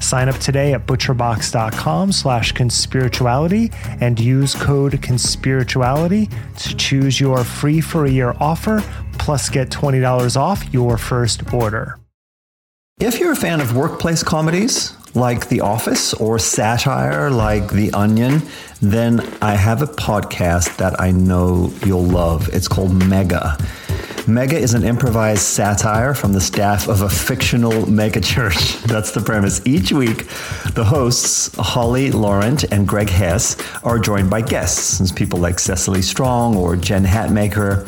Sign up today at butcherbox.com slash conspirituality and use code conspirituality to choose your free for a year offer plus get $20 off your first order. If you're a fan of workplace comedies like The Office or satire like The Onion, then I have a podcast that I know you'll love. It's called Mega. Mega is an improvised satire from the staff of a fictional mega church. That's the premise. Each week, the hosts, Holly Laurent and Greg Hess, are joined by guests, people like Cecily Strong or Jen Hatmaker,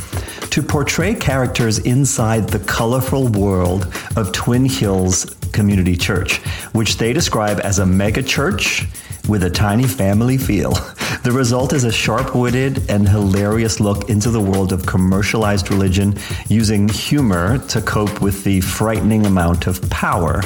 to portray characters inside the colorful world of Twin Hills Community Church, which they describe as a mega church with a tiny family feel. The result is a sharp witted and hilarious look into the world of commercialized religion using humor to cope with the frightening amount of power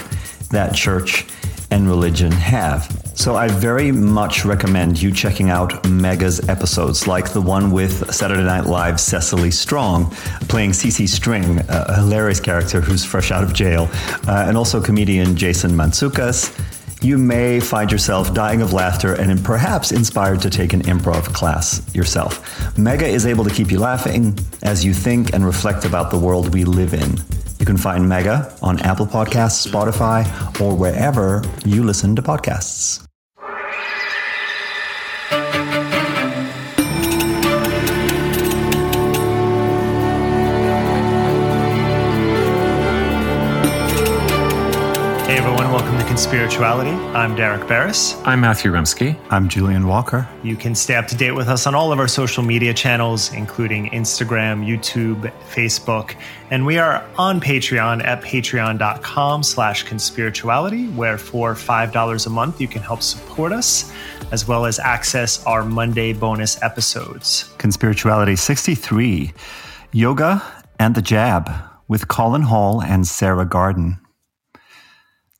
that church and religion have. So I very much recommend you checking out Mega's episodes, like the one with Saturday Night Live Cecily Strong playing CC String, a hilarious character who's fresh out of jail, uh, and also comedian Jason Mantzoukas you may find yourself dying of laughter and perhaps inspired to take an improv class yourself. Mega is able to keep you laughing as you think and reflect about the world we live in. You can find Mega on Apple Podcasts, Spotify, or wherever you listen to podcasts. Conspirituality. I'm Derek Beres. I'm Matthew Remski. I'm Julian Walker. You can stay up to date with us on all of our social media channels, including Instagram, YouTube, Facebook, and we are on Patreon at patreon.com slash conspirituality, where for $5 a month you can help support us, as well as access our Monday bonus episodes. Conspirituality 63, Yoga and the Jab, with Colin Hall and Sarah Garden.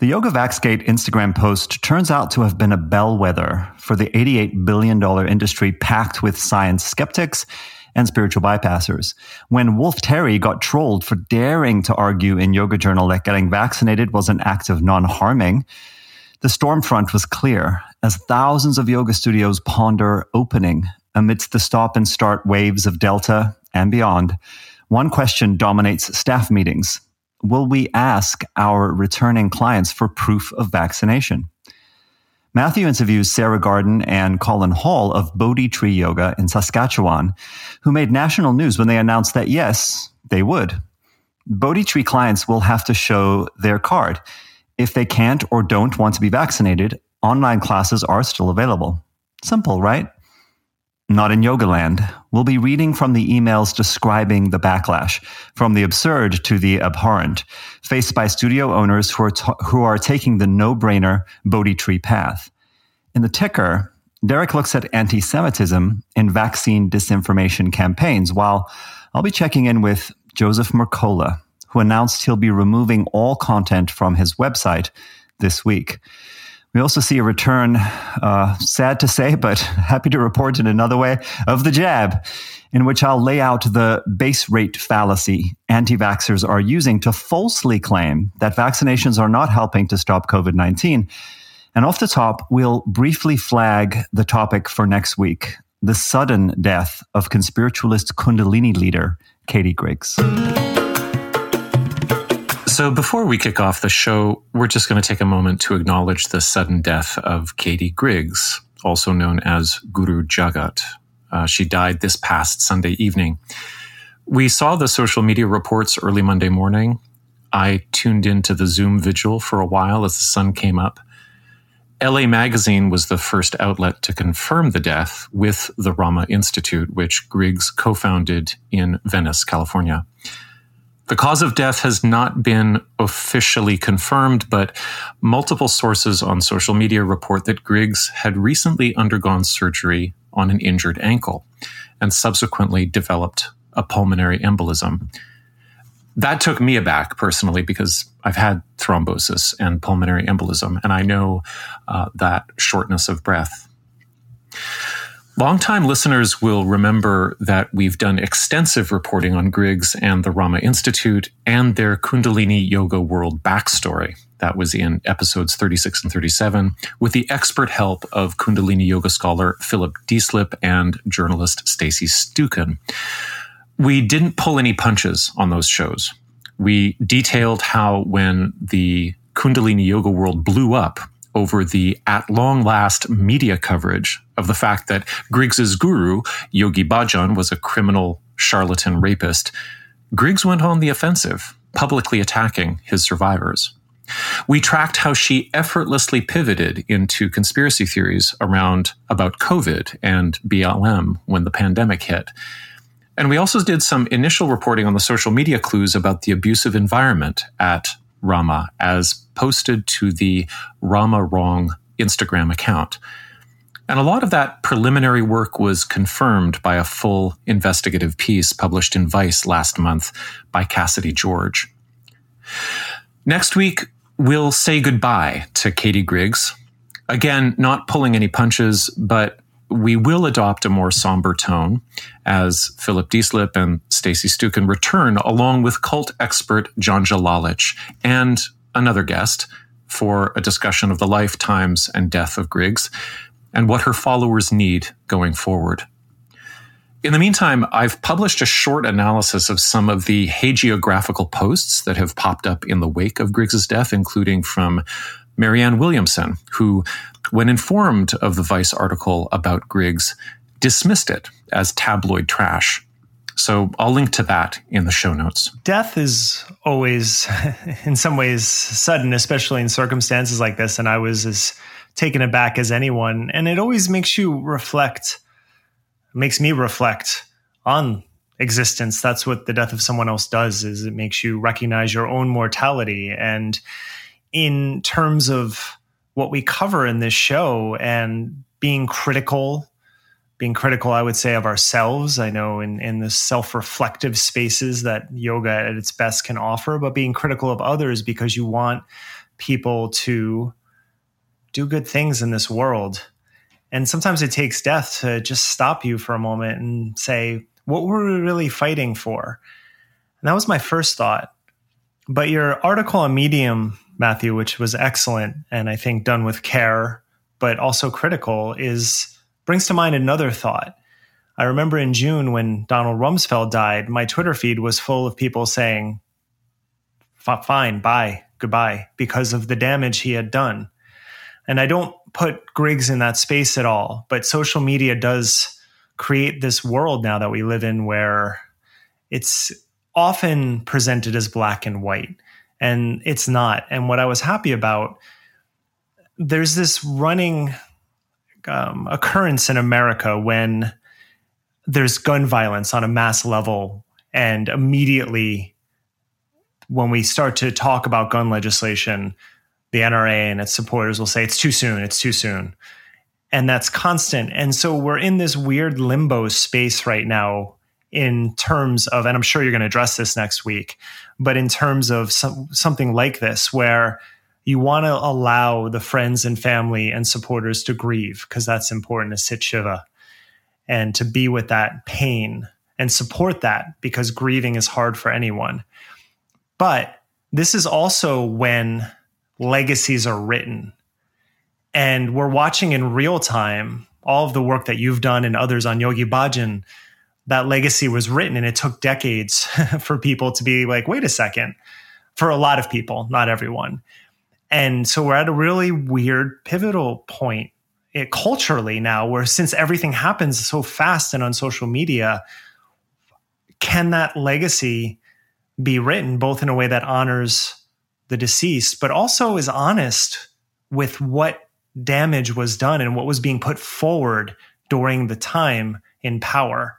The Yoga Vaxgate Instagram post turns out to have been a bellwether for the $88 billion industry packed with science skeptics and spiritual bypassers. When Wolf Terry got trolled for daring to argue in Yoga Journal that getting vaccinated was an act of non harming, the storm front was clear as thousands of yoga studios ponder opening amidst the stop and start waves of Delta and beyond. One question dominates staff meetings will we ask our returning clients for proof of vaccination? Matthew interviews Sarah Garden and Colin Hall of Bodhi Tree Yoga in Saskatchewan, who made national news when they announced that yes, they would. Bodhi Tree clients will have to show their card. If they can't or don't want to be vaccinated, online classes are still available. Simple, right? Not in Yoga Land. We'll be reading from the emails describing the backlash, from the absurd to the abhorrent, faced by studio owners who are, who are taking the no brainer Bodhi tree path. In the ticker, Derek looks at anti Semitism in vaccine disinformation campaigns, while I'll be checking in with Joseph Mercola, who announced he'll be removing all content from his website this week. We also see a return, uh, sad to say, but happy to report in another way, of the jab, in which I'll lay out the base rate fallacy anti vaxxers are using to falsely claim that vaccinations are not helping to stop COVID 19. And off the top, we'll briefly flag the topic for next week the sudden death of conspiritualist Kundalini leader Katie Griggs. So, before we kick off the show, we're just going to take a moment to acknowledge the sudden death of Katie Griggs, also known as Guru Jagat. Uh, she died this past Sunday evening. We saw the social media reports early Monday morning. I tuned into the Zoom vigil for a while as the sun came up. LA Magazine was the first outlet to confirm the death with the Rama Institute, which Griggs co founded in Venice, California. The cause of death has not been officially confirmed, but multiple sources on social media report that Griggs had recently undergone surgery on an injured ankle and subsequently developed a pulmonary embolism. That took me aback personally because I've had thrombosis and pulmonary embolism, and I know uh, that shortness of breath. Longtime listeners will remember that we've done extensive reporting on Griggs and the Rama Institute and their Kundalini Yoga World backstory. That was in episodes 36 and 37, with the expert help of Kundalini Yoga scholar Philip Deslippe and journalist Stacy Stukin. We didn't pull any punches on those shows. We detailed how when the Kundalini Yoga world blew up over the at long last media coverage of the fact that Griggs's guru, Yogi Bhajan, was a criminal charlatan rapist, Griggs went on the offensive, publicly attacking his survivors. We tracked how she effortlessly pivoted into conspiracy theories around about COVID and BLM when the pandemic hit. And we also did some initial reporting on the social media clues about the abusive environment at Rama as posted to the Rama Wrong Instagram account. And a lot of that preliminary work was confirmed by a full investigative piece published in Vice last month by Cassidy George. Next week, we'll say goodbye to Katie Griggs. Again, not pulling any punches, but we will adopt a more somber tone as Philip Deslippe and Stacy Stukin return, along with cult expert Janja Lalich and another guest for a discussion of the lifetimes and death of Griggs and what her followers need going forward. In the meantime, I've published a short analysis of some of the hagiographical posts that have popped up in the wake of Griggs's death, including from Marianne Williamson, who, when informed of the Vice article about Griggs, dismissed it as tabloid trash. So I'll link to that in the show notes. Death is always, in some ways, sudden, especially in circumstances like this. And I was as taken aback as anyone. And it always makes you reflect, makes me reflect on existence. That's what the death of someone else does, is it makes you recognize your own mortality. And in terms of what we cover in this show and being critical being critical, I would say, of ourselves. I know in, in the self reflective spaces that yoga at its best can offer, but being critical of others because you want people to do good things in this world. And sometimes it takes death to just stop you for a moment and say, what were we really fighting for? And that was my first thought. But your article on Medium Matthew, which was excellent and I think done with care, but also critical, is brings to mind another thought. I remember in June when Donald Rumsfeld died, my Twitter feed was full of people saying, fine, bye, goodbye, because of the damage he had done. And I don't put Griggs in that space at all, but social media does create this world now that we live in where it's often presented as black and white and it's not. And what I was happy about, there's this running um, occurrence in America when there's gun violence on a mass level, and immediately when we start to talk about gun legislation, the NRA and its supporters will say it's too soon, it's too soon. And that's constant. And so we're in this weird limbo space right now in terms of, and I'm sure you're going to address this next week, but in terms of some, something like this, where you want to allow the friends and family and supporters to grieve, because that's important to sit Shiva and to be with that pain and support that because grieving is hard for anyone. But this is also when legacies are written. And we're watching in real time all of the work that you've done and others on Yogi Bhajan that legacy was written and it took decades for people to be like wait a second for a lot of people, not everyone. And so we're at a really weird pivotal point it, culturally now where since everything happens so fast and on social media, can that legacy be written both in a way that honors the deceased, but also is honest with what damage was done and what was being put forward during the time in power?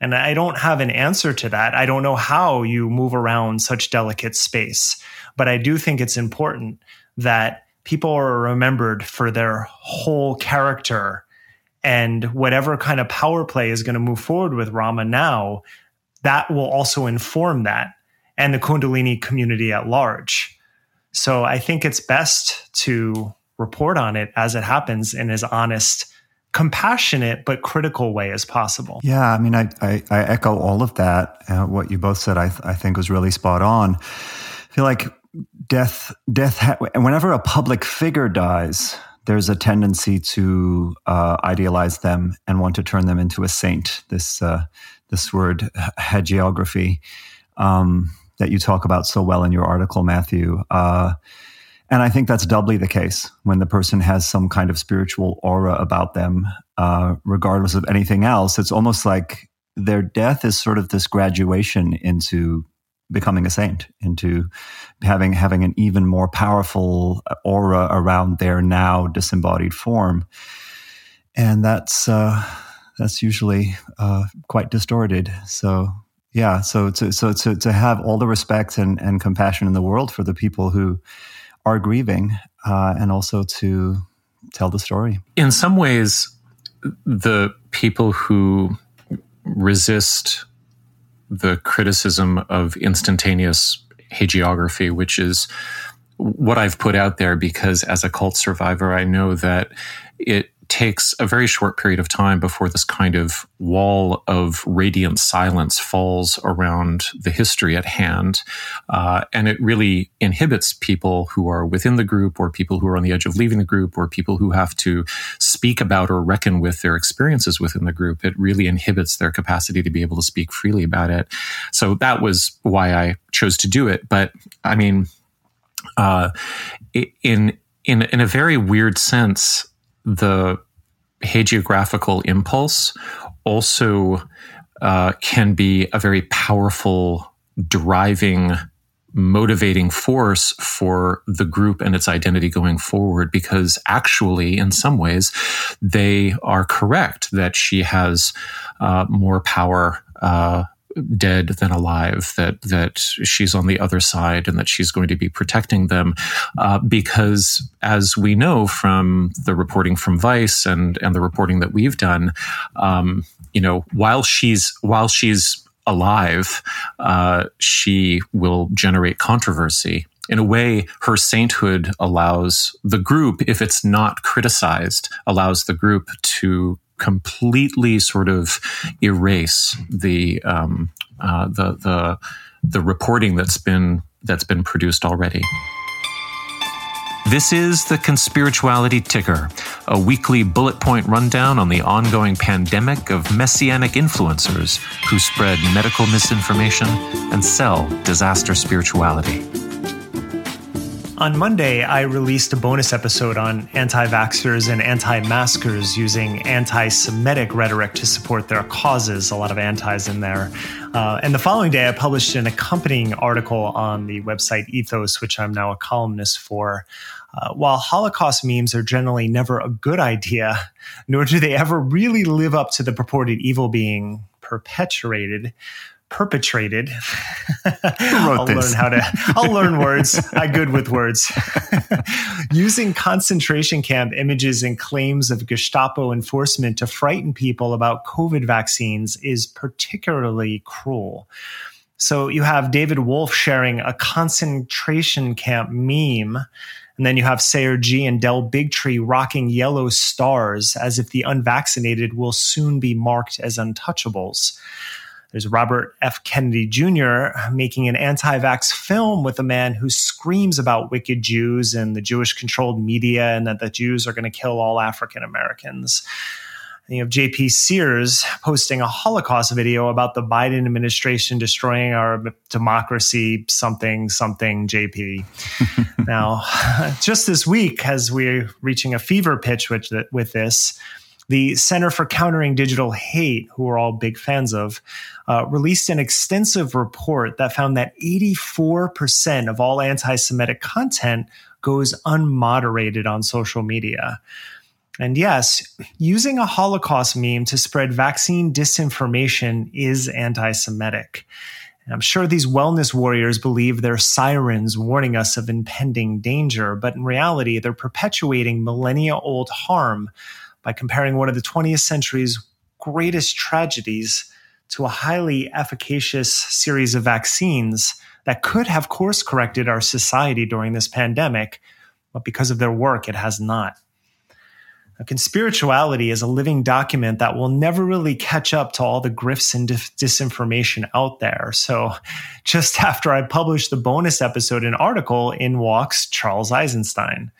And I don't have an answer to that. I don't know how you move around such delicate space, but I do think it's important that people are remembered for their whole character and whatever kind of power play is going to move forward with Rama now, that will also inform that and the Kundalini community at large. So I think it's best to report on it as it happens in as honest compassionate but critical way as possible. Yeah, I mean, I, I, I echo all of that. Uh, what you both said, I, th- I think was really spot on. I feel like death, death. Ha- whenever a public figure dies, there's a tendency to uh, idealize them and want to turn them into a saint. This uh, this word hagiography um, that you talk about so well in your article, Matthew. Uh, and I think that's doubly the case when the person has some kind of spiritual aura about them, uh, regardless of anything else. It's almost like their death is sort of this graduation into becoming a saint, into having having an even more powerful aura around their now disembodied form, and that's uh, that's usually uh, quite distorted. So yeah, so to so to to have all the respect and, and compassion in the world for the people who are grieving uh, and also to tell the story. In some ways, the people who resist the criticism of instantaneous hagiography, which is what I've put out there because as a cult survivor, I know that it takes a very short period of time before this kind of wall of radiant silence falls around the history at hand. Uh, and it really inhibits people who are within the group or people who are on the edge of leaving the group or people who have to speak about or reckon with their experiences within the group. It really inhibits their capacity to be able to speak freely about it. So that was why I chose to do it. But I mean, uh, in in in a very weird sense, the hagiographical impulse also uh, can be a very powerful driving motivating force for the group and its identity going forward because actually in some ways they are correct that she has uh, more power uh, dead than alive, that that she's on the other side and that she's going to be protecting them, uh, because as we know from the reporting from Vice and and the reporting that we've done, um, you know, while she's while she's alive, uh, she will generate controversy. In a way, her sainthood allows the group, if it's not criticized, allows the group to completely sort of erase the um, uh, the the the reporting that's been that's been produced already. This is the Conspirituality Ticker, a weekly bullet point rundown on the ongoing pandemic of messianic influencers who spread medical misinformation and sell disaster spirituality. On Monday, I released a bonus episode on anti vaxxers and anti maskers using anti Semitic rhetoric to support their causes, a lot of antis in there. Uh, and the following day, I published an accompanying article on the website Ethos, which I'm now a columnist for. Uh, while Holocaust memes are generally never a good idea, nor do they ever really live up to the purported evil being perpetuated, perpetrated. I'll this? learn how to. I'll learn words. I'm good with words. Using concentration camp images and claims of Gestapo enforcement to frighten people about COVID vaccines is particularly cruel. So you have David Wolfe sharing a concentration camp meme. And then you have Sayer Ji and Del Bigtree rocking yellow stars as if the unvaccinated will soon be marked as untouchables. There's Robert F. Kennedy Jr. making an anti vax film with a man who screams about wicked Jews and the Jewish controlled media and that the Jews are going to kill all African Americans. you have JP Sears posting a Holocaust video about the Biden administration destroying our democracy, something, something, JP. now, just this week, as we're reaching a fever pitch with, with this, the Center for Countering Digital Hate, who we're all big fans of, uh, released an extensive report that found that 84% of all anti Semitic content goes unmoderated on social media. And yes, using a Holocaust meme to spread vaccine disinformation is anti Semitic. I'm sure these wellness warriors believe they're sirens warning us of impending danger, but in reality, they're perpetuating millennia old harm by comparing one of the 20th century's greatest tragedies to a highly efficacious series of vaccines that could have course corrected our society during this pandemic, but because of their work, it has not. Conspirituality is a living document that will never really catch up to all the grifts and disinformation out there. So, just after I published the bonus episode and article, in walks Charles Eisenstein.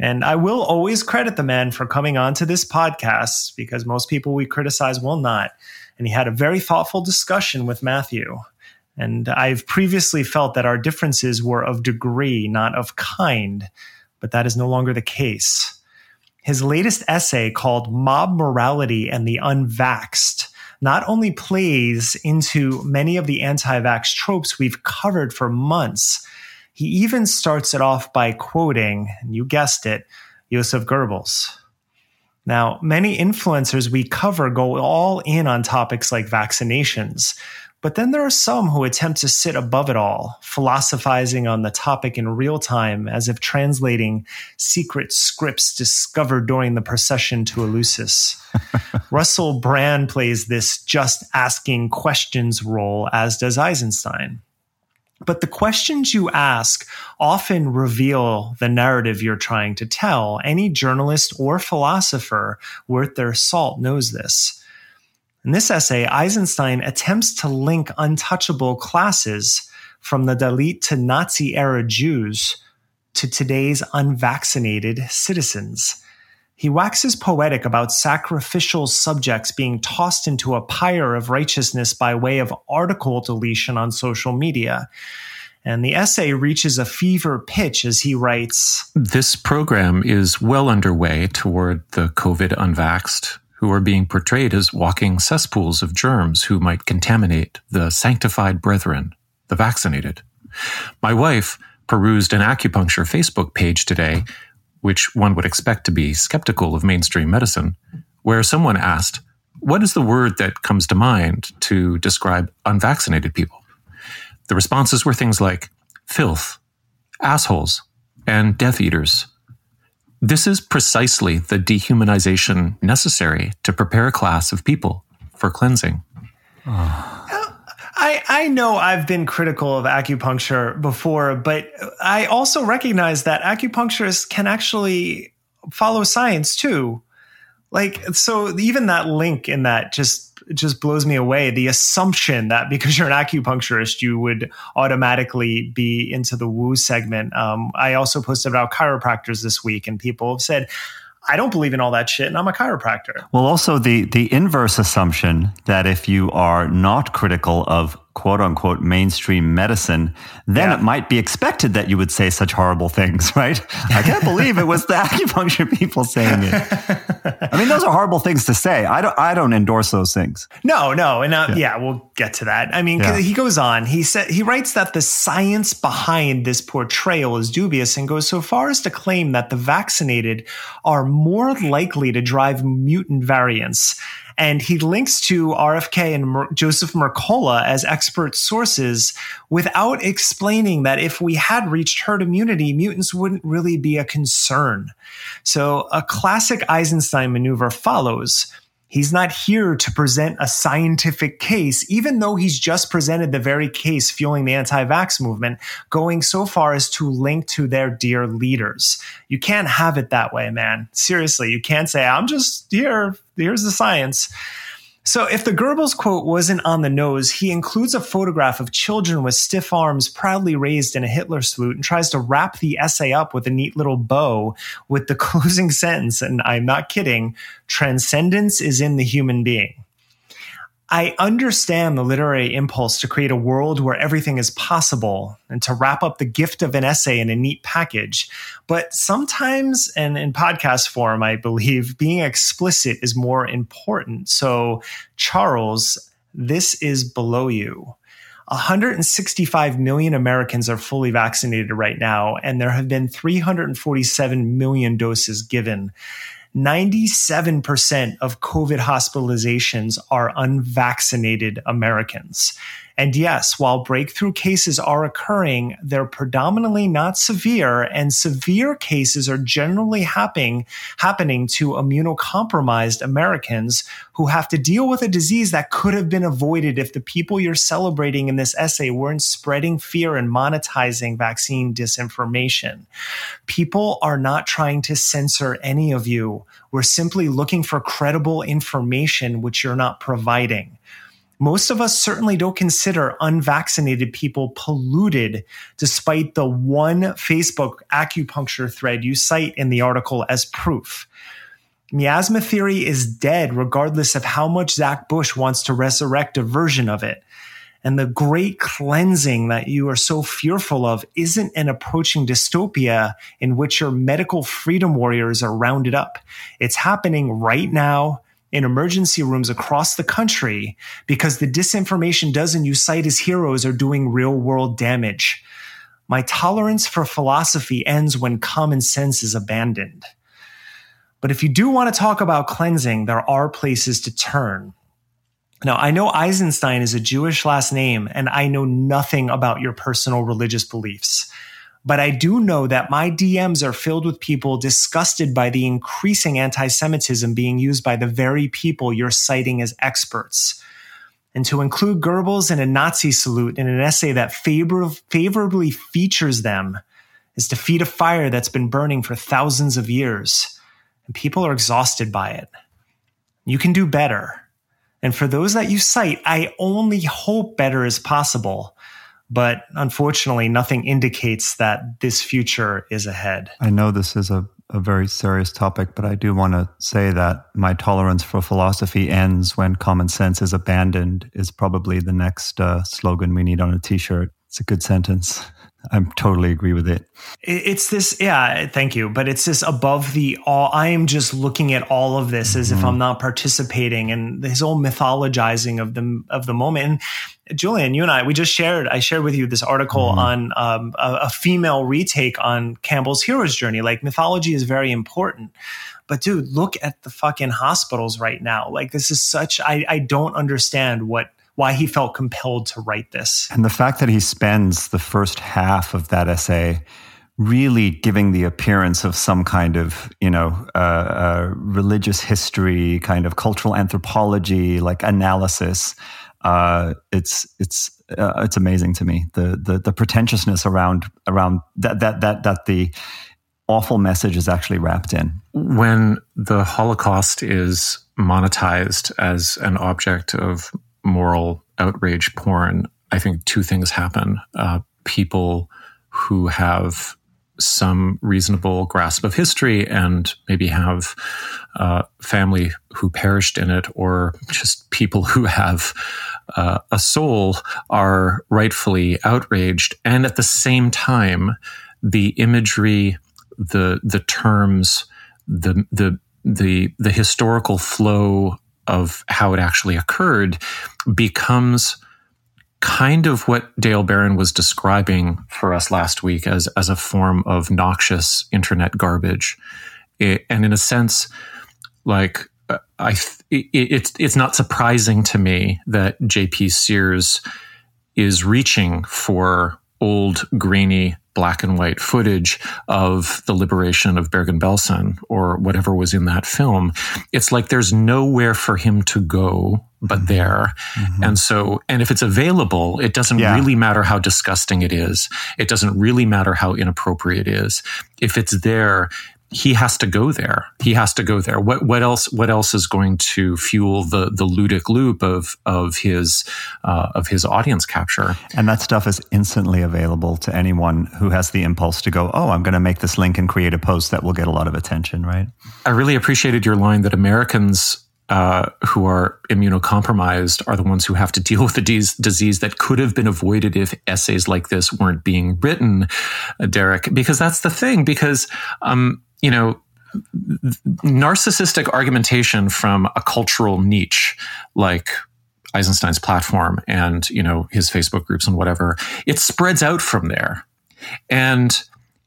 And I will always credit the man for coming on to this podcast because most people we criticize will not. And he had a very thoughtful discussion with Matthew. And I've previously felt that our differences were of degree, not of kind, but that is no longer the case. His latest essay called Mob Morality and the Unvaxxed not only plays into many of the anti vax tropes we've covered for months, he even starts it off by quoting, and you guessed it, Joseph Goebbels. Now, many influencers we cover go all in on topics like vaccinations, but then there are some who attempt to sit above it all, philosophizing on the topic in real time as if translating secret scripts discovered during the procession to Eleusis. Russell Brand plays this just asking questions role, as does Eisenstein. But the questions you ask often reveal the narrative you're trying to tell. Any journalist or philosopher worth their salt knows this. In this essay, Eisenstein attempts to link untouchable classes from the Dalit to Nazi era Jews to today's unvaccinated citizens. He waxes poetic about sacrificial subjects being tossed into a pyre of righteousness by way of article deletion on social media. And the essay reaches a fever pitch as he writes This program is well underway toward the COVID unvaxxed who are being portrayed as walking cesspools of germs who might contaminate the sanctified brethren, the vaccinated. My wife perused an acupuncture Facebook page today, which one would expect to be skeptical of mainstream medicine, where someone asked, What is the word that comes to mind to describe unvaccinated people? The responses were things like filth, assholes, and Death Eaters. This is precisely the dehumanization necessary to prepare a class of people for cleansing. Ah. I, I know I've been critical of acupuncture before, but I also recognize that acupuncturists can actually follow science too. Like, so even that link in that just just blows me away. The assumption that because you're an acupuncturist, you would automatically be into the woo segment. Um, I also posted about chiropractors this week, and people have said, I don't believe in all that shit, and I'm a chiropractor. Well, also the the inverse assumption that if you are not critical of quote unquote mainstream medicine, then yeah. it might be expected that you would say such horrible things, right? I can't believe it was the acupuncture people saying it. I mean, those are horrible things to say. I don't, I don't endorse those things. No, no. And uh, yeah. yeah. we'll get to that. I mean, yeah. he goes on, he said, he writes that the science behind this portrayal is dubious and goes so far as to claim that the vaccinated are more likely to drive mutant variants and he links to RFK and Mer- Joseph Mercola as expert sources without explaining that if we had reached herd immunity, mutants wouldn't really be a concern. So a classic Eisenstein maneuver follows. He's not here to present a scientific case, even though he's just presented the very case fueling the anti vax movement, going so far as to link to their dear leaders. You can't have it that way, man. Seriously, you can't say, I'm just here, here's the science. So, if the Goebbels quote wasn't on the nose, he includes a photograph of children with stiff arms proudly raised in a Hitler salute and tries to wrap the essay up with a neat little bow with the closing sentence. And I'm not kidding transcendence is in the human being. I understand the literary impulse to create a world where everything is possible and to wrap up the gift of an essay in a neat package. But sometimes, and in podcast form, I believe being explicit is more important. So, Charles, this is below you. 165 million Americans are fully vaccinated right now, and there have been 347 million doses given. 97% of COVID hospitalizations are unvaccinated Americans. And yes, while breakthrough cases are occurring, they're predominantly not severe, and severe cases are generally happening, happening to immunocompromised Americans who have to deal with a disease that could have been avoided if the people you're celebrating in this essay weren't spreading fear and monetizing vaccine disinformation. People are not trying to censor any of you. We're simply looking for credible information, which you're not providing most of us certainly don't consider unvaccinated people polluted, despite the one Facebook acupuncture thread you cite in the article as proof. Miasma theory is dead, regardless of how much Zach Bush wants to resurrect a version of it. And the great cleansing that you are so fearful of isn't an approaching dystopia in which your medical freedom warriors are rounded up. It's happening right now in emergency rooms across the country because the disinformation doesn't you cite as heroes are doing real world damage. My tolerance for philosophy ends when common sense is abandoned. But if you do want to talk about cleansing, there are places to turn. Now, I know Eisenstein is a Jewish last name, and I know nothing about your personal religious beliefs. But I do know that my DMs are filled with people disgusted by the increasing anti Semitism being used by the very people you're citing as experts. And to include Goebbels in a Nazi salute in an essay that favor- favorably features them is to feed a fire that's been burning for thousands of years. And people are exhausted by it. You can do better. And for those that you cite, I only hope better is possible but unfortunately, nothing indicates that this future is ahead. I know this is a, a very serious topic, but I do want to say that my tolerance for philosophy ends when common sense is abandoned, is probably the next uh, slogan we need on a t shirt. It's a good sentence. I totally agree with it. It's this, yeah, thank you. But it's this above the all. I am just looking at all of this as mm-hmm. if I'm not participating, and his whole mythologizing of the of the moment. And Julian, you and I, we just shared. I shared with you this article mm-hmm. on um, a, a female retake on Campbell's hero's journey. Like mythology is very important. But dude, look at the fucking hospitals right now. Like this is such. I I don't understand what why he felt compelled to write this. And the fact that he spends the first half of that essay really giving the appearance of some kind of you know uh, uh, religious history kind of cultural anthropology like analysis uh, it's it's uh, it's amazing to me the, the the pretentiousness around around that that that that the awful message is actually wrapped in when the holocaust is monetized as an object of moral outrage porn, I think two things happen. Uh, people who have some reasonable grasp of history and maybe have uh, family who perished in it, or just people who have uh, a soul are rightfully outraged. And at the same time, the imagery, the the terms, the the the the historical flow of how it actually occurred becomes kind of what Dale Beran was describing for us last week as, as a form of noxious internet garbage. It, and in a sense, like, uh, I, it, it's, it's not surprising to me that JP Sears is reaching for old, grainy black and white footage of the liberation of Bergen-Belsen or whatever was in that film, it's like there's nowhere for him to go but mm-hmm. there. Mm-hmm. And so, and if it's available, it doesn't yeah. really matter how disgusting it is. It doesn't really matter how inappropriate it is. If it's there, he has to go there. He has to go there. What what else? What else is going to fuel the the ludic loop of of his uh, of his audience capture? And that stuff is instantly available to anyone who has the impulse to go, "Oh, I'm going to make this link and create a post that will get a lot of attention." Right? I really appreciated your line that Americans. Uh, who are immunocompromised are the ones who have to deal with the de- disease that could have been avoided if essays like this weren't being written, uh, Derek. Because that's the thing. Because um, you know, narcissistic argumentation from a cultural niche like Eisenstein's platform and, you know, his Facebook groups and whatever, it spreads out from there. And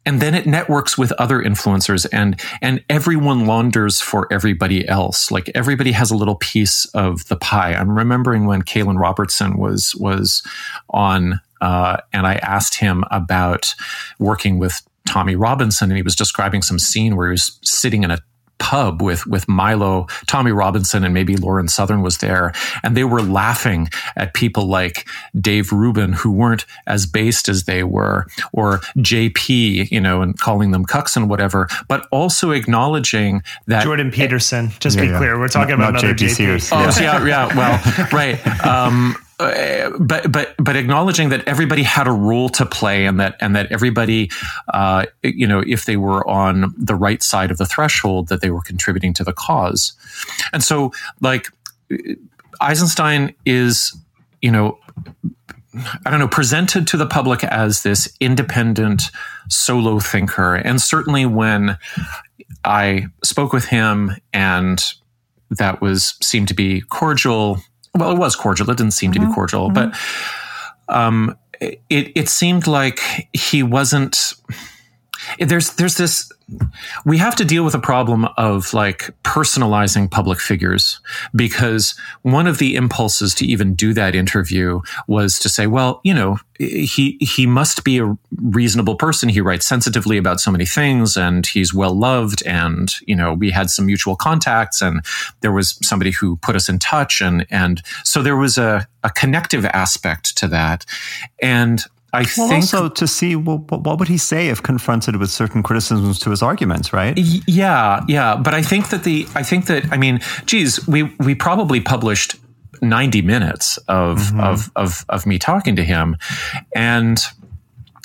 and then it networks with other influencers and and everyone launders for everybody else like everybody has a little piece of the pie i'm remembering when Caolan Robertson was was on uh, and i asked him about working with Tommy Robinson, and he was describing some scene where he was sitting in a pub with with Milo, Tommy Robinson, and maybe Lauren Southern was there, and they were laughing at people like Dave Rubin who weren't as based as they were, or JP, you know, and calling them cucks and whatever, but also acknowledging that Jordan Peterson. Just yeah, be yeah. clear, we're talking not, about not another JP. JP. Sears. Oh, yeah. yeah, yeah. Well, right. Um, uh, but but but acknowledging that everybody had a role to play and that and that everybody uh, you know if they were on the right side of the threshold that they were contributing to the cause. And so like Eisenstein is you know I don't know presented to the public as this independent solo thinker. And certainly when I spoke with him and that was seemed to be cordial well, it was cordial. It didn't seem mm-hmm. to be mm-hmm. cordial, mm-hmm. but um, it it seemed like he wasn't. There's there's this we have to deal with a problem of like personalizing public figures because one of the impulses to even do that interview was to say, well, you know, he he must be a reasonable person. He writes sensitively about so many things, and he's well loved. And you know, we had some mutual contacts, and there was somebody who put us in touch, and and so there was a a connective aspect to that, and I well, think also to see well, what would he say if confronted with certain criticisms to his arguments, right? Yeah, yeah. But I think that the I think that I mean, geez, we we probably published ninety minutes of mm-hmm. of, of of me talking to him, and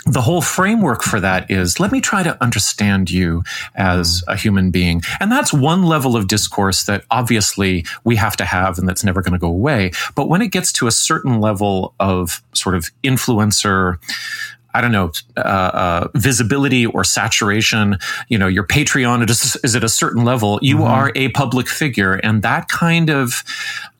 the whole framework for that is let me try to understand you as a human being. And that's one level of discourse that obviously we have to have and that's never going to go away. But when it gets to a certain level of sort of influencer, I don't know, uh, uh, visibility or saturation. You know, your Patreon is, is at a certain level. You mm-hmm. are a public figure, and that kind of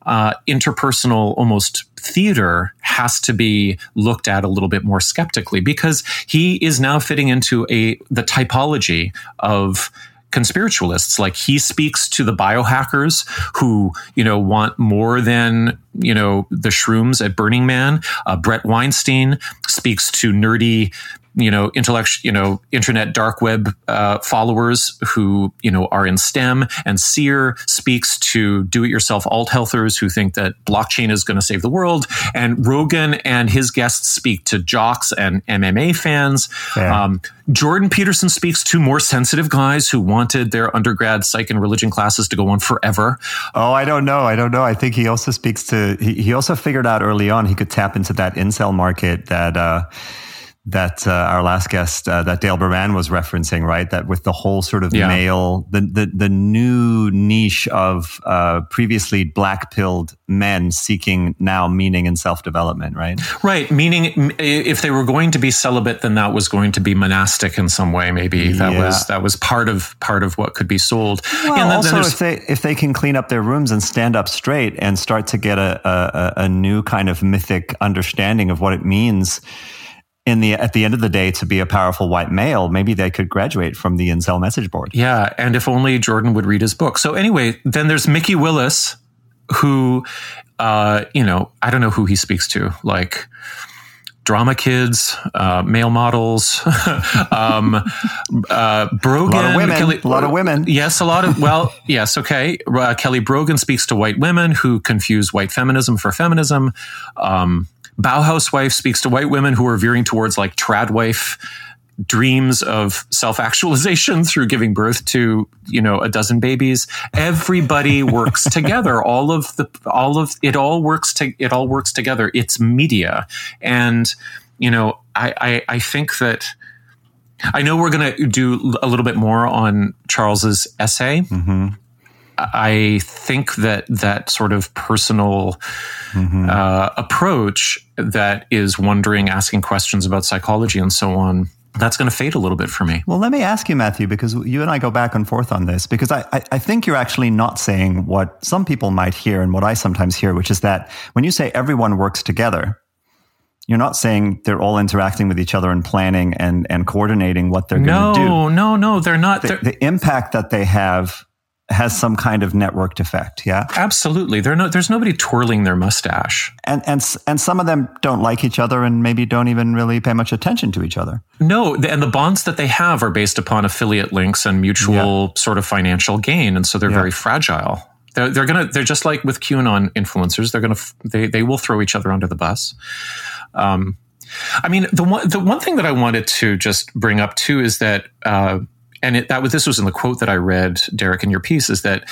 uh, interpersonal, almost theater has to be looked at a little bit more skeptically because he is now fitting into a the typology of conspiritualists. Like he speaks to the biohackers who you know want more than you know the shrooms at burning man. Uh, bret weinstein speaks to nerdy you know, intellect, you know, internet dark web uh, followers who you know are in STEM, and Sear speaks to do-it-yourself alt healthers who think that blockchain is going to save the world, and Rogan and his guests speak to jocks and MMA fans. Yeah. Um, Jordan Peterson speaks to more sensitive guys who wanted their undergrad psych and religion classes to go on forever. Oh, I don't know. I don't know. I think he also speaks to. He, he also figured out early on he could tap into that incel market that. Uh, that uh, our last guest, uh, that Dale Beran was referencing, right? That with the whole sort of yeah. male, the, the, the new niche of uh, previously black pilled men seeking now meaning and self development, right? Right. Meaning, if they were going to be celibate, then that was going to be monastic in some way. Maybe that yeah. was that was part of part of what could be sold. Well, and then, also, then if they if they can clean up their rooms and stand up straight and start to get a, a, a new kind of mythic understanding of what it means in the at the end of the day to be a powerful white male maybe they could graduate from the incel message board yeah and if only jordan would read his book so anyway then there's Mikki willis who uh, you know i don't know who he speaks to like drama kids, uh, male models, um, uh, Brogan, a lot of women. Kelly, a lot of women. Yes, a lot of. Well, yes, okay. Uh, Kelly Brogan speaks to white women who confuse white feminism for feminism. Um, Bauhaus wife speaks to white women who are veering towards like trad wife dreams of self-actualization through giving birth to you know a dozen babies everybody works together all of the all of it all works to it all works together it's media and you know i i, I think that I know we're going to do a little bit more on Charles's essay. Mm-hmm. I think that that sort of personal mm-hmm. uh, approach that is wondering, asking questions about psychology and so on, that's going to fade a little bit for me. Well, let me ask you, Matthew, because you and I go back and forth on this, because I, I, I, think you're actually not saying what some people might hear and what I sometimes hear, which is that when you say everyone works together, you're not saying they're all interacting with each other and planning and, and coordinating what they're no, going to do. No, no, no, they're not. The, they're, the impact that they have has some kind of networked effect. Yeah, absolutely. There no, there's nobody twirling their mustache, and and and some of them don't like each other and maybe don't even really pay much attention to each other. No, and the bonds that they have are based upon affiliate links and mutual yeah. sort of financial gain, and so they're yeah. very fragile. They're, they're gonna they're just like with QAnon influencers. They're gonna they they will throw each other under the bus. Um, I mean, the one the one thing that I wanted to just bring up too is that. Uh, and it, that was this was in the quote that I read, Derek, in your piece, is that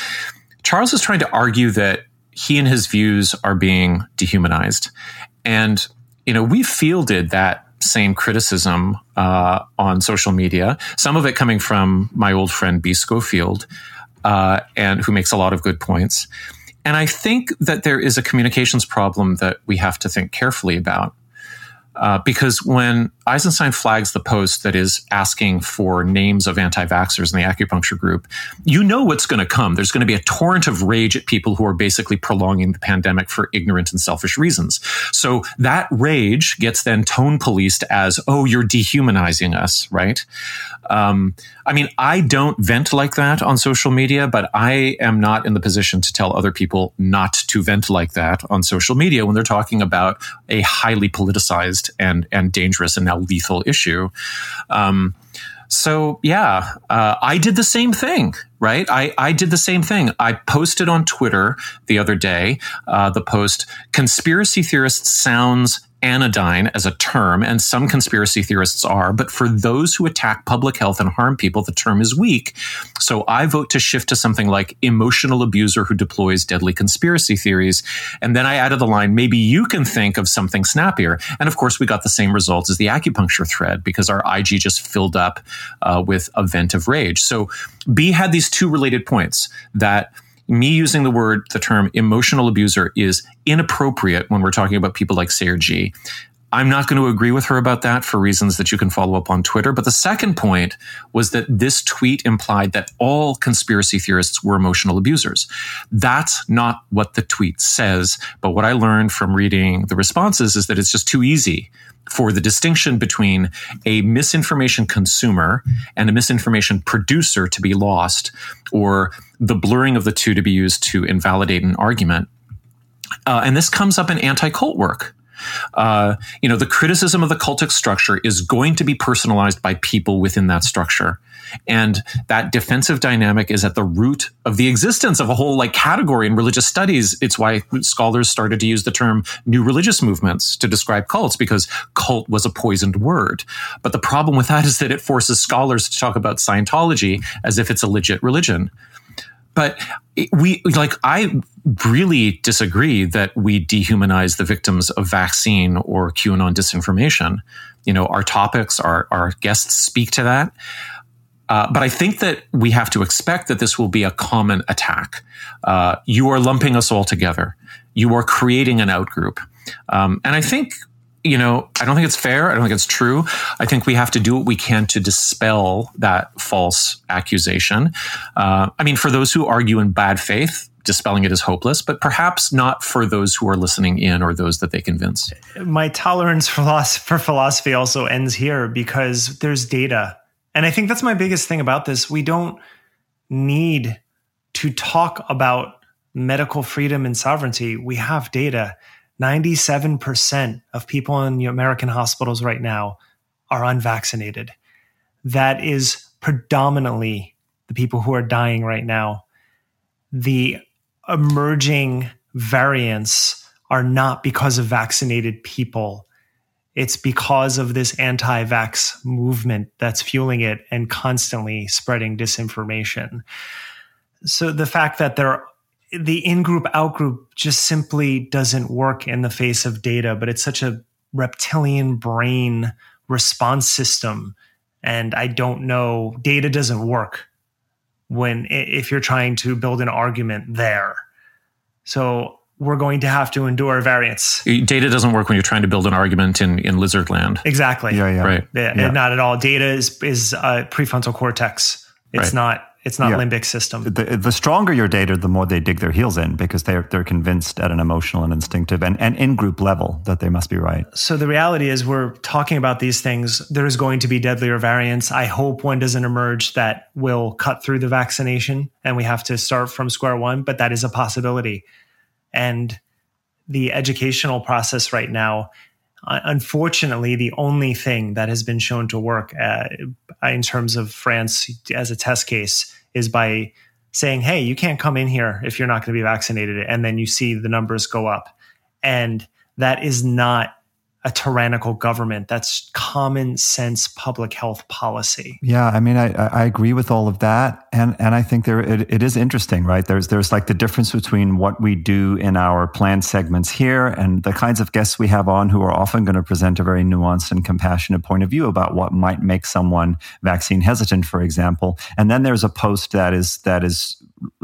Charles is trying to argue that he and his views are being dehumanized, and you know we fielded that same criticism uh, on social media. Some of it coming from my old friend Be Scofield, uh, and who makes a lot of good points. And I think that there is a communications problem that we have to think carefully about. Uh, because when Eisenstein flags the post that is asking for names of anti vaxxers in the acupuncture group, you know what's going to come. There's going to be a torrent of rage at people who are basically prolonging the pandemic for ignorant and selfish reasons. So that rage gets then tone policed as, oh, you're dehumanizing us, right? Um, I mean, I don't vent like that on social media, but I am not in the position to tell other people not to vent like that on social media when they're talking about a highly politicized and and dangerous and now lethal issue. Um, so yeah, uh, I did the same thing, right? I, I did the same thing. I posted on Twitter the other day uh, the post "Conspiracy theorists sounds anodyne as a term, and some conspiracy theorists are, but for those who attack public health and harm people, the term is weak. So I vote to shift to something like emotional abuser who deploys deadly conspiracy theories. And then I added the line, maybe you can think of something snappier. And of course, we got the same results as the acupuncture thread because our IG just filled up uh, with a vent of rage. So Be had these two related points that me using the word, the term emotional abuser is inappropriate when we're talking about people like Sayer Ji. I'm not going to agree with her about that for reasons that you can follow up on Twitter. But the second point was that this tweet implied that all conspiracy theorists were emotional abusers. That's not what the tweet says. But what I learned from reading the responses is that it's just too easy for the distinction between a misinformation consumer and a misinformation producer to be lost, or the blurring of the two to be used to invalidate an argument. Uh, and this comes up in anti cult work. Uh, you know, the criticism of the cultic structure is going to be personalized by people within that structure. And that defensive dynamic is at the root of the existence of a whole like category in religious studies. It's why scholars started to use the term new religious movements to describe cults because cult was a poisoned word. But the problem with that is that it forces scholars to talk about Scientology as if it's a legit religion. But we like I really disagree that we dehumanize the victims of vaccine or QAnon disinformation. You know, our topics, our our guests speak to that. Uh, but I think that we have to expect that this will be a common attack. Uh, you are lumping us all together. You are creating an outgroup. Um, and I think you know, I don't think it's fair. I don't think it's true. I think we have to do what we can to dispel that false accusation. Uh, I mean, for those who argue in bad faith, dispelling it is hopeless, but perhaps not for those who are listening in or those that they convince. My tolerance for philosophy also ends here because there's data. And I think that's my biggest thing about this. We don't need to talk about medical freedom and sovereignty. We have data 97% of people in American hospitals right now are unvaccinated. That is predominantly the people who are dying right now. The emerging variants are not because of vaccinated people. It's because of this anti vax movement that's fueling it and constantly spreading disinformation. So the fact that there the in group out group just simply doesn't work in the face of data, but it's such a reptilian brain response system. And I don't know, data doesn't work when if you're trying to build an argument there. So we're going to have to endure variance. Data doesn't work when you're trying to build an argument in, in lizard land. Exactly. Yeah, yeah. Right. Yeah, Yeah. Not at all. Data is is uh, prefrontal cortex. It's Right. not. It's not Yeah. limbic system. The, the stronger your data, the more they dig their heels in because they're they're convinced at an emotional and instinctive and, and in group level that they must be right. So the reality is, we're talking about these things. There is going to be deadlier variants. I hope one doesn't emerge that will cut through the vaccination, and we have to start from square one. But that is a possibility, and the educational process right now. Uh, Unfortunately, the only thing that has been shown to work uh, in terms of France as a test case is by saying, "Hey, you can't come in here if you're not going to be vaccinated," and then you see the numbers go up, and that is not a tyrannical government. That's common sense public health policy. Yeah, I mean, I, I agree with all of that, and and I think there it, it is interesting, right? There's there's like the difference between what we do in our planned segments here and the kinds of guests we have on who are often going to present a very nuanced and compassionate point of view about what might make someone vaccine hesitant, for example. And then there's a post that is that is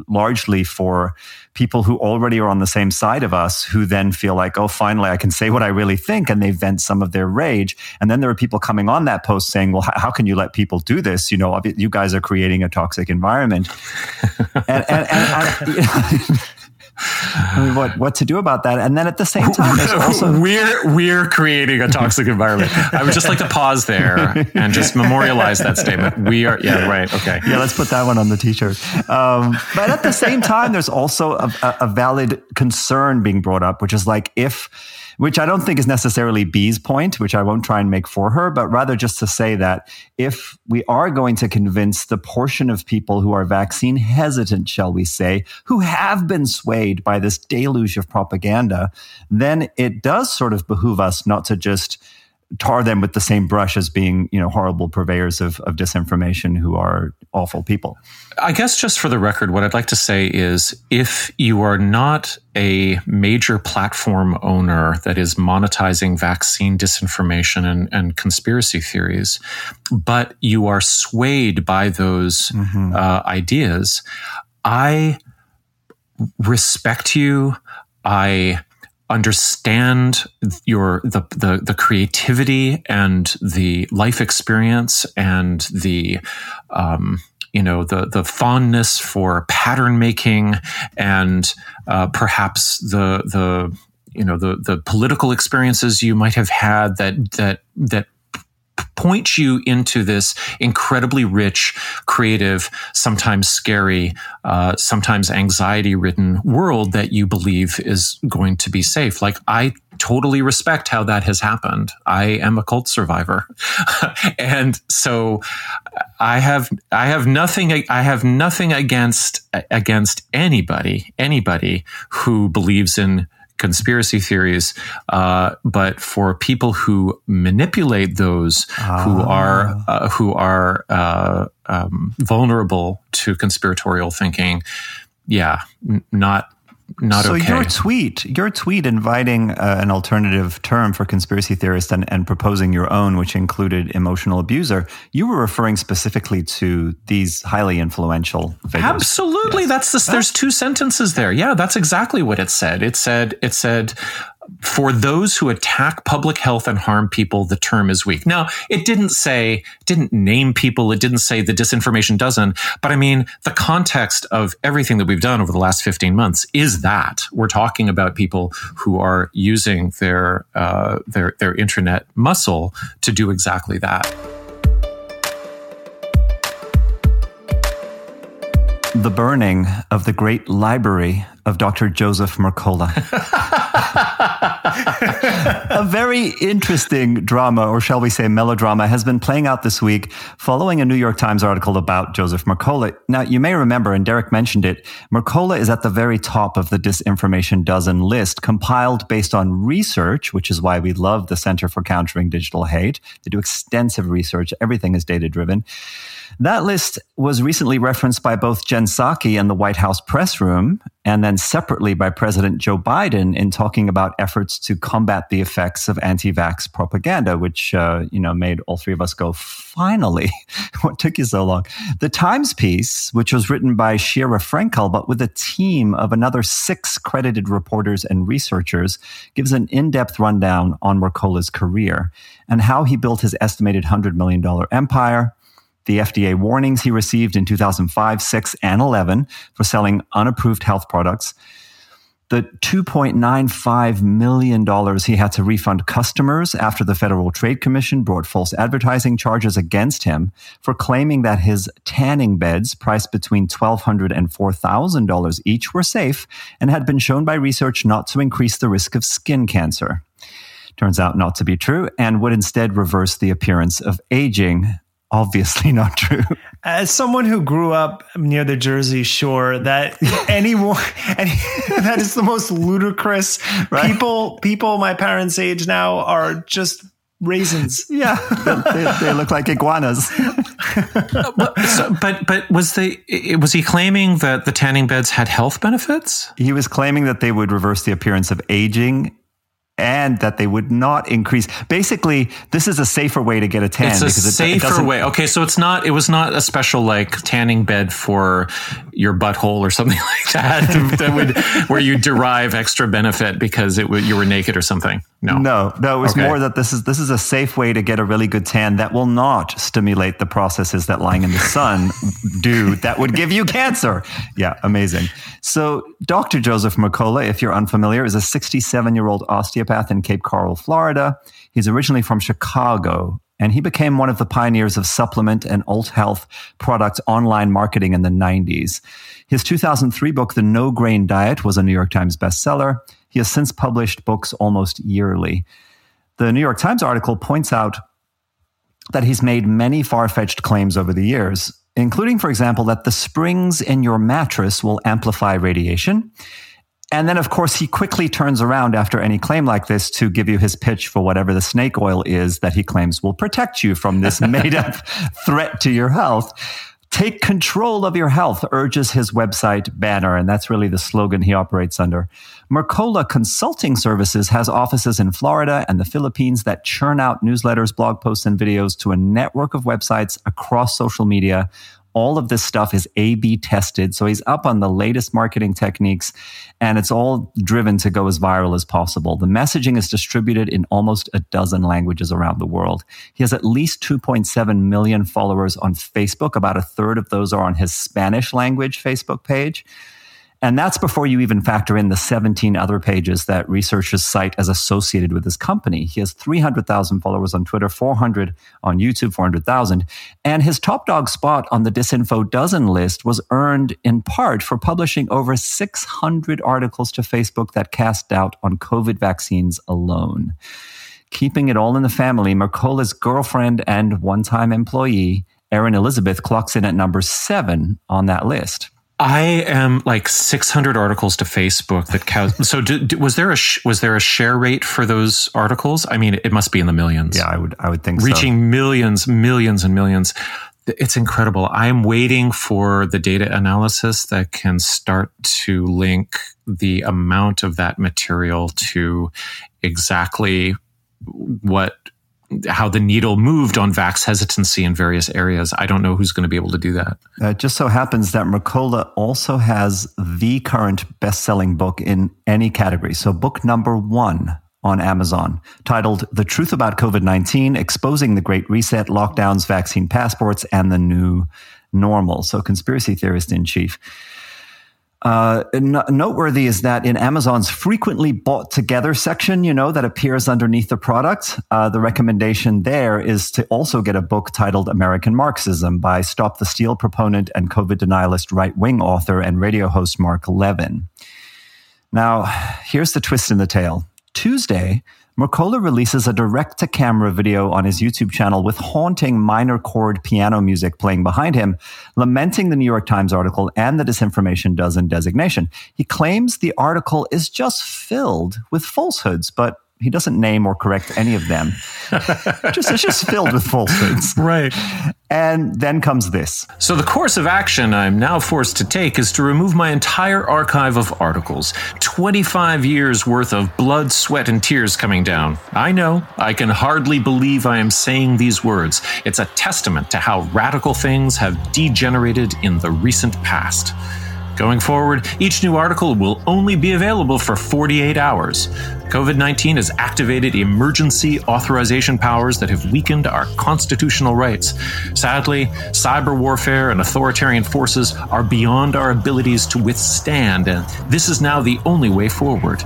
largely for people who already are on the same side of us who then feel like, oh, finally, I can say what I really think, and they vent some of their rage. And then there are people coming on that post saying, well, how can you let people do this? You know, you guys are creating a toxic environment. and, and, and I, I mean, what what to do about that? And then at the same time, also we're we're creating a toxic environment. I would just like to pause there and just memorialize that statement. We are yeah right okay. yeah, let's put that one on the t-shirt. Um, but at the same time, there's also a, a, a valid concern being brought up, which is like if, which I don't think is necessarily Be's point, which I won't try and make for her, but rather just to say that if we are going to convince the portion of people who are vaccine hesitant, shall we say, who have been swayed by this deluge of propaganda, then it does sort of behoove us not to just tar them with the same brush as being, you know, horrible purveyors of, of disinformation who are awful people. I guess just for the record, what I'd like to say is if you are not a major platform owner that is monetizing vaccine disinformation and, and conspiracy theories, but you are swayed by those uh, ideas, I respect you. I understand your the, the the creativity and the life experience and the um, you know the the fondness for pattern making and uh, perhaps the the you know the the political experiences you might have had that that that point you into this incredibly rich, creative, sometimes scary, uh, sometimes anxiety ridden world that you believe is going to be safe. Like, I totally respect how that has happened. I am a cult survivor. and so I have, I have nothing, I have nothing against, against anybody, anybody who believes in conspiracy theories, uh, but for people who manipulate those who are uh, who are uh, um, vulnerable to conspiratorial thinking, yeah, n- not not so okay. your tweet, your tweet inviting uh, an alternative term for conspiracy theorist and, and proposing your own, which included emotional abuser, you were referring specifically to these highly influential figures. Absolutely. That's this, there's two sentences there. Yeah, that's exactly what it said. It said, it said, for those who attack public health and harm people, the term is weak. Now, it didn't say, didn't name people. It didn't say the disinformation doesn't. But I mean, the context of everything that we've done over the last 15 months is that we're talking about people who are using their, uh, their, their intranet muscle to do exactly that. The burning of the great library of Dr. Joseph Mercola. a very interesting drama, or shall we say melodrama, has been playing out this week following a New York Times article about Joseph Mercola. Now, you may remember, and Derek mentioned it, Mercola is at the very top of the disinformation dozen list, compiled based on research, which is why we love the Center for Countering Digital Hate. They do extensive research, everything is data driven. That list was recently referenced by both Jen Psaki and the White House press room, and then separately by President Joe Biden in talking about efforts to combat the effects of anti-vax propaganda, which uh, you know made all three of us go, "Finally, what took you so long?" The Times piece, which was written by Sheera Frenkel, but with a team of another six credited reporters and researchers, gives an in-depth rundown on Mercola's career and how he built his estimated hundred million dollar empire the FDA warnings he received in 2005, 6, and 11 for selling unapproved health products, the $2.95 million he had to refund customers after the Federal Trade Commission brought false advertising charges against him for claiming that his tanning beds, priced between $1,200 and $4,000 each, were safe and had been shown by research not to increase the risk of skin cancer. Turns out not to be true and would instead reverse the appearance of aging obviously not true. As someone who grew up near the Jersey Shore, that anyone any, that is the most ludicrous. Right? People, people my parents' age now are just raisins. Yeah, they, they, look like iguanas. but, so, but but was they was he claiming that the tanning beds had health benefits? He was claiming that they would reverse the appearance of aging and that they would not increase. Basically, this is a safer way to get a tan. It's a safer it, way. Okay, so it's not. It was not a special like tanning bed for your butthole or something like that that would where you derive extra benefit because it you were naked or something. No, no, no. It was okay. more that this is this is a safe way to get a really good tan that will not stimulate the processes that lying in the sun do that would give you cancer. Yeah, amazing. So, Dr. Joseph Mercola, if you're unfamiliar, is a 67 year old osteopath osteopath in Cape Coral, Florida. He's originally from Chicago, and he became one of the pioneers of supplement and alt health product online marketing in the 90s. His 2003 book, The No Grain Diet, was a New York Times bestseller. He has since published books almost yearly. The New York Times article points out that he's made many far fetched claims over the years, including, for example, that the springs in your mattress will amplify radiation and then, of course, he quickly turns around after any claim like this to give you his pitch for whatever the snake oil is that he claims will protect you from this made up threat to your health. Take control of your health, urges his website banner, and that's really the slogan he operates under. Mercola Consulting Services has offices in Florida and the Philippines that churn out newsletters, blog posts, and videos to a network of websites across social media all of this stuff is A B tested. So he's up on the latest marketing techniques and it's all driven to go as viral as possible. The messaging is distributed in almost a dozen languages around the world. He has at least 2.7 million followers on Facebook. About a third of those are on his Spanish language Facebook page. And that's before you even factor in the 17 other pages that researchers cite as associated with his company. He has 300,000 followers on Twitter, 400 on YouTube, 400,000. And his top dog spot on the Disinfo Dozen list was earned in part for publishing over 600 articles to Facebook that cast doubt on COVID vaccines alone. Keeping it all in the family, Mercola's girlfriend and one time employee, Erin Elizabeth, clocks in at number seven on that list. I am like 600 articles to Facebook that count. so do, do, was there a sh- was there a share rate for those articles? I mean, it must be in the millions. Yeah, I would I would think reaching so. millions, millions and millions. It's incredible. I'm waiting for the data analysis that can start to link the amount of that material to exactly what how the needle moved on vax hesitancy in various areas. I don't know who's going to be able to do that. Uh, it just so happens that Mercola also has the current best selling book in any category. So, book number one on Amazon, titled The Truth About COVID 19 Exposing the Great Reset, Lockdowns, Vaccine Passports, and the New Normal. So, conspiracy theorist in chief. Uh, noteworthy is that in Amazon's frequently bought together section, you know, that appears underneath the product, uh, the recommendation there is to also get a book titled American Marxism by Stop the Steal proponent and COVID denialist right wing author and radio host Mark Levin. Now, here's the twist in the tale. Tuesday, Mercola releases a direct to camera video on his YouTube channel with haunting minor chord piano music playing behind him, lamenting the New York Times article and the disinformation dozen designation. He claims the article is just filled with falsehoods, but he doesn't name or correct any of them. just it's just filled with falsehoods. Right. And then comes this. So the course of action I'm now forced to take is to remove my entire archive of articles. 25 years worth of blood, sweat, and tears coming down. I know, I can hardly believe I am saying these words. It's a testament to how radical things have degenerated in the recent past. Going forward, each new article will only be available for 48 hours. COVID 19 has activated emergency authorization powers that have weakened our constitutional rights. Sadly, cyber warfare and authoritarian forces are beyond our abilities to withstand, and this is now the only way forward.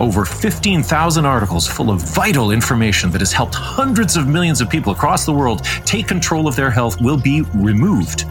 Over 15,000 articles full of vital information that has helped hundreds of millions of people across the world take control of their health will be removed.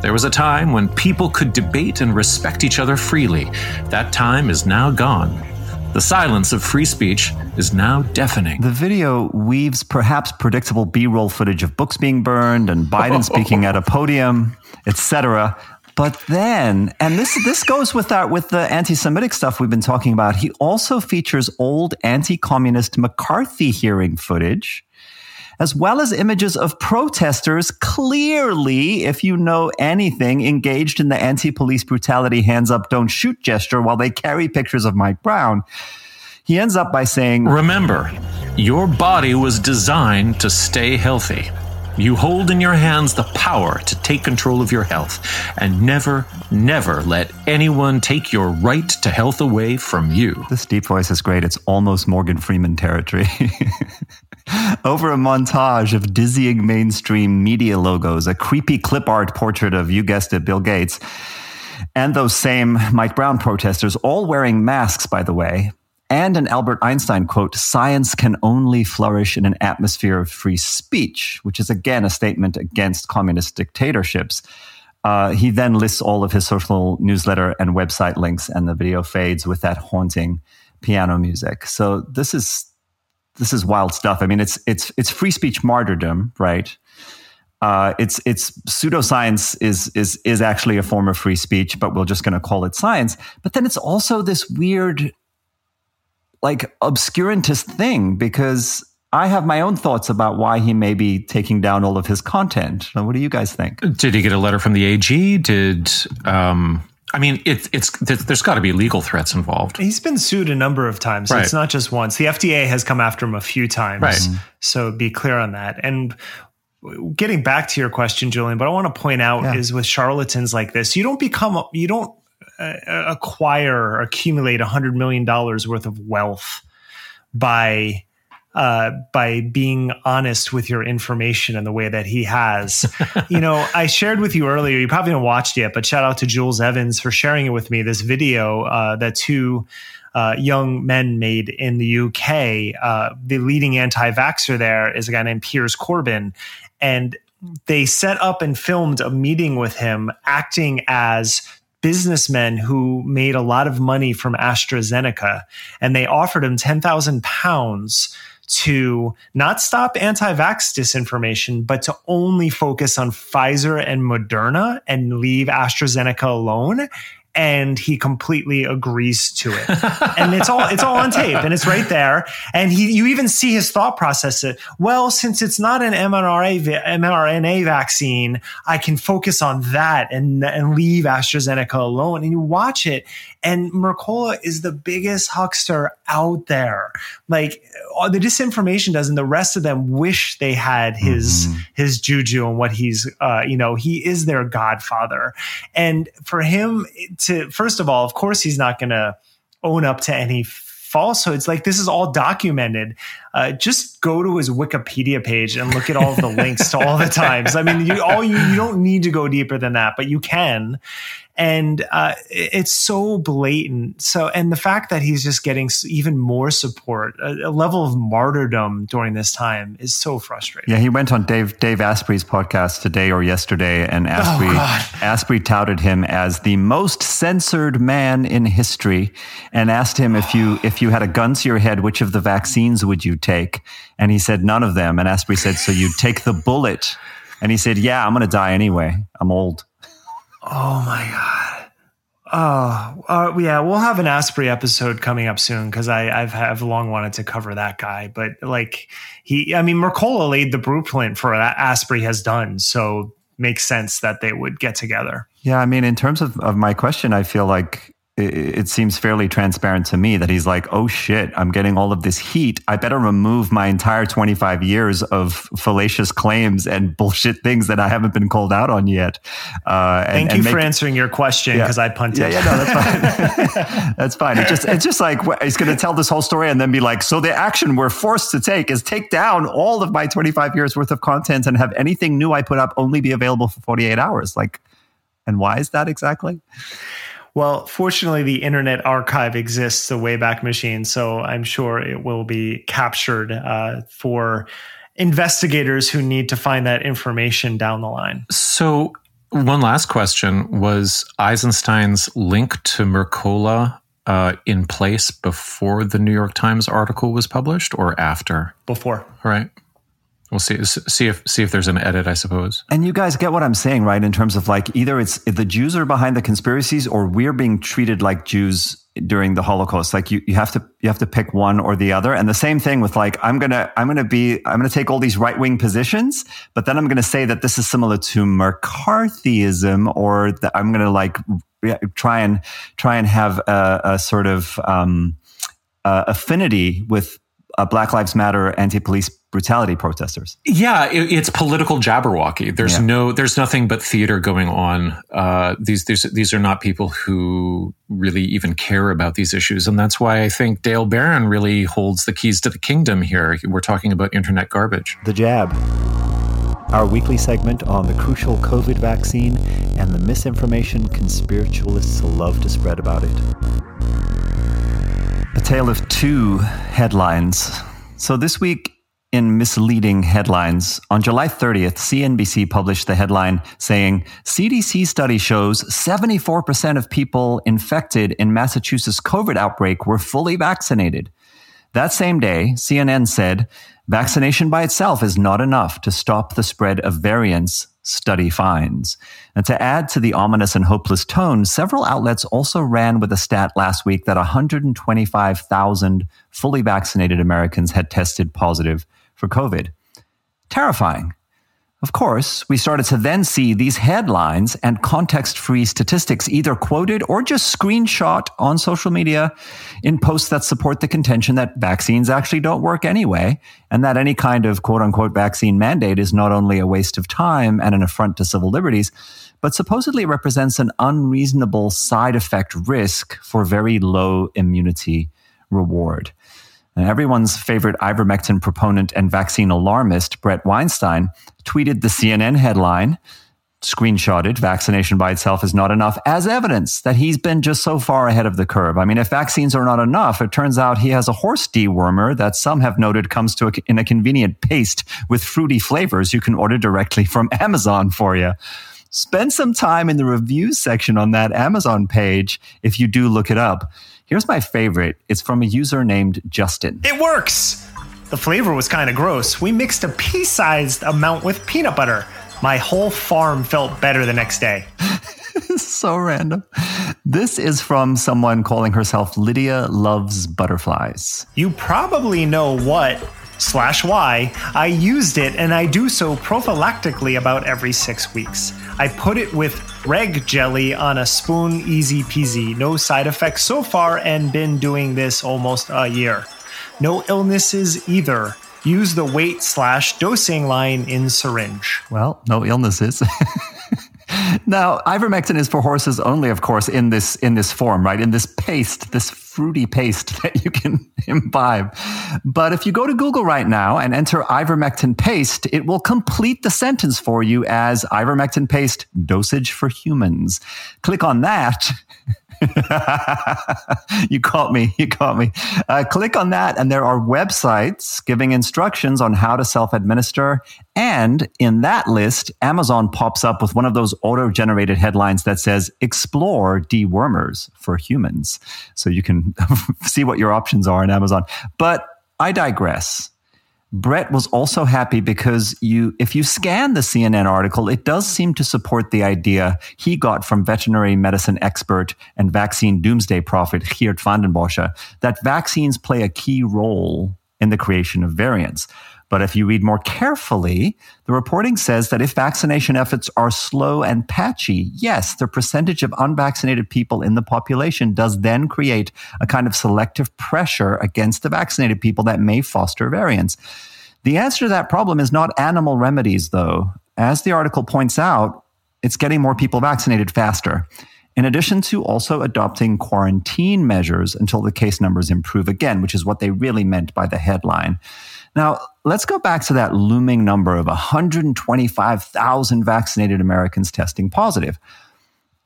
There was a time when people could debate and respect each other freely. That time is now gone. The silence of free speech is now deafening. The video weaves perhaps predictable B-roll footage of books being burned and Biden speaking at a podium, etc. But then, and this this goes with that with the anti-Semitic stuff we've been talking about. He also features old anti-communist McCarthy hearing footage as well as images of protesters clearly, if you know anything, engaged in the anti police brutality hands up, don't shoot gesture while they carry pictures of Mike Brown. He ends up by saying, Remember, your body was designed to stay healthy. You hold in your hands the power to take control of your health and never, never let anyone take your right to health away from you. This deep voice is great. It's almost Morgan Freeman territory. Over a montage of dizzying mainstream media logos, a creepy clip art portrait of, you guessed it, Bill Gates, and those same Mike Brown protesters, all wearing masks, by the way, and an Albert Einstein quote, science can only flourish in an atmosphere of free speech, which is again a statement against communist dictatorships. Uh, he then lists all of his social newsletter and website links, and the video fades with that haunting piano music. So this is this is wild stuff. I mean, it's it's it's free speech martyrdom, right? Uh, it's it's pseudoscience is is is actually a form of free speech, but we're just going to call it science. But then it's also this weird, like obscurantist thing because I have my own thoughts about why he may be taking down all of his content. What do you guys think? Did he get a letter from the AG? Did um, I mean, it, it's there's got to be legal threats involved. He's been sued a number of times. Right. It's not just once. The FDA has come after him a few times. Right. So be clear on that. And getting back to your question, Julian, but I want to point out yeah. is with charlatans like this, you don't become you don't uh, acquire or accumulate a hundred million dollars worth of wealth by uh, by being honest with your information in the way that he has. you know, I shared with you earlier, you probably haven't watched yet, but shout out to Jules Evans for sharing it with me. This video uh, that two uh, young men made in the UK. Uh, the leading anti vaxxer there is a guy named Piers Corbyn. And they set up and filmed a meeting with him acting as businessmen who made a lot of money from AstraZeneca and they offered him 10,000 pounds to not stop anti vax disinformation, but to only focus on Pfizer and Moderna and leave AstraZeneca alone and he completely agrees to it. and it's all it's all on tape and it's right there. And he you even see his thought process. It well, since it's not an mRNA mRNA vaccine, I can focus on that and and leave AstraZeneca alone. And you watch it, and Mercola is the biggest huckster out there. Like the disinformation does, and the rest of them wish they had his mm-hmm. his juju and what he's uh, you know he is their godfather. And for him to first of all, of course, he's not going to own up to any falsehoods. Like this is all documented. Uh, just go to his Wikipedia page and look at all the links to all the times. I mean, you all you, you don't need to go deeper than that, but you can. And uh, it's so blatant. So, and the fact that he's just getting even more support, a, a, level of martyrdom during this time, is so frustrating. Yeah, he went on Dave Dave Asprey's podcast today or yesterday, and oh, Asprey oh, Asprey touted him as the most censored man in history, and asked him if you if you had a gun to your head, which of the vaccines would you take? And he said none of them. And Asprey said, so you take the bullet. And he said, yeah, I'm going to die anyway. I'm old. Oh my god. Oh, uh, yeah. We'll have an Asprey episode coming up soon because I I've have long wanted to cover that guy. But like he, I mean, Mercola laid the blueprint for what Asprey has done. So makes sense that they would get together. Yeah, I mean, in terms of, of my question, I feel like it, seems fairly transparent to me that he's like, oh shit, I'm getting all of this heat. I better remove my entire 25 years of fallacious claims and bullshit things that I haven't been called out on yet. Uh, and, Thank you make, for answering your question because yeah, I punted. Yeah, yeah, no, that's fine. that's fine. It just, it's just like he's going to tell this whole story and then be like, so the action we're forced to take is take down all of my 25 years worth of content and have anything new I put up only be available for 48 hours. Like, and why is that exactly? Well, fortunately, the Internet Archive exists, a Wayback Machine, so I'm sure it will be captured uh, for investigators who need to find that information down the line. So, one last question was Eisenstein's link to Mercola uh, in place before the New York Times article was published or after? Before. All right. We'll see see if see if there's an edit, I suppose. And you guys get what I'm saying, right? In terms of like either it's the Jews are behind the conspiracies, or we're being treated like Jews during the Holocaust. Like you, you have to you have to pick one or the other. And the same thing with like I'm gonna I'm gonna be I'm gonna take all these right wing positions, but then I'm gonna say that this is similar to McCarthyism, or that I'm gonna like try and try and have a, a sort of um, uh, affinity with uh, Black Lives Matter anti-police brutality protesters. Yeah, it, it's political Jabberwocky. There's yeah. no, there's nothing but theater going on. Uh, these, these, these are not people who really even care about these issues, and that's why I think Dale Beran really holds the keys to the kingdom here. We're talking about internet garbage. The jab. Our weekly segment on the crucial COVID vaccine and the misinformation conspiritualists love to spread about it. A tale of two headlines. So this week, in misleading headlines, on July 30th, CNBC published the headline saying CDC study shows 74% of people infected in Massachusetts COVID outbreak were fully vaccinated. That same day, CNN said vaccination by itself is not enough to stop the spread of variants study finds. And to add to the ominous and hopeless tone, several outlets also ran with a stat last week that 125,000 fully vaccinated Americans had tested positive for COVID. Terrifying. Of course, we started to then see these headlines and context free statistics either quoted or just screenshot on social media in posts that support the contention that vaccines actually don't work anyway, and that any kind of quote unquote vaccine mandate is not only a waste of time and an affront to civil liberties, but supposedly represents an unreasonable side effect risk for very low immunity reward. And everyone's favorite ivermectin proponent and vaccine alarmist, Bret Weinstein, tweeted the CNN headline, screenshotted, vaccination by itself is not enough, as evidence that he's been just so far ahead of the curve. I mean, if vaccines are not enough, it turns out he has a horse dewormer that some have noted comes to a, in a convenient paste with fruity flavors you can order directly from Amazon for you spend some time in the reviews section on that Amazon page if you do look it up. Here's my favorite. It's from a user named Justin. It works! The flavor was kind of gross. We mixed a pea sized amount with peanut butter. My whole farm felt better the next day. so random. This is from someone calling herself Lydia Loves Butterflies. You probably know what slash why I used it and I do so prophylactically about every six weeks. I put it with reg jelly on a spoon, easy peasy, no side effects so far, and been doing this almost a year. No illnesses either. Use the weight slash dosing line in syringe. Well, no illnesses. now, ivermectin is for horses only, of course, in this in this form, right? In this paste, this fruity paste that you can imbibe. But if you go to Google right now and enter ivermectin paste, it will complete the sentence for you as ivermectin paste dosage for humans. Click on that you caught me. You caught me. Uh, click on that, and there are websites giving instructions on how to self administer. And in that list, Amazon pops up with one of those auto generated headlines that says, Explore dewormers for humans. So you can see what your options are on Amazon. But I digress. Brett was also happy because you, if you scan the CNN article, it does seem to support the idea he got from veterinary medicine expert and vaccine doomsday prophet Geert Vanden Bossche that vaccines play a key role in the creation of variants. But if you read more carefully, the reporting says that if vaccination efforts are slow and patchy, yes, the percentage of unvaccinated people in the population does then create a kind of selective pressure against the vaccinated people that may foster variants. The answer to that problem is not animal remedies, though. As the article points out, it's getting more people vaccinated faster in addition to also adopting quarantine measures until the case numbers improve again, which is what they really meant by the headline. Now, let's go back to that looming number of 125,000 vaccinated Americans testing positive.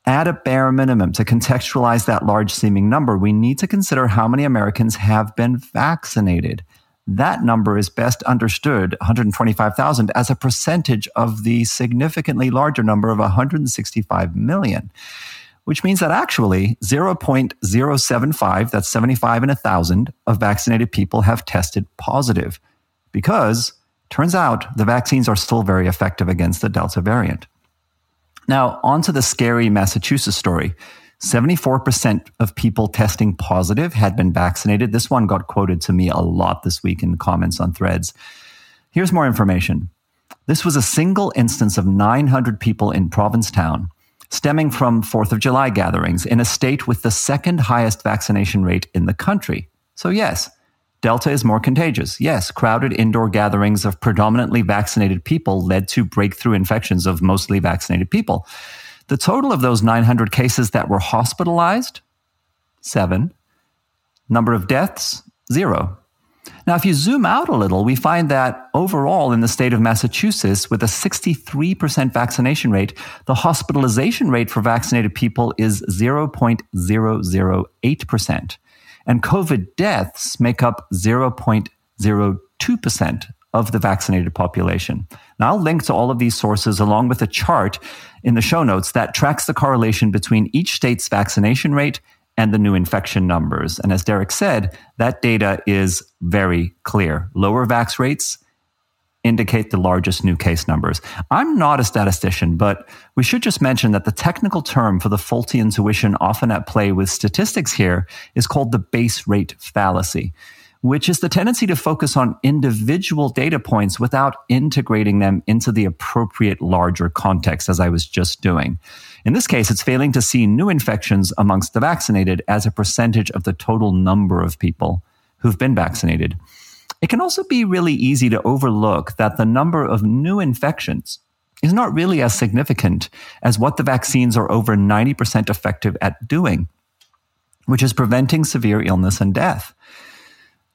At a bare minimum, to contextualize that large seeming number, we need to consider how many Americans have been vaccinated. That number is best understood, 125,000, as a percentage of the significantly larger number of 165 million which means that actually 0.075, that's 75 in a thousand, of vaccinated people have tested positive because turns out the vaccines are still very effective against the Delta variant. Now, on to the scary Massachusetts story. 74% of people testing positive had been vaccinated. This one got quoted to me a lot this week in comments on threads. Here's more information. This was a single instance of 900 people in Provincetown stemming from 4th of July gatherings in a state with the second highest vaccination rate in the country. So, yes, Delta is more contagious. Yes, crowded indoor gatherings of predominantly vaccinated people led to breakthrough infections of mostly vaccinated people. The total of those 900 cases that were hospitalized, seven. Number of deaths, zero. Now, if you zoom out a little, we find that overall in the state of Massachusetts, with a 63% vaccination rate, the hospitalization rate for vaccinated people is 0.008% and COVID deaths make up 0.02% of the vaccinated population. Now, I'll link to all of these sources along with a chart in the show notes that tracks the correlation between each state's vaccination rate and the new infection numbers. And as Derek said, that data is very clear. Lower vax rates indicate the largest new case numbers. I'm not a statistician, but we should just mention that the technical term for the faulty intuition often at play with statistics here is called the base rate fallacy, which is the tendency to focus on individual data points without integrating them into the appropriate larger context, as I was just doing. In this case, it's failing to see new infections amongst the vaccinated as a percentage of the total number of people who've been vaccinated. It can also be really easy to overlook that the number of new infections is not really as significant as what the vaccines are over 90% effective at doing, which is preventing severe illness and death.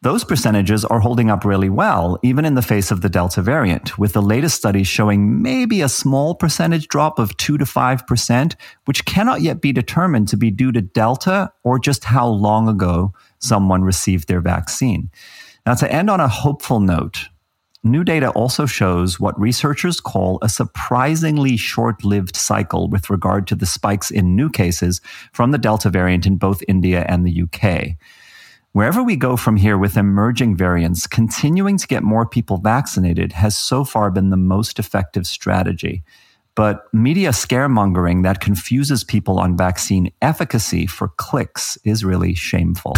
Those percentages are holding up really well, even in the face of the Delta variant, with the latest studies showing maybe a small percentage drop of 2 to 5%, which cannot yet be determined to be due to Delta or just how long ago someone received their vaccine. Now, to end on a hopeful note, new data also shows what researchers call a surprisingly short lived cycle with regard to the spikes in new cases from the Delta variant in both India and the UK. Wherever we go from here with emerging variants, continuing to get more people vaccinated has so far been the most effective strategy. But media scaremongering that confuses people on vaccine efficacy for clicks is really shameful.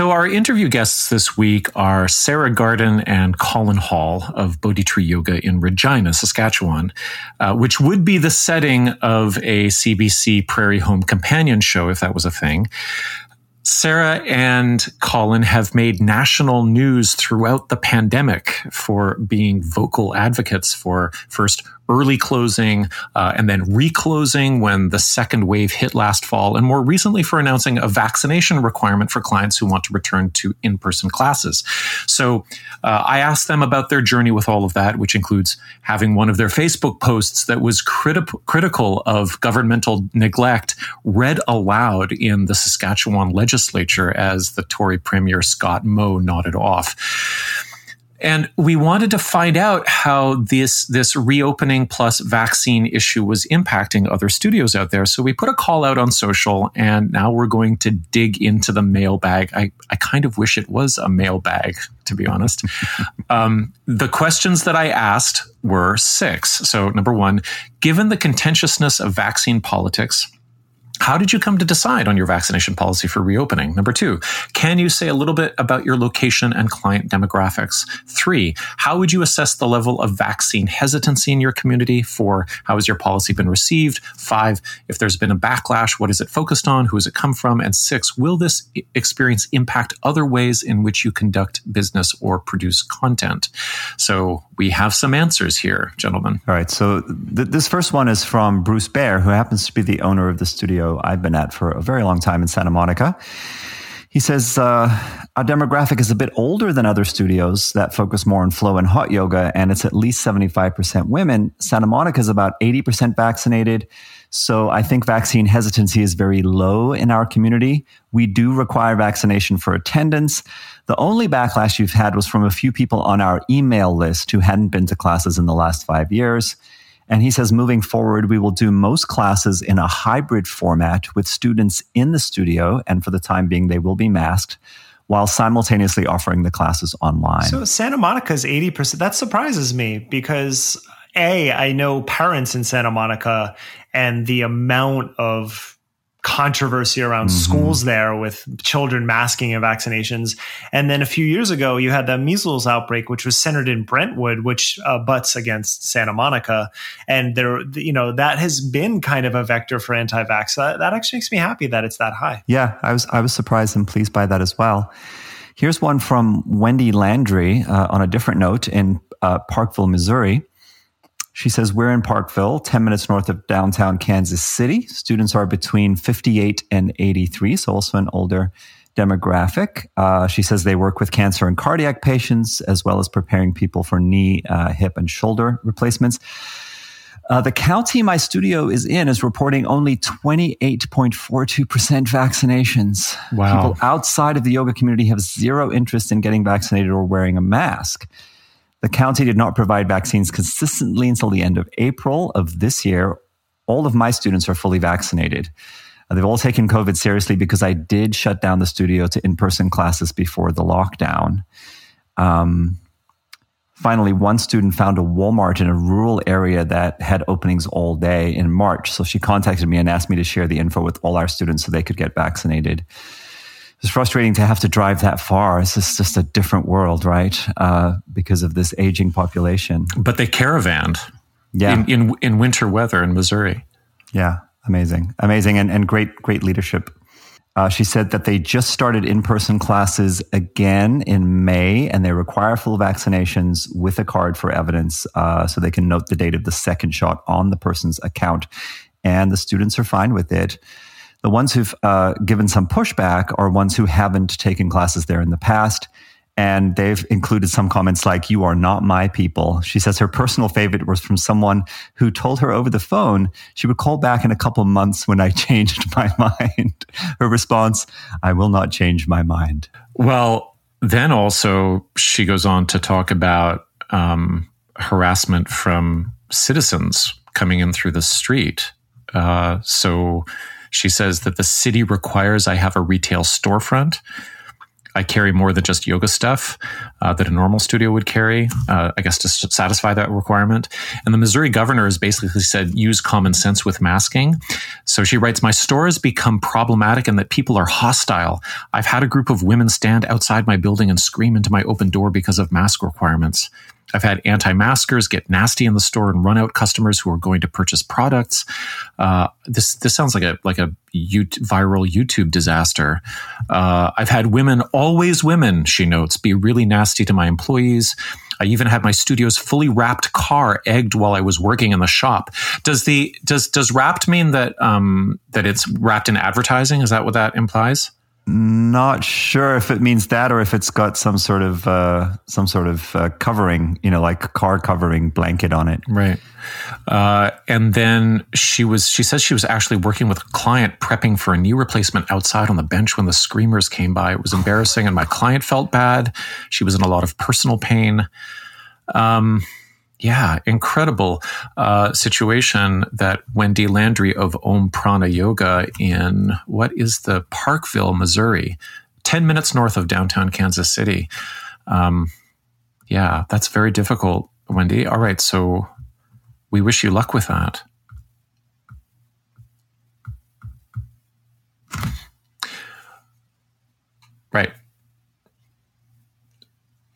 So, our interview guests this week are Sarah Garden and Colin Hall of Bodhi Tree Yoga in Regina, Saskatchewan, uh, which would be the setting of a CBC Prairie Home Companion show if that was a thing. Sarah and Colin have made national news throughout the pandemic for being vocal advocates for first early closing uh, and then reclosing when the second wave hit last fall, and more recently for announcing a vaccination requirement for clients who want to return to in person classes. So uh, I asked them about their journey with all of that, which includes having one of their Facebook posts that was criti- critical of governmental neglect read aloud in the Saskatchewan legislature as the Tory Premier Scott Moe nodded off. And we wanted to find out how this, this reopening plus vaccine issue was impacting other studios out there. So we put a call out on social and now we're going to dig into the mailbag. I, I kind of wish it was a mailbag, to be honest. um, the questions that I asked were six. So number one, given the contentiousness of vaccine politics, how did you come to decide on your vaccination policy for reopening? Number two, can you say a little bit about your location and client demographics? Three, how would you assess the level of vaccine hesitancy in your community? Four, how has your policy been received? Five, if there's been a backlash, what is it focused on? Who has it come from? And six, will this experience impact other ways in which you conduct business or produce content? So we have some answers here, gentlemen. All right. So th- this first one is from Bruce Bear, who happens to be the owner of the studio I've been at for a very long time in Santa Monica. He says uh, our demographic is a bit older than other studios that focus more on flow and hot yoga, and it's at least 75% women. Santa Monica is about 80% vaccinated. So I think vaccine hesitancy is very low in our community. We do require vaccination for attendance. The only backlash you've had was from a few people on our email list who hadn't been to classes in the last five years. And he says, moving forward, we will do most classes in a hybrid format with students in the studio. And for the time being, they will be masked while simultaneously offering the classes online. So Santa Monica is 80%. That surprises me because A, I know parents in Santa Monica and the amount of controversy around mm-hmm. schools there with children masking and vaccinations. And then a few years ago, you had the measles outbreak, which was centered in Brentwood, which uh, butts against Santa Monica. And there, you know, that has been kind of a vector for anti-vax. That, that actually makes me happy that it's that high. Yeah, I was I was surprised and pleased by that as well. Here's one from Wendy Landry uh, on a different note in uh, Parkville, Missouri. She says, We're in Parkville, 10 minutes north of downtown Kansas City. Students are between 58 and 83, so also an older demographic. Uh, she says they work with cancer and cardiac patients, as well as preparing people for knee, uh, hip, and shoulder replacements. Uh, the county my studio is in is reporting only 28.42% vaccinations. Wow. People outside of the yoga community have zero interest in getting vaccinated or wearing a mask. The county did not provide vaccines consistently until the end of April of this year. All of my students are fully vaccinated. Uh, they've all taken COVID seriously because I did shut down the studio to in person classes before the lockdown. Um, finally, one student found a Walmart in a rural area that had openings all day in March. So she contacted me and asked me to share the info with all our students so they could get vaccinated it's frustrating to have to drive that far. It's just, just a different world, right? Uh, because of this aging population. But they caravanned. Yeah. In, in, in winter weather in Missouri. Yeah. Amazing. Amazing. And, and great, great leadership. Uh, she said that they just started in person classes again in May and they require full vaccinations with a card for evidence uh, so they can note the date of the second shot on the person's account. And the students are fine with it. The ones who've uh, given some pushback are ones who haven't taken classes there in the past. And they've included some comments like, You are not my people. She says her personal favorite was from someone who told her over the phone she would call back in a couple months when I changed my mind. her response, I will not change my mind. Well, then also she goes on to talk about um, harassment from citizens coming in through the street. Uh, so she says that the city requires I have a retail storefront. I carry more than just yoga stuff uh, that a normal studio would carry, uh, I guess, to satisfy that requirement. And the Missouri governor has basically said use common sense with masking. So she writes, My store has become problematic and that people are hostile. I've had a group of women stand outside my building and scream into my open door because of mask requirements. I've had anti-maskers get nasty in the store and run out customers who are going to purchase products. Uh, this this sounds like a like a viral YouTube disaster. Uh, I've had women, always women, she notes, be really nasty to my employees. I even had my studio's fully wrapped car egged while I was working in the shop. Does the does does wrapped mean that um, that it's wrapped in advertising? Is that what that implies? Not sure if it means that or if it's got some sort of uh, some sort of uh, covering, you know, like car covering blanket on it. Right. Uh, and then she was she says she was actually working with a client prepping for a knee replacement outside on the bench when the screamers came by. It was embarrassing, and my client felt bad. She was in a lot of personal pain. Um, yeah, incredible uh, situation that Wendy Landry of Om Prana Yoga in what is the Parkville, Missouri, 10 minutes north of downtown Kansas City. Um, yeah, that's very difficult, Wendy. All right, so we wish you luck with that. Right.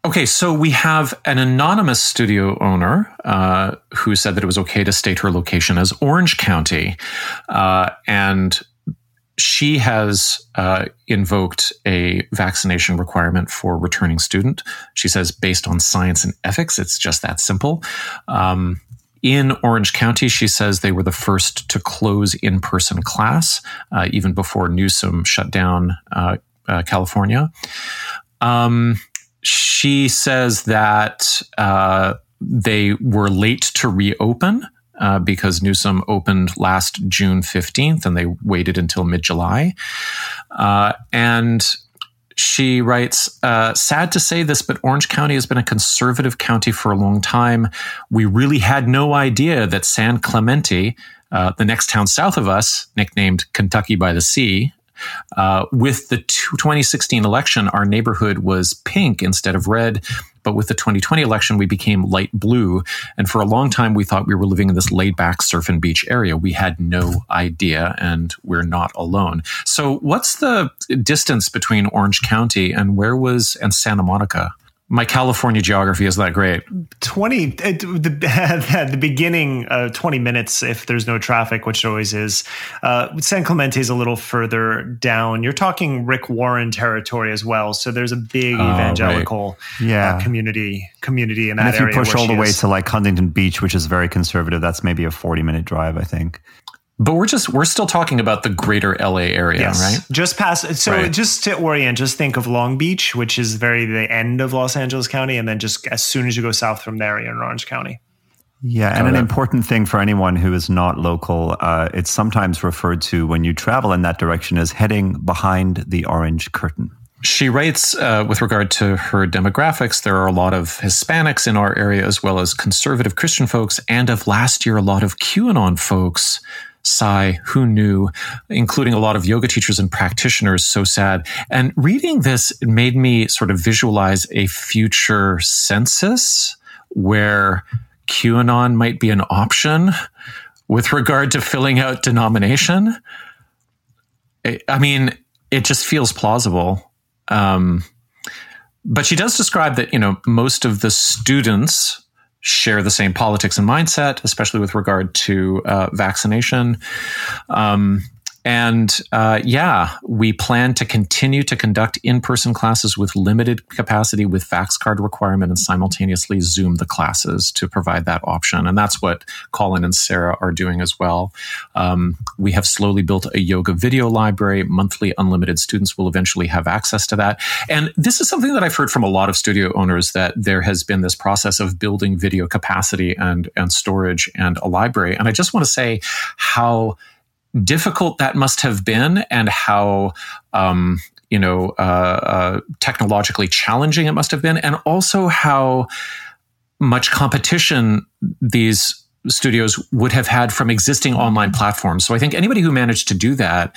Okay, so we have an anonymous studio owner uh, who said that it was okay to state her location as Orange County. Uh, and she has uh, invoked a vaccination requirement for returning student. She says, based on science and ethics, it's just that simple. Um, in Orange County, she says they were the first to close in person class, uh, even before Newsom shut down uh, uh, California. Um, she says that uh, they were late to reopen uh, because Newsom opened last June 15th and they waited until mid July. Uh, and she writes, uh, sad to say this, but Orange County has been a conservative county for a long time. We really had no idea that San Clemente, uh, the next town south of us, nicknamed Kentucky by the Sea, uh, with the 2016 election, our neighborhood was pink instead of red. But with the 2020 election, we became light blue. And for a long time, we thought we were living in this laid back surf and beach area. We had no idea, and we're not alone. So, what's the distance between Orange County and where was and Santa Monica? My California geography is that great. 20 at the, the beginning, uh, 20 minutes if there's no traffic, which always is. Uh, San Clemente is a little further down. You're talking Rick Warren territory as well. So there's a big oh, evangelical right. yeah. Uh, community community in that and if you push all the way is. to like Huntington Beach, which is very conservative, that's maybe a 40 minute drive, I think. But we're just we're still talking about the greater LA area, yes. right? Just past so right. just to orient, just think of Long Beach, which is very the end of Los Angeles County, and then just as soon as you go south from there, you're in Orange County. Yeah, and an important thing for anyone who is not local, uh, it's sometimes referred to when you travel in that direction as heading behind the orange curtain. She writes uh, with regard to her demographics, there are a lot of Hispanics in our area, as well as conservative Christian folks, and of last year, a lot of QAnon folks sigh, who knew, including a lot of yoga teachers and practitioners. So sad. And reading this made me sort of visualize a future census where QAnon might be an option with regard to filling out denomination. I mean, it just feels plausible. Um, but she does describe that, you know, most of the students share the same politics and mindset, especially with regard to uh, vaccination. Um, and uh, yeah, we plan to continue to conduct in person classes with limited capacity with Vax card requirement and simultaneously Zoom the classes to provide that option. And that's what Colin and Sarah are doing as well. Um, we have slowly built a yoga video library. Monthly unlimited students will eventually have access to that. And this is something that I've heard from a lot of studio owners that there has been this process of building video capacity and, and storage and a library. And I just want to say how difficult that must have been and how um, you know uh, uh, technologically challenging it must have been and also how much competition these studios would have had from existing online platforms. So I think anybody who managed to do that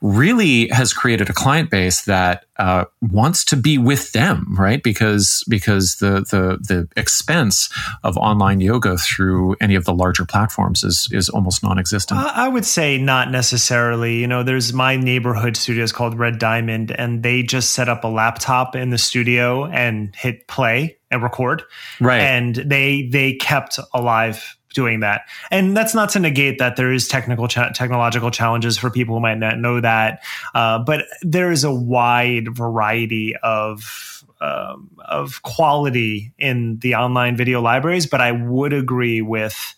really has created a client base that uh, wants to be with them, right? Because because the the the expense of online yoga through any of the larger platforms is is almost non-existent. I would say not necessarily. You know, there's my neighborhood studios called Red Diamond, and they just set up a laptop in the studio and hit play and record. Right. And they they kept alive doing that. And that's not to negate that there is technical cha- technological challenges for people who might not know that. Uh, but there is a wide variety of um, of quality in the online video libraries. But I would agree with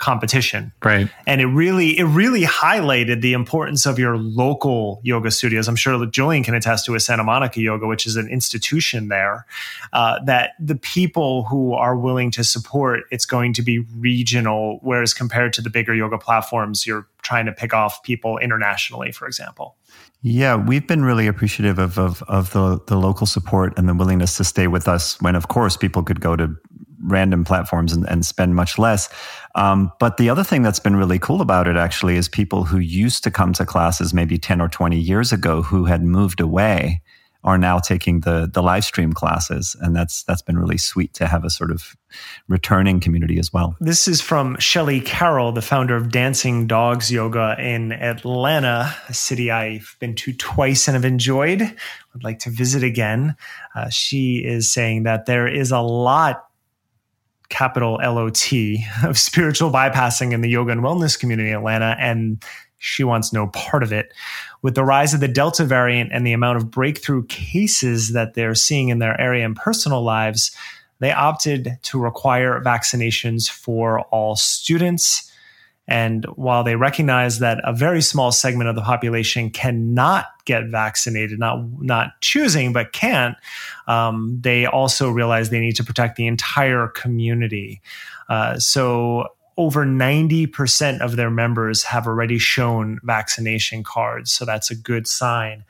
competition. Right. And it really it really highlighted the importance of your local yoga studios. I'm sure Julian can attest to a Santa Monica Yoga, which is an institution there, uh, that the people who are willing to support it's going to be regional, whereas compared to the bigger yoga platforms, you're trying to pick off people internationally, for example. Yeah, we've been really appreciative of, of, of the, the local support and the willingness to stay with us when, of course, people could go to random platforms and, and spend much less. Um, but the other thing that's been really cool about it actually is people who used to come to classes maybe 10 or 20 years ago who had moved away are now taking the the live stream classes and that's that's been really sweet to have a sort of returning community as well. This is from Shelly Carroll, the founder of Dancing Dogs Yoga in Atlanta, a city I've been to twice and have enjoyed. Would like to visit again. Uh, she is saying that there is a lot capital LOT of spiritual bypassing in the yoga and wellness community in Atlanta, and she wants no part of it. With the rise of the Delta variant and the amount of breakthrough cases that they're seeing in their area and personal lives, they opted to require vaccinations for all students. And while they recognize that a very small segment of the population cannot get vaccinated, not not choosing but can't, um, they also realize they need to protect the entire community. Uh, so over 90% of their members have already shown vaccination cards. So that's a good sign.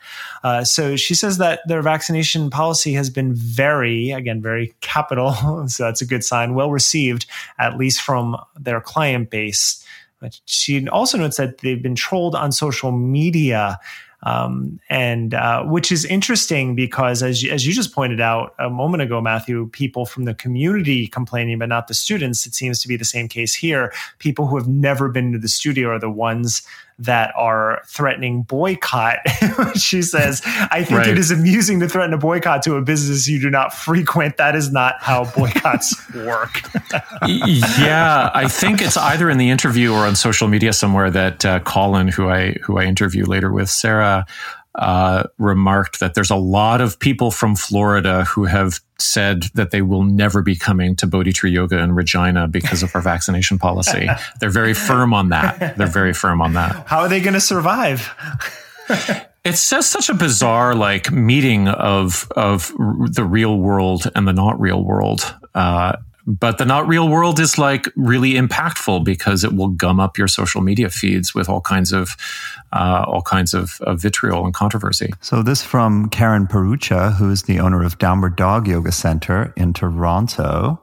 Uh, so she says that their vaccination policy has been very, again, very capital. so that's a good sign, well received, at least from their client base. But she also notes that they've been trolled on social media um, and uh, which is interesting because, as as you just pointed out a moment ago, Matthew, people from the community complaining, but not the students. It seems to be the same case here. People who have never been to the studio are the ones that are threatening boycott. she says, I think right. it is amusing to threaten a boycott to a business you do not frequent. That is not how boycotts work. yeah, I think it's either in the interview or on social media somewhere that uh, Colin, who I who I interview later with Sarah, uh, remarked that there's a lot of people from Florida who have said that they will never be coming to Bodhi Tree Yoga in Regina because of our vaccination policy. They're very firm on that. They're very firm on that. How are they going to survive? it's just such a bizarre like meeting of of the real world and the not real world. Uh, but the not real world is like really impactful because it will gum up your social media feeds with all kinds of uh, all kinds of, of, vitriol and controversy. So this from Karen Perucha, who is the owner of Downward Dog Yoga Center in Toronto.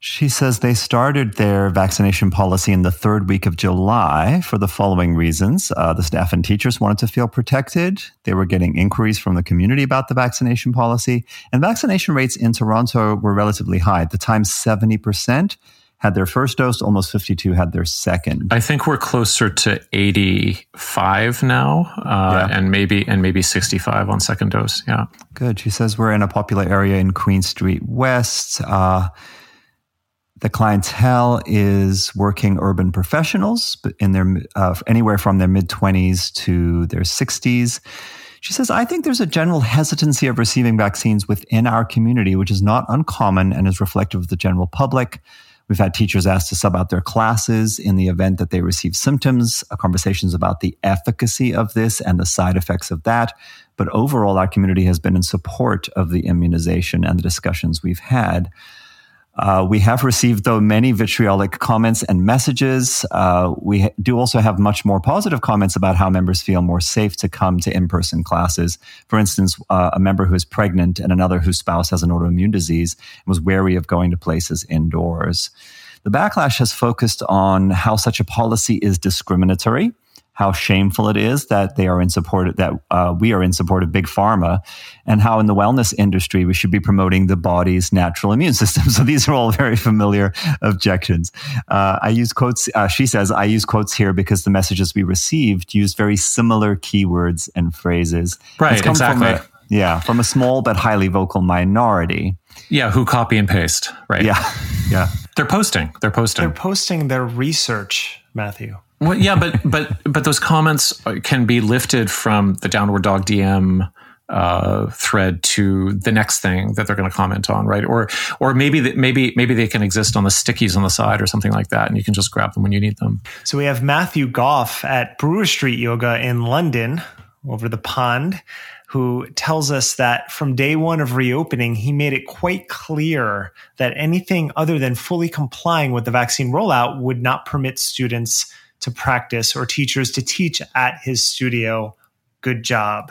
She says they started their vaccination policy in the third week of July for the following reasons. Uh, the staff and teachers wanted to feel protected. They were getting inquiries from the community about the vaccination policy. And vaccination rates in Toronto were relatively high. At the time, 70% had their first dose, almost 52 had their second. I think we're closer to 85 now, uh, yeah. and maybe and maybe 65 on second dose. Yeah, good. She says we're in a popular area in Queen Street West. Uh, the clientele is working urban professionals in their uh, anywhere from their mid 20s to their 60s. She says, I think there's a general hesitancy of receiving vaccines within our community, which is not uncommon and is reflective of the general public. We've had teachers asked to sub out their classes in the event that they receive symptoms, uh, conversations about the efficacy of this and the side effects of that. But overall, our community has been in support of the immunization and the discussions we've had. Uh, we have received, though, many vitriolic comments and messages. Uh, we ha- do also have much more positive comments about how members feel more safe to come to in person classes. For instance, uh, a member who is pregnant and another whose spouse has an autoimmune disease was wary of going to places indoors. The backlash has focused on how such a policy is discriminatory how shameful it is that they are in support of, that uh, we are in support of big pharma, and how in the wellness industry we should be promoting the body's natural immune system. So these are all very familiar objections. Uh, I use quotes. Uh, she says I use quotes here because the messages we received use very similar keywords and phrases. Right. Exactly. Yeah, from a small but highly vocal minority. Yeah, who copy and paste, right? Yeah, yeah. They're posting. They're posting. They're posting their research, Matthew. Well, yeah, but but but those comments can be lifted from the downward dog DM uh, thread to the next thing that they're going to comment on, right? Or or maybe maybe maybe they can exist on the stickies on the side or something like that, and you can just grab them when you need them. So we have Matthew Goff at Brewer Street Yoga in London, over the pond, who tells us that from day one of reopening, he made it quite clear that anything other than fully complying with the vaccine rollout would not permit students to practice or teachers to teach at his studio. Good job.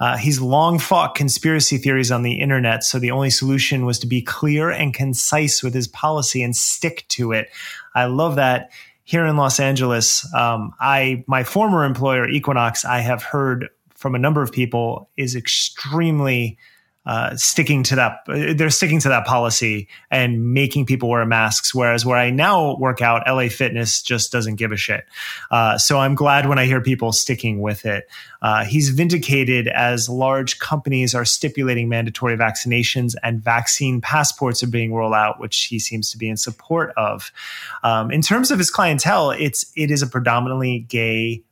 Uh, he's long fought conspiracy theories on the internet, so the only solution was to be clear and concise with his policy and stick to it. I love that. Here in Los Angeles, um, I my former employer Equinox, I have heard from a number of people is extremely uh, sticking to that they're sticking to that policy and making people wear masks whereas where i now work out la fitness just doesn't give a shit. Uh, so i'm glad when i hear people sticking with it. Uh, he's vindicated as large companies are stipulating mandatory vaccinations and vaccine passports are being rolled out which he seems to be in support of. Um, in terms of his clientele it's it is a predominantly gay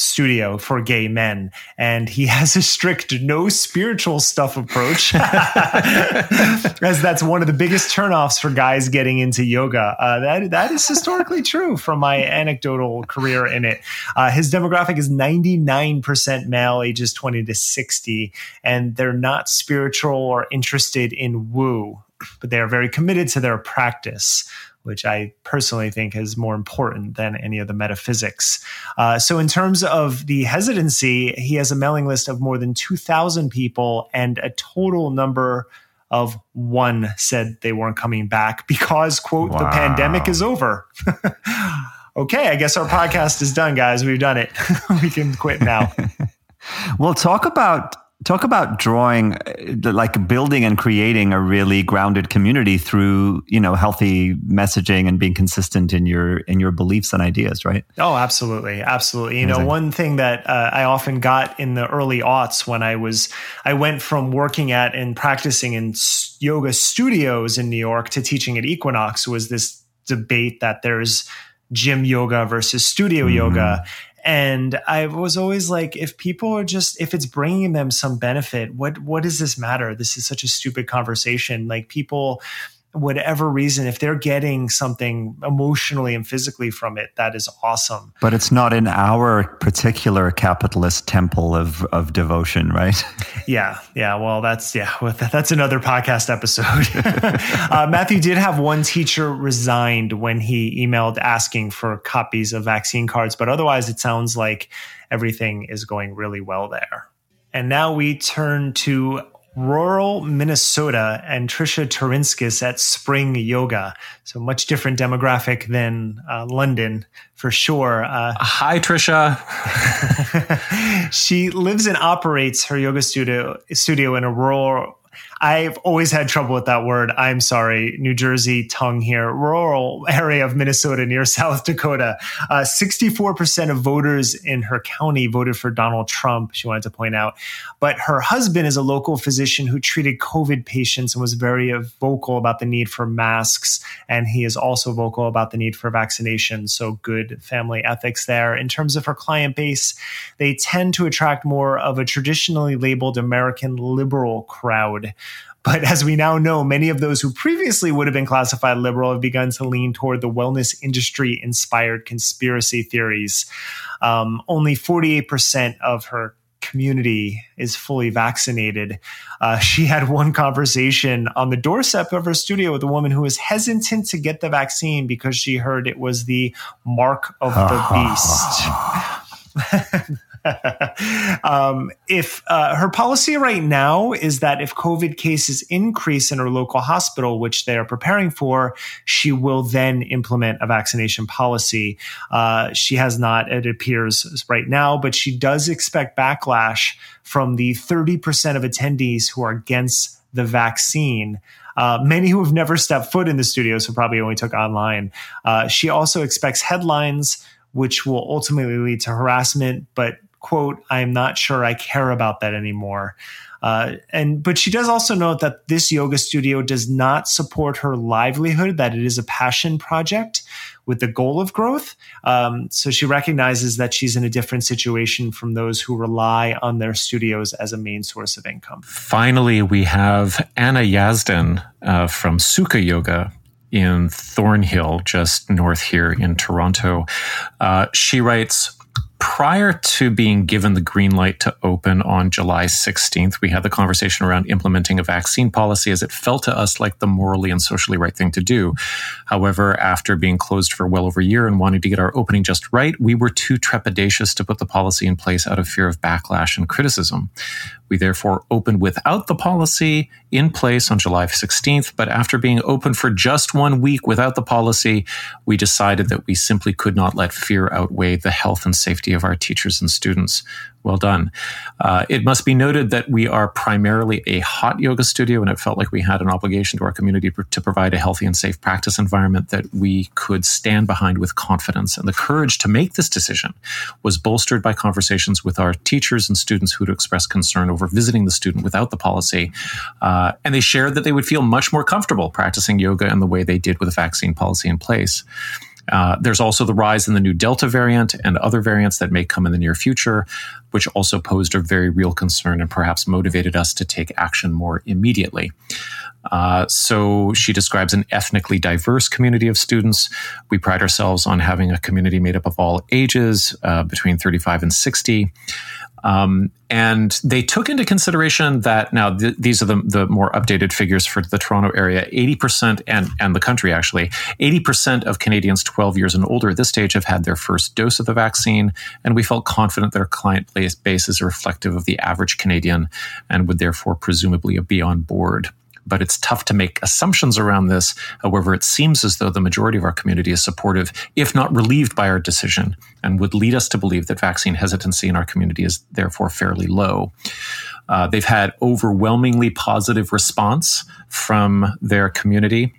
studio for gay men and he has a strict no spiritual stuff approach. As that's one of the biggest turnoffs for guys getting into yoga. Uh, that, that is historically true from my anecdotal career in it. Uh, his demographic is 99% male ages 20 to 60 and they're not spiritual or interested in woo but they are very committed to their practice which I personally think is more important than any of the metaphysics. Uh, so, in terms of the hesitancy, he has a mailing list of more than 2,000 people, and a total number of one said they weren't coming back because, quote, wow. the pandemic is over. okay, I guess our podcast is done, guys. We've done it. we can quit now. well, talk about talk about drawing uh, like building and creating a really grounded community through you know healthy messaging and being consistent in your in your beliefs and ideas right? Oh absolutely. Absolutely. You know one thing that uh, i often got in the early aughts when i was i went from working at and practicing in yoga studios in new york to teaching at equinox was this debate that there's gym yoga versus studio mm-hmm. yoga and i was always like if people are just if it's bringing them some benefit what what does this matter? This is such a stupid conversation. Like people whatever reason, if they're getting something emotionally and physically from it, that is awesome. But it's not in our particular capitalist temple of, of devotion, right? yeah. Yeah. Well, that's, yeah, that's another podcast episode. uh, Matthew did have one teacher resigned when he emailed asking for copies of vaccine cards, but otherwise it sounds like everything is going really well there. And now we turn to rural Minnesota and Trisha Turinskis at Spring Yoga. So much different demographic than uh, London for sure. Uh, Hi, Trisha. she lives and operates her yoga studio studio in a rural I've always had trouble with that word. I'm sorry, New Jersey tongue here, rural area of Minnesota near South Dakota. Uh, 64% of voters in her county voted for Donald Trump, she wanted to point out. But her husband is a local physician who treated COVID patients and was very vocal about the need for masks. And he is also vocal about the need for vaccination. So good family ethics there. In terms of her client base, they tend to attract more of a traditionally labeled American liberal crowd. But as we now know, many of those who previously would have been classified liberal have begun to lean toward the wellness industry inspired conspiracy theories. Um, only 48% of her community is fully vaccinated. Uh, she had one conversation on the doorstep of her studio with a woman who was hesitant to get the vaccine because she heard it was the mark of the beast. um, if uh, her policy right now is that if COVID cases increase in her local hospital, which they are preparing for, she will then implement a vaccination policy. Uh, she has not, it appears right now, but she does expect backlash from the 30% of attendees who are against the vaccine. Uh, many who have never stepped foot in the studio, so probably only took online. Uh, she also expects headlines, which will ultimately lead to harassment, but quote, I'm not sure I care about that anymore. Uh, and but she does also note that this yoga studio does not support her livelihood; that it is a passion project with the goal of growth. Um, so she recognizes that she's in a different situation from those who rely on their studios as a main source of income. Finally, we have Anna Yazdan uh, from Sukha Yoga in Thornhill, just north here in Toronto. Uh, she writes, prior to being given the green light to open on July 16th, we had the conversation around implementing a vaccine policy as it felt to us like the morally and socially right thing to do. However, after being closed for well over a year and wanting to get our opening just right, we were too trepidatious to put the policy in place out of fear of backlash and criticism. We therefore opened without the policy in place on July 16th, but after being open for just one week without the policy, we decided that we simply could not let fear outweigh the health and safety of our teachers and students. Well done. Uh, it must be noted that we are primarily a hot yoga studio, and it felt like we had an obligation to our community to provide a healthy and safe practice environment that we could stand behind with confidence. And the courage to make this decision was bolstered by conversations with our teachers and students who'd expressed concern over visiting the student without the policy. Uh, and they shared that they would feel much more comfortable practicing yoga in the way they did with a vaccine policy in place. Uh, there's also the rise in the new Delta variant and other variants that may come in the near future, which also posed a very real concern and perhaps motivated us to take action more immediately. Uh, so she describes an ethnically diverse community of students. We pride ourselves on having a community made up of all ages, uh, between 35 and 60. Um, and they took into consideration that now th- these are the, the more updated figures for the Toronto area 80% and, and the country actually 80% of Canadians 12 years and older at this stage have had their first dose of the vaccine. And we felt confident that our client base is reflective of the average Canadian and would therefore presumably be on board but it's tough to make assumptions around this. However, it seems as though the majority of our community is supportive, if not relieved by our decision, and would lead us to believe that vaccine hesitancy in our community is therefore fairly low. Uh, they've had overwhelmingly positive response from their community.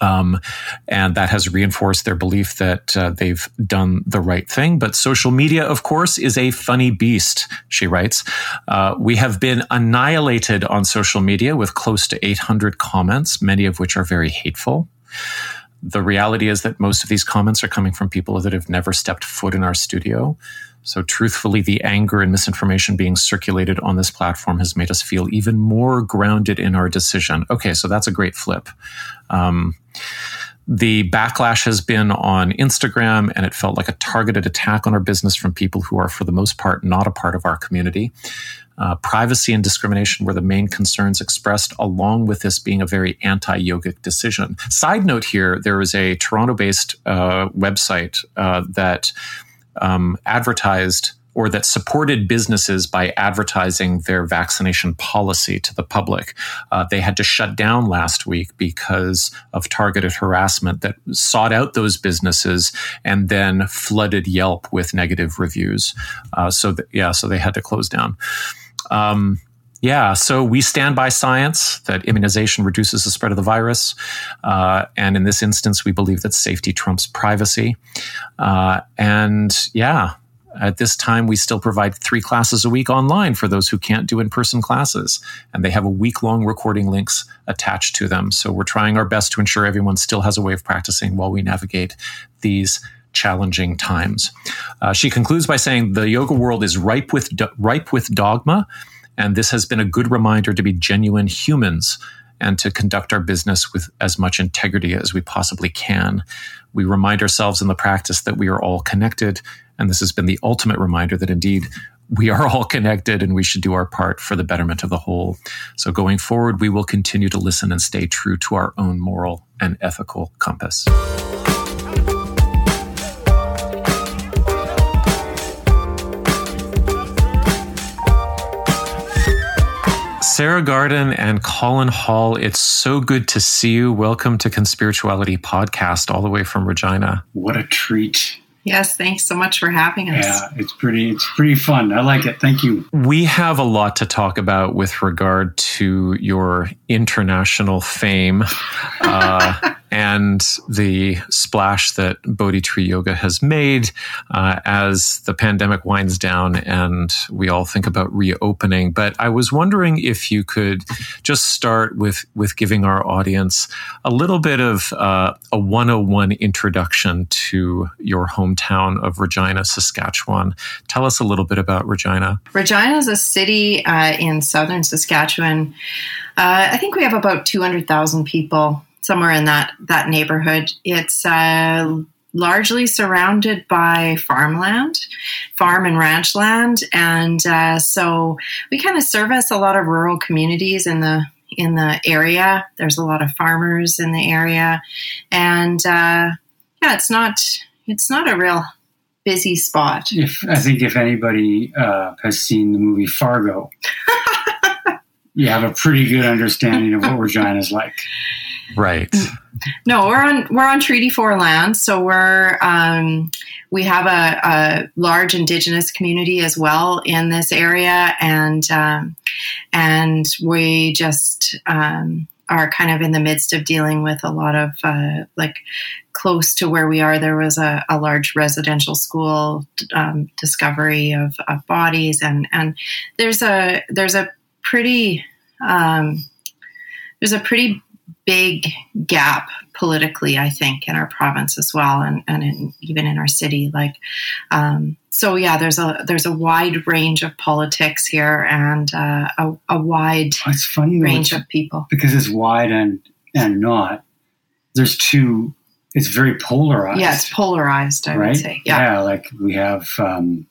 Um, and that has reinforced their belief that uh, they've done the right thing. But social media, of course, is a funny beast, she writes. Uh, we have been annihilated on social media with close to 800 comments, many of which are very hateful. The reality is that most of these comments are coming from people that have never stepped foot in our studio. So, truthfully, the anger and misinformation being circulated on this platform has made us feel even more grounded in our decision. Okay, so that's a great flip. Um, the backlash has been on Instagram, and it felt like a targeted attack on our business from people who are, for the most part, not a part of our community. Uh, privacy and discrimination were the main concerns expressed, along with this being a very anti yogic decision. Side note here there is a Toronto based uh, website uh, that um, advertised or that supported businesses by advertising their vaccination policy to the public. Uh, they had to shut down last week because of targeted harassment that sought out those businesses and then flooded Yelp with negative reviews. Uh, so, th- yeah, so they had to close down. Um, yeah, so we stand by science that immunization reduces the spread of the virus. Uh, and in this instance, we believe that safety trumps privacy. Uh, and yeah, at this time, we still provide three classes a week online for those who can't do in person classes. And they have a week long recording links attached to them. So we're trying our best to ensure everyone still has a way of practicing while we navigate these challenging times. Uh, she concludes by saying the yoga world is ripe with, do- ripe with dogma and this has been a good reminder to be genuine humans and to conduct our business with as much integrity as we possibly can. We remind ourselves in the practice that we are all connected. And this has been the ultimate reminder that indeed we are all connected and we should do our part for the betterment of the whole. So going forward, we will continue to listen and stay true to our own moral and ethical compass. Sarah Garden and Colin Hall, it's so good to see you. Welcome to Conspirituality Podcast, all the way from Regina. What a treat. Yes, thanks so much for having us. Yeah, it's pretty it's pretty fun. I like it. Thank you. We have a lot to talk about with regard to your international fame. Uh, and the splash that Bodhi Tree Yoga has made uh, as the pandemic winds down and we all think about reopening. But I was wondering if you could just start with with giving our audience a little bit of uh, a 101 introduction to your hometown of Regina, Saskatchewan. Tell us a little bit about Regina. Regina is a city uh, in southern Saskatchewan. Uh, I think we have about 200,000 people, somewhere in that, that neighborhood. It's uh, largely surrounded by farmland, farm and ranch land. And uh, so we kind of service a lot of rural communities in the in the area. There's a lot of farmers in the area, and uh, yeah, it's not it's not a real busy spot. If I think if anybody uh, has seen the movie Fargo, you have a pretty good understanding of what Regina's like. Right. No, we're on we're on Treaty Four land, so we're um, we have a, a, large Indigenous community as well in this area, and um, and we just um, are kind of in the midst of dealing with a lot of uh, like close to where we are. There was a, a large residential school um, discovery of, of, bodies, and and there's a there's a pretty um, there's a pretty big gap politically, I think, in our province as well, and, and in, even in our city. Like, um, so yeah, there's a there's a wide range of politics here, and uh, a, a, wide it's funny range of people because it's wide and and not. There's two. It's very polarized. Yeah, it's polarized. I right? would say. Yeah. yeah, like we have, um,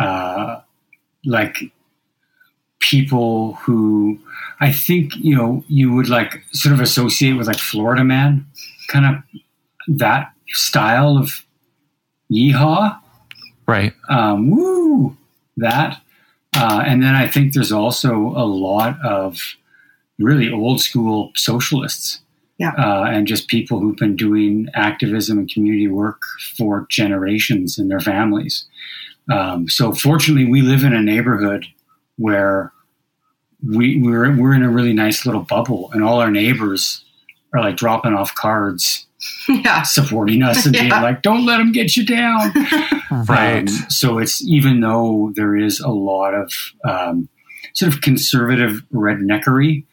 uh, like people who I think you know you would like sort of associate with like Florida Man, kind of that style of yeehaw, right? Um, woo, that, uh, and then I think there's also a lot of really old school socialists. Yeah. Uh, and just people who've been doing activism and community work for generations in their families. Um, so, fortunately, we live in a neighborhood where we we're we're in a really nice little bubble, and all our neighbors are like dropping off cards, yeah, supporting us and yeah. being like, "Don't let them get you down." right. Um, so it's even though there is a lot of um, sort of conservative redneckery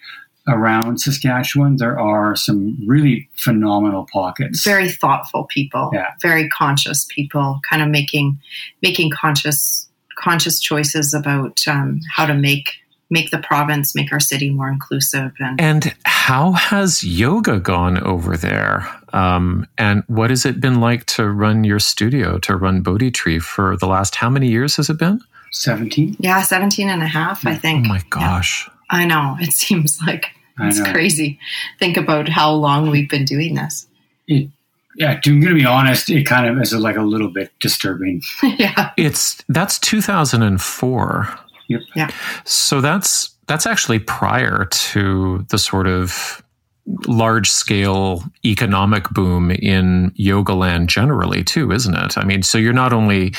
around Saskatchewan, there are some really phenomenal pockets. Very thoughtful people, yeah. very conscious people, kind of making making conscious conscious choices about um, how to make make the province, make our city more inclusive. And, and how has yoga gone over there? Um, and what has it been like to run your studio, to run Bodhi Tree for the last, how many years has it been? 17. Yeah, 17 and a half, I think. Oh my gosh. Yeah. I know. It seems like it's crazy. Think about how long we've been doing this. It, yeah, I'm going to be honest. It kind of is like a little bit disturbing. yeah, it's that's 2004. Yep. Yeah. So that's that's actually prior to the sort of large scale economic boom in yoga land generally too isn't it i mean so you're not only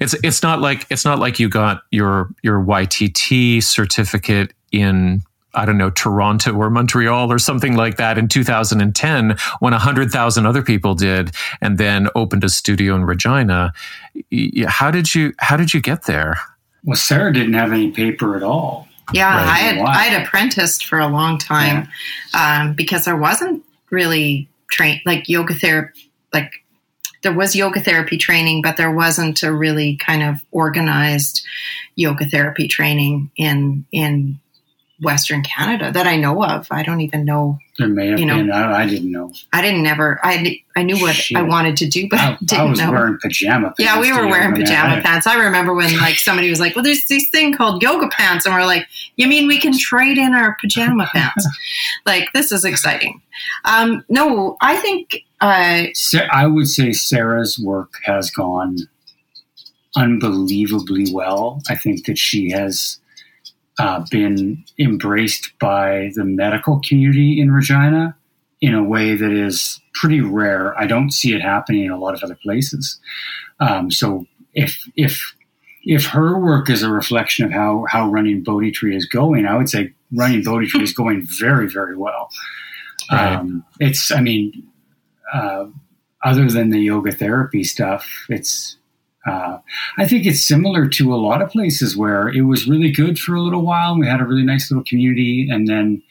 it's it's not like it's not like you got your your ytt certificate in I don't know, Toronto or Montreal or something like that in 2010 when 100,000 other people did and then opened a studio in Regina. How did you how did you get there? Well, Sarah didn't have any paper at all. Yeah, right. I had I had apprenticed for a long time yeah. um, because there wasn't really train like yoga therapy like there was yoga therapy training, but there wasn't a really kind of organized yoga therapy training in in Western Canada that I know of. I don't even know. There may have you know, been. I, I, didn't know. I didn't never. I I knew what Shit. I wanted to do, but I, didn't I was know. wearing pajama pants. Yeah, we were wearing pajama pants. I remember when like somebody was like, "Well, there's this thing called yoga pants," and we're like, "You mean we can trade in our pajama pants?" like this is exciting. Um, no, I think. Uh, I would say Sarah's work has gone unbelievably well. I think that she has uh, been embraced by the medical community in Regina in a way that is pretty rare. I don't see it happening in a lot of other places. Um, so if if if her work is a reflection of how how running Bodhi Tree is going, I would say running Bodhi Tree is going very very well. Right. Um, it's, I mean, uh, other than the yoga therapy stuff, it's, uh, I think it's similar to a lot of places where it was really good for a little while. And we had a really nice little community, and then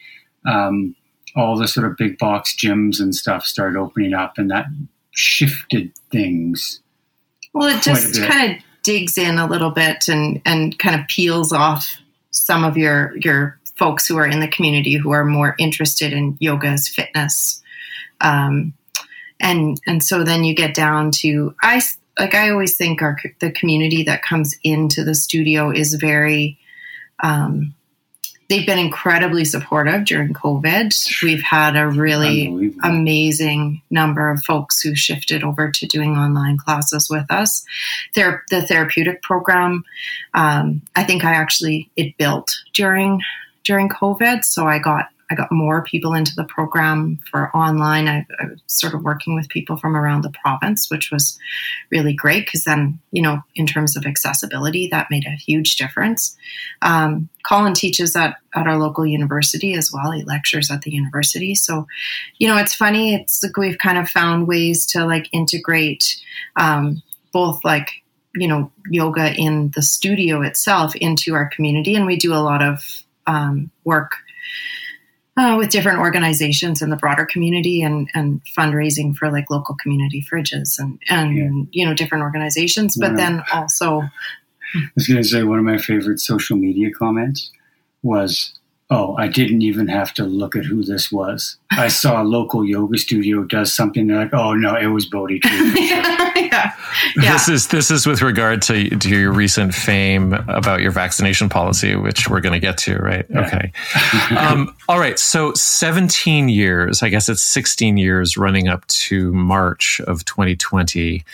um, all the sort of big box gyms and stuff started opening up, and that shifted things. Well, it just kind of digs in a little bit and and kind of peels off some of your your folks who are in the community who are more interested in yoga as fitness. Um, and and so then you get down to I like I always think our the community that comes into the studio is very um, they've been incredibly supportive during COVID. We've had a really amazing number of folks who shifted over to doing online classes with us. Ther- the therapeutic program, um, I think I actually it built during during COVID, so I got I got more people into the program for online. I, I was sort of working with people from around the province, which was really great because then you know in terms of accessibility, that made a huge difference. Um, Colin teaches at, at our local university as well. He lectures at the university. So, you know, it's funny. It's like we've kind of found ways to like integrate um, both like, you know, yoga in the studio itself into our community. And we do a lot of um, work uh, with different organizations in the broader community and, and fundraising for like local community fridges and, and Yeah. you know, different organizations. But then also, I was going to say one of my favorite social media comments was, "Oh, I didn't even have to look at who this was. I saw a local yoga studio does something. They're like, oh no, it was Bodhi Tree. yeah, yeah. Yeah. This is this is with regard to to your recent fame about your vaccination policy, which we're going to get to, right? Yeah. Okay. um, all right. So 17 years, I guess it's 16 years running up to March of 2020.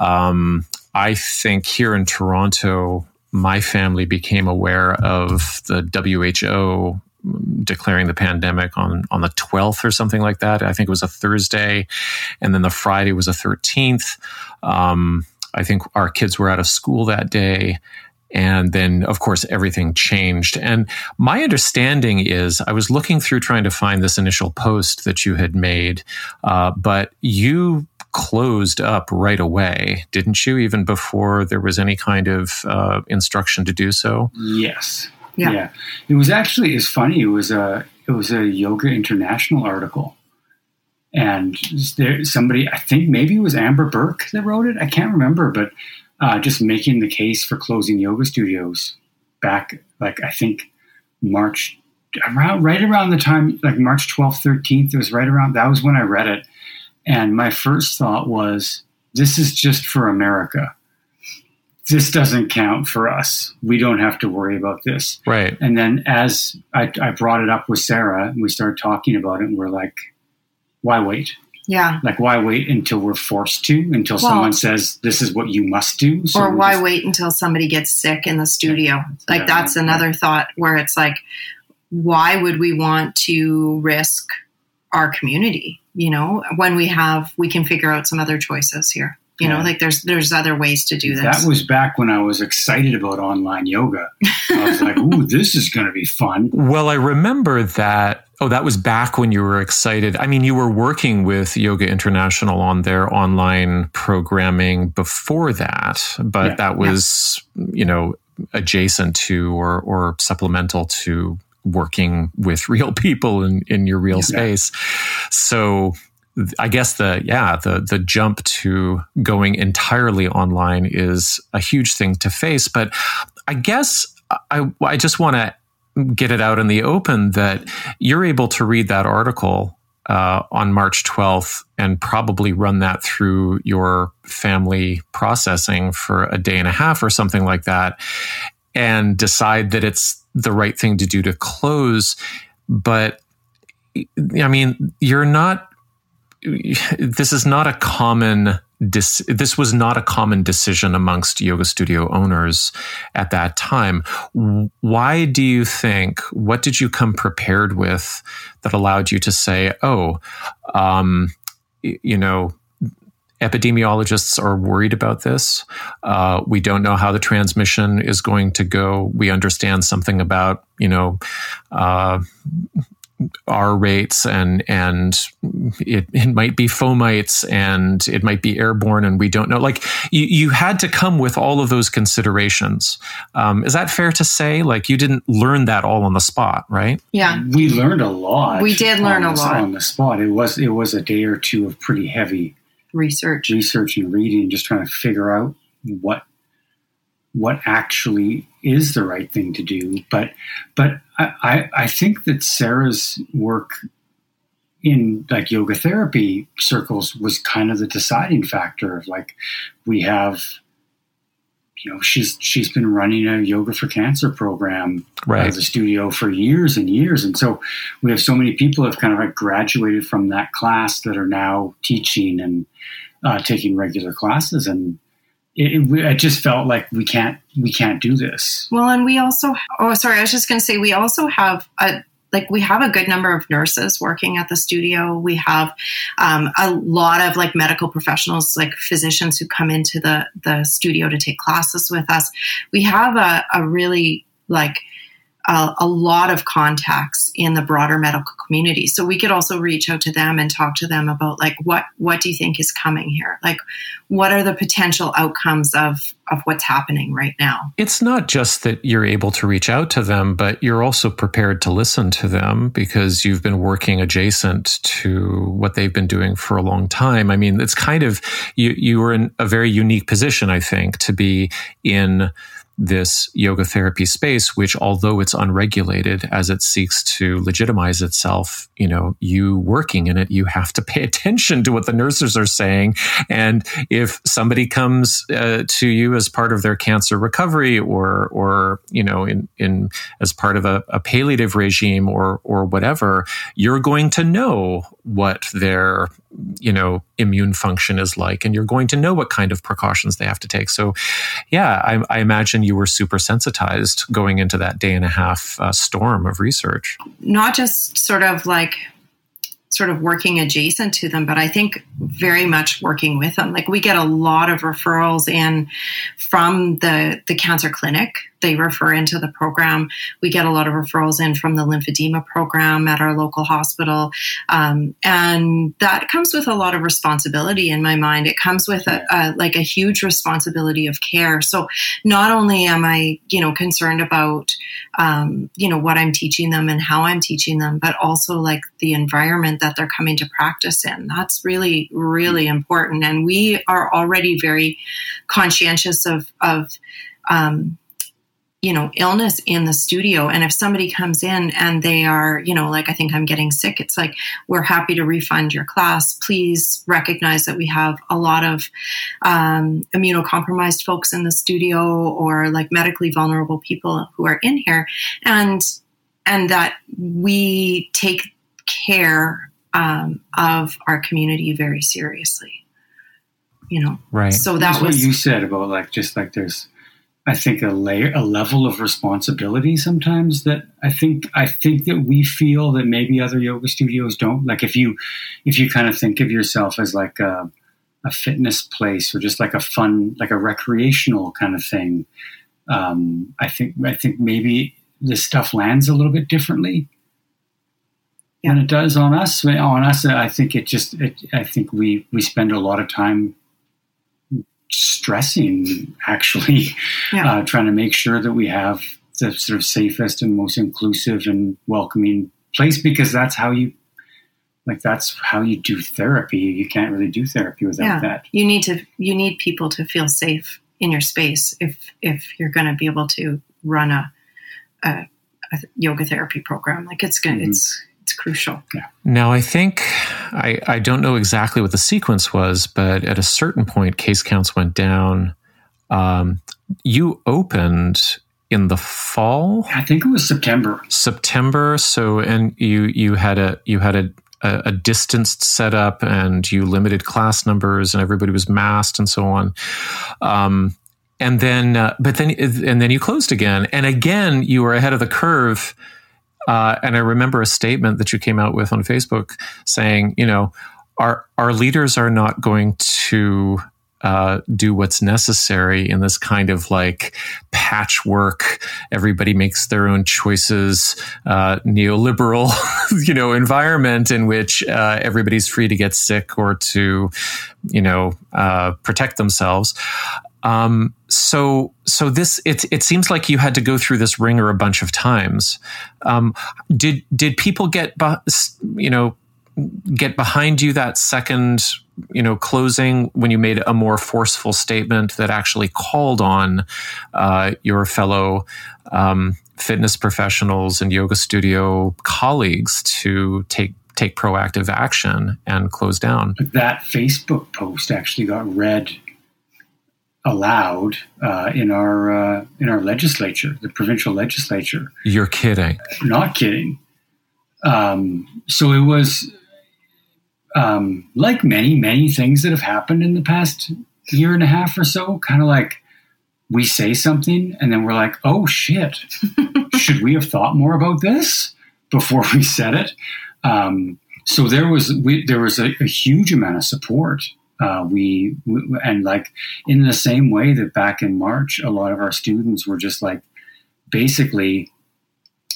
Um, I think here in Toronto, my family became aware of the WHO declaring the pandemic on on the 12th or something like that. I think it was a Thursday, and then the Friday was a 13th. Um, I think our kids were out of school that day. And then, of course, everything changed. And my understanding is I was looking through trying to find this initial post that you had made, uh, but you closed up right away, didn't you? Even before there was any kind of uh, instruction to do so. yes. Yeah. It was actually it's funny. It was a it was a Yoga International article, and there somebody I think maybe it was Amber Burke that wrote it. I can't remember, but uh, just making the case for closing yoga studios back like I think March around right around the time like March twelfth thirteenth. It was right around that was when I read it, and my first thought was this is just for America. This doesn't count for us. We don't have to worry about this. Right. And then as I, I brought it up with Sarah and we started talking about it, and we're like, why wait? yeah. Like, why wait until we're forced to, until Well- someone says this is what you must do? So or why just- wait until somebody gets sick in the studio? Like Yeah, that's yeah. another thought where it's like, why would we want to risk our community? You know, when we have, we can figure out some other choices here. You know, like there's there's other ways to do this. That was back when I was excited about online yoga. I was like, ooh, this is going to be fun. Well, I remember that. Oh, that was back when you were excited. I mean, you were working with Yoga International on their online programming before that, but Yeah. that was, you know, adjacent to or, or supplemental to working with real people in, in your real Yeah. space. So I guess the yeah the the jump to going entirely online is a huge thing to face. But I guess I I just want to get it out in the open that you're able to read that article uh, on March 12th and probably run that through your family processing for a day and a half or something like that and decide that it's the right thing to do to close. But I mean, you're not, this is not a common this was not a common decision amongst yoga studio owners at that time. Why do you think? What did you come prepared with that allowed you to say, "Oh, um, you know"? Epidemiologists are worried about this. Uh, we don't know how the transmission is going to go. We understand something about, you know, uh, R rates and and it, it might be fomites and it might be airborne and we don't know. Like you, you had to come with all of those considerations. Um, is that fair to say? Like you didn't learn that all on the spot, right? Yeah, we learned a lot. We did learn a lot on the spot. It was it was a day or two of pretty heavy research, research and reading, just trying to figure out what what actually is the right thing to do. But but I, I think that Sarah's work in like yoga therapy circles was kind of the deciding factor of like we have you know she's she's been running a yoga for cancer program right. at the studio for years and years and so we have so many people have kind of like graduated from that class that are now teaching and uh, taking regular classes and it, it, it, just felt like we can't we can't do this. Well, and we also oh sorry, I was just going to say we also have a like we have a good number of nurses working at the studio. We have um, a lot of like medical professionals, like physicians who come into the the studio to take classes with us. We have a, a really like a, a, lot of contacts in the broader medical community. So we could also reach out to them and talk to them about like what what do you think is coming here? Like what are the potential outcomes of of what's happening right now? It's not just that you're able to reach out to them, but you're also prepared to listen to them because you've been working adjacent to what they've been doing for a long time. I mean, it's kind of you you were in a very unique position, I think, to be in this yoga therapy space, which although it's unregulated as it seeks to legitimize itself, you know, you working in it, you have to pay attention to what the nurses are saying. And if somebody comes uh, to you as part of their cancer recovery or, or, you know, in, in, as part of a, a palliative regime or, or whatever, you're going to know what their you know immune function is like. And you're going to know what kind of precautions they have to take. So yeah i, I imagine you were super sensitized going into that day and a half uh, storm of research. Not just sort of like sort of working adjacent to them, but I think very much working with them. Like we get a lot of referrals in from the the cancer clinic. They refer into the program. We get a lot of referrals in from the lymphedema program at our local hospital, um, and that comes with a lot of responsibility. In my mind, it comes with a, a like a huge responsibility of care. So not only am I, you know, concerned about, um, you know, what I'm teaching them and how I'm teaching them, but also like the environment that they're coming to practice in. That's really, really important. And we are already very conscientious of, of, um, you know, illness in the studio. And if somebody comes in and they are, you know, like, I think I'm getting sick, it's like, we're happy to refund your class. Please recognize that we have a lot of um, immunocompromised folks in the studio or like medically vulnerable people who are in here. And, and that we take care um, of our community very seriously. You know, right? So that That's was what you said about like just like there's, I think a layer, a level of responsibility sometimes that I think I think that we feel that maybe other yoga studios don't. Like if you if you kind of think of yourself as like a, a fitness place or just like a fun, like a recreational kind of thing. Um, I think I think maybe this stuff lands a little bit differently yeah. than it does on us. On us, I think it just. It, I think we we spend a lot of time stressing, actually, yeah. uh, trying to make sure that we have the sort of safest and most inclusive and welcoming place because that's how you like that's how you do therapy you can't really do therapy without yeah. that you need to you need people to feel safe in your space if if you're going to be able to run a, a, a yoga therapy program like it's going mm-hmm. it's it's crucial. Yeah. Now, I think I, I don't know exactly what the sequence was, but at a certain point, case counts went down. Um, you opened in the fall. I think it was September. September. So, and you you had a you had a a, a distanced setup, and you limited class numbers, and everybody was masked, and so on. Um, and then, uh, but then, and then you closed again, and again, you were ahead of the curve uh, and I remember a statement that you came out with on Facebook saying, you know, our our leaders are not going to uh, do what's necessary in this kind of like patchwork. Everybody makes their own choices, uh, neoliberal, you know, environment in which uh, everybody's free to get sick or to, you know, uh, protect themselves. Um, so, so this it it seems like you had to go through this wringer a bunch of times. Um, did did people get you know get behind you that second you know closing when you made a more forceful statement that actually called on uh, your fellow um, fitness professionals and yoga studio colleagues to take take proactive action and close down that facebook post actually got read aloud uh, in our uh, in our legislature, the provincial legislature. You're kidding? Not kidding. Um, so it was um, like many many things that have happened in the past year and a half or so. Kind of like we say something and then we're like, oh shit, should we have thought more about this before we said it? Um, so there was we, there was a, a huge amount of support uh, we, we, and like in the same way that back in March, a lot of our students were just like basically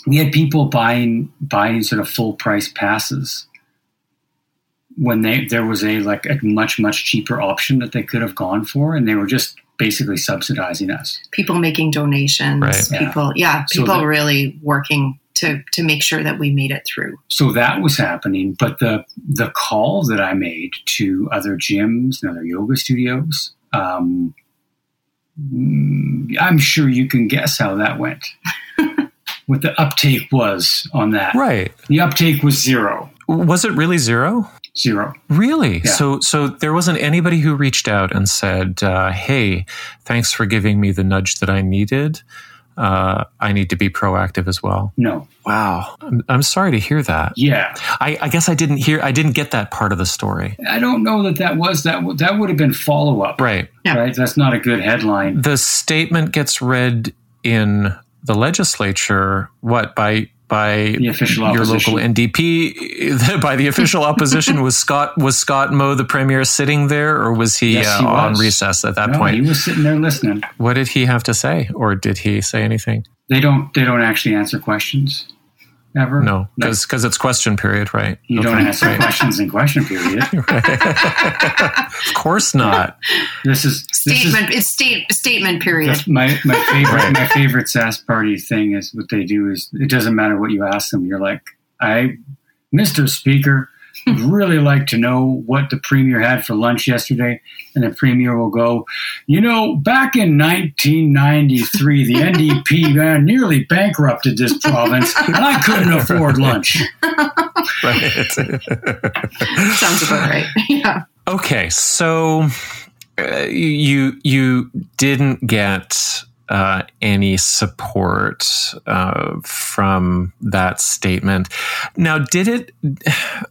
we had people buying buying sort of full price passes when they there was a like a much much cheaper option that they could have gone for, and they were just basically subsidizing us. People making donations, right. people, yeah, yeah people so really working to to make sure that we made it through. So that was happening, but the the call that I made to other gyms and other yoga studios, um, mm, I'm sure you can guess how that went. what the uptake was on that. Right. The uptake was zero. Was it really zero? Zero. Really? Yeah. So, so there wasn't anybody who reached out and said, uh, "Hey, thanks for giving me the nudge that I needed." uh, I need to be proactive as well. No. Wow. I'm, I'm sorry to hear that. Yeah. I, I, guess I didn't hear, I didn't get that part of the story. I don't know that that was, that, that would have been follow up. Right. Yeah. Right. That's not a good headline. The statement gets read in the legislature, what, by by the official your opposition. local NDP by the official opposition was Scott was Scott Moe the premier sitting there or was he, yes, uh, he was. on recess at that no, point? He was sitting there listening. What did he have to say or did he say anything? They don't they don't actually answer questions ever. No, because because it's question period, right? You okay. don't answer right. questions in question period. of course not. This is statement. This is, it's state statement period. My my favorite right. my favorite Sask Party thing is what they do is it doesn't matter what you ask them. You're like, I, Mr. Speaker, would really like to know what the premier had for lunch yesterday. And the premier will go, you know, back in 1993, the NDP uh, nearly bankrupted this province, and I couldn't afford lunch. Right. Sounds about right. Yeah. Okay, so uh, you you didn't get uh, any support uh, from that statement. Now, did it?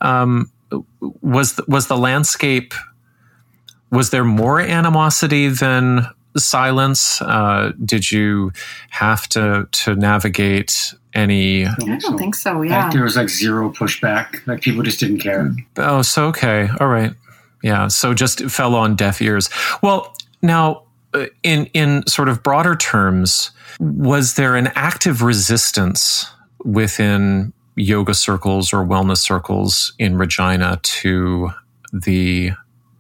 Um, was the, was the landscape? Was there more animosity than silence? Uh, did you have to to navigate any? I don't so. think so. Yeah, like there was like zero pushback. Like people just didn't care. Oh, so okay, all right, yeah. So just fell on deaf ears. Well, now in in sort of broader terms, was there an active resistance within yoga circles or wellness circles in Regina to the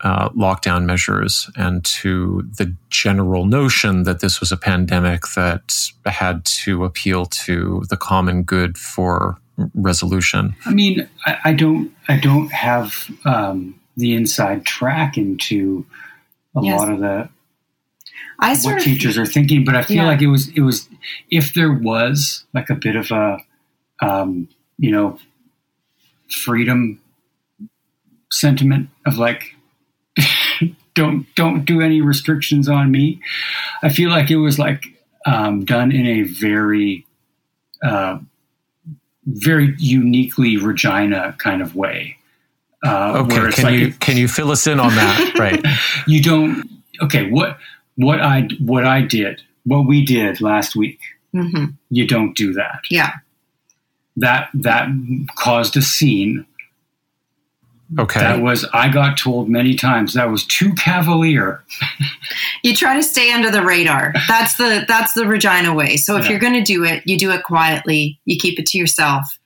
uh, lockdown measures and to the general notion that this was a pandemic that had to appeal to the common good for resolution? I mean, I, I don't, I don't have um, the inside track into a yes. lot of the I what teachers are thinking, but I feel yeah. like it was it was if there was like a bit of a um, you know freedom sentiment of like don't don't do any restrictions on me. I feel like it was like um, done in a very uh, very uniquely Regina kind of way. Uh, okay, can like you can you fill us in on that? right, you don't. Okay, what what I what I did, what we did last week. Mm-hmm. You don't do that. Yeah. That that caused a scene Okay. That was I got told many times that was too cavalier. you try to stay under the radar. That's the that's the Regina way. So if Yeah. you're going to do it, you do it quietly. You keep it to yourself,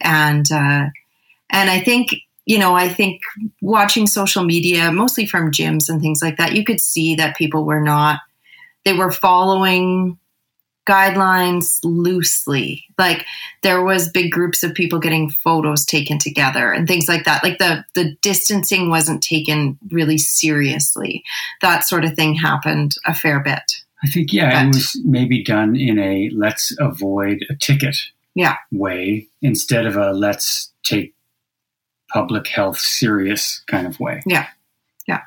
and uh, and I think you know I think watching social media, mostly from gyms and things like that, you could see that people were not they were following guidelines loosely. Like there was big groups of people getting photos taken together and things like that. Like the the distancing wasn't taken really seriously. That sort of thing happened a fair bit. I think yeah, it was maybe done in a let's avoid a ticket Yeah. way instead of a let's take public health serious kind of way. Yeah. Yeah.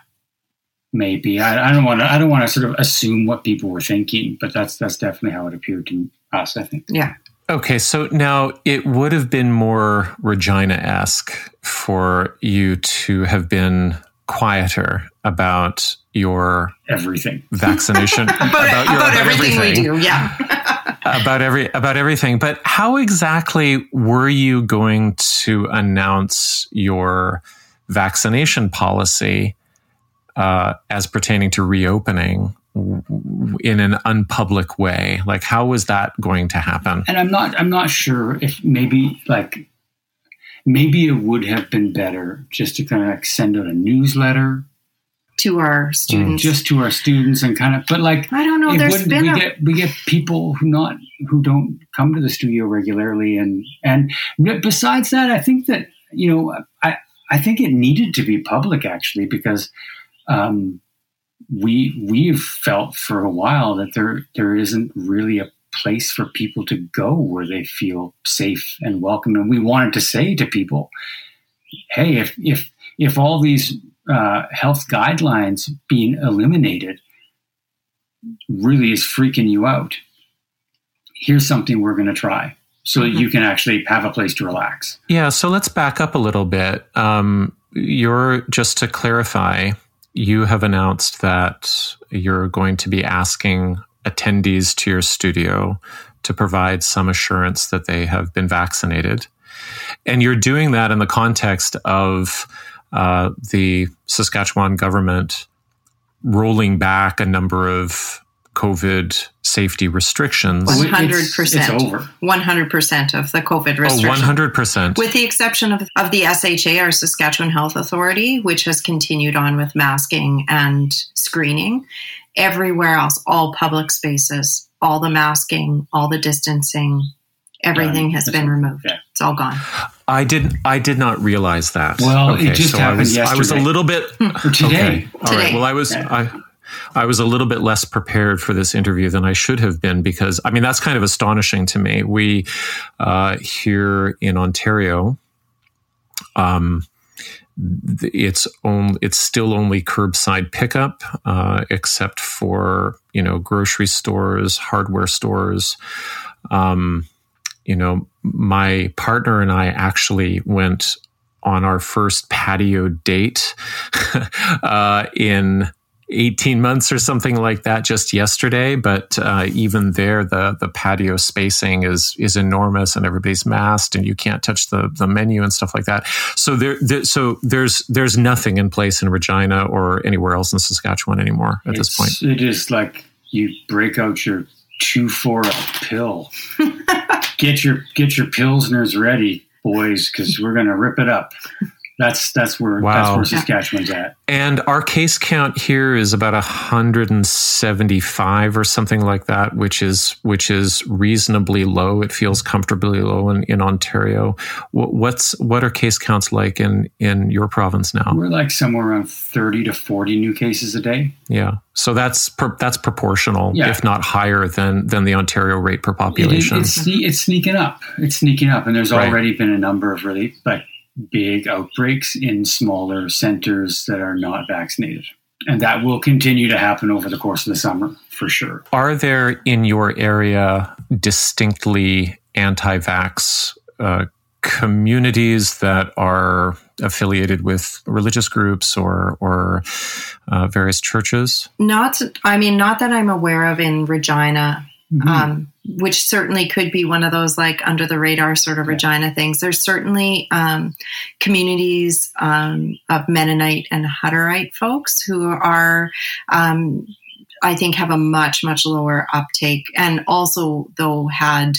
Maybe I, I don't want to. I don't want to sort of assume what people were thinking, but that's that's definitely how it appeared to us. I think. yeah Okay, so now it would have been more Regina esque for you to have been quieter about your Everything. vaccination about, your- about, everything, we do yeah about every about everything. But how exactly were you going to announce your vaccination policy uh, as pertaining to reopening in an unpublic way? Like, how was that going to happen? and I'm not I'm not sure if maybe like maybe it would have been better just to kind of like send out a newsletter to our students. just to our students and kind of but like i don't know there's been we a, get we get people who not who don't come to the studio regularly and and besides that I think that you know I I think it needed to be public actually because um, we we've felt for a while that there there isn't really a place for people to go where they feel safe and welcome. And we wanted to say to people hey if if if all these uh, health guidelines being eliminated really is freaking you out here's something we're going to try so that you can actually have a place to relax Yeah, so let's back up a little bit. Um, you're just to clarify, you have announced that you're going to be asking attendees to your studio to provide some assurance that they have been vaccinated. And you're doing that in the context of uh, the Saskatchewan government rolling back a number of COVID safety restrictions. One It's- hundred it's percent. over 100% of the COVID Oh, restrictions. 100%. With the exception of, of the SHA, our Saskatchewan Health Authority, which has continued on with masking and screening. Everywhere else, all public spaces, all the masking, all the distancing, everything has been removed. Yeah. It's all gone. I didn't. I did not realize that. Well, it just I happened was, I was a little bit. or today Okay. All right. Today. Well, I was. I, I was a little bit less prepared for this interview than I should have been because I mean that's kind of astonishing to me. We uh, here in Ontario, um, it's only it's still only curbside pickup, uh, except for you know grocery stores, hardware stores. Um, you know, my partner and I actually went on our first patio date uh, in 18 months or something like that just yesterday. But uh, even there the the patio spacing is is enormous and everybody's masked and you can't touch the the menu and stuff like that. So there, there so there's there's nothing in place in Regina or anywhere else in Saskatchewan anymore at this point. It's- It is like you break out your two four pill. get your get your pilsners ready, boys, because we're gonna rip it up. That's that's where Wow. that's where Saskatchewan's at. And our case count here is about 175 or something like that, which is which is reasonably low. It feels comfortably low in, in Ontario. What's what are case counts like in in your province now? We're like somewhere around thirty to forty new cases a day. Yeah, so that's per, that's proportional, Yeah. if not higher than than the Ontario rate per population. it's, sne- it's sneaking up. It's sneaking up, and there's Right. already been a number of really like big outbreaks in smaller centers that are not vaccinated, and that will continue to happen over the course of the summer for sure. Are there in your area distinctly anti-vax uh, communities that are affiliated with religious groups or or uh, various churches? Not, I mean, not that I'm aware of in Regina mm-hmm. um, which certainly could be one of those like under the radar sort of yeah. Regina things. There's certainly um, communities um, of Mennonite and Hutterite folks who are. Um, I think have a much much lower uptake, and also though had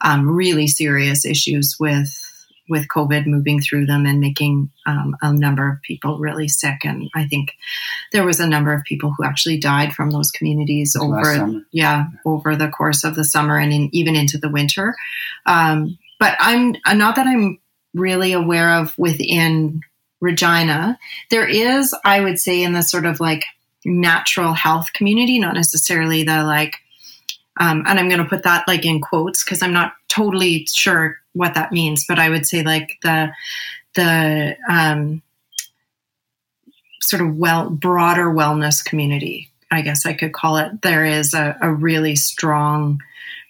um, really serious issues with with COVID moving through them and making um, a number of people really sick. And I think there was a number of people who actually died from those communities over, yeah, over the course of the summer and in, even into the winter. Um, but I'm not that I'm really aware of within Regina. There is, I would say, in the sort of like natural health community, not necessarily the like um, and I'm going to put that like in quotes because I'm not totally sure what that means, but I would say like the the um, sort of well broader wellness community. I guess I could call it. There is a, a really strong,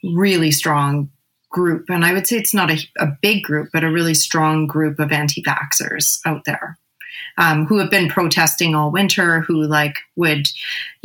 really strong group, and I would say it's not a, a big group, but a really strong group of anti-vaxxers out there um, who have been protesting all winter, who like would,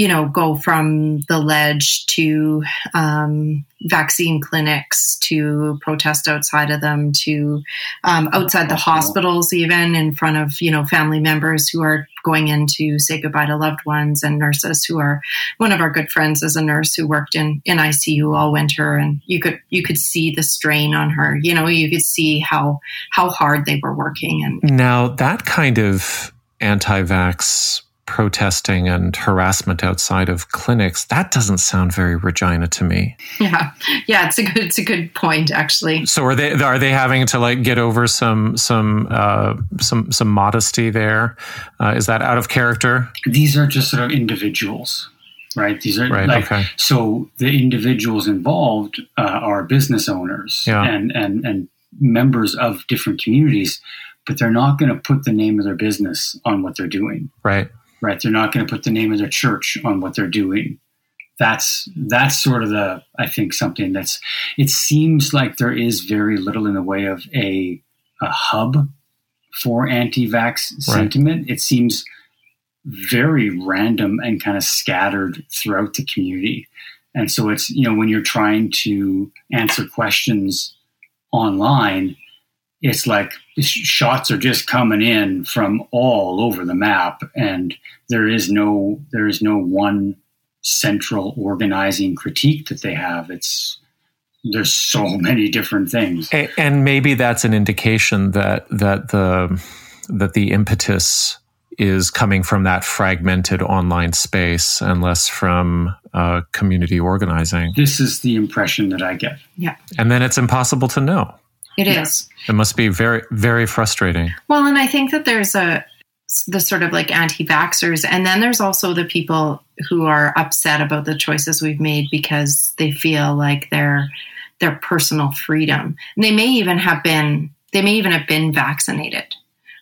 you know, go from the ledge to um, vaccine clinics to protest outside of them to um, outside the hospitals, even in front of you know family members who are going in to say goodbye to loved ones and nurses who are one of our good friends is a nurse who worked in in ICU all winter and you could you could see the strain on her. You know you could see how how hard they were working and now that kind of anti-vax protesting and harassment outside of clinics that doesn't sound very regina to me. Yeah. Yeah it's a good it's a good point actually. So are they are they having to like get over some some uh, some some modesty there? Uh, is that out of character? These are just sort of individuals right? These are right, like okay. so the individuals involved uh, are business owners yeah. and and and members of different communities but they're not going to put the name of their business on what they're doing. Right right? They're not going to put the name of their church on what they're doing. That's that's sort of the I think something that's. It seems like there is very little in the way of a a hub for anti-vax right. sentiment. It seems very random and kind of scattered throughout the community. And so it's, you know, when you're trying to answer questions online, it's like shots are just coming in from all over the map and there is no there is no one central organizing critique that they have it's there's so many different things and maybe that's an indication that that the that the impetus is coming from that fragmented online space and less from uh, community organizing. This is the impression that I get. Yeah. And then it's impossible to know. It yeah. is. It must be very, very frustrating. Well, and I think that there's a the sort of like anti-vaxxers and then there's also the people who are upset about the choices we've made because they feel like their their personal freedom and they may even have been they may even have been vaccinated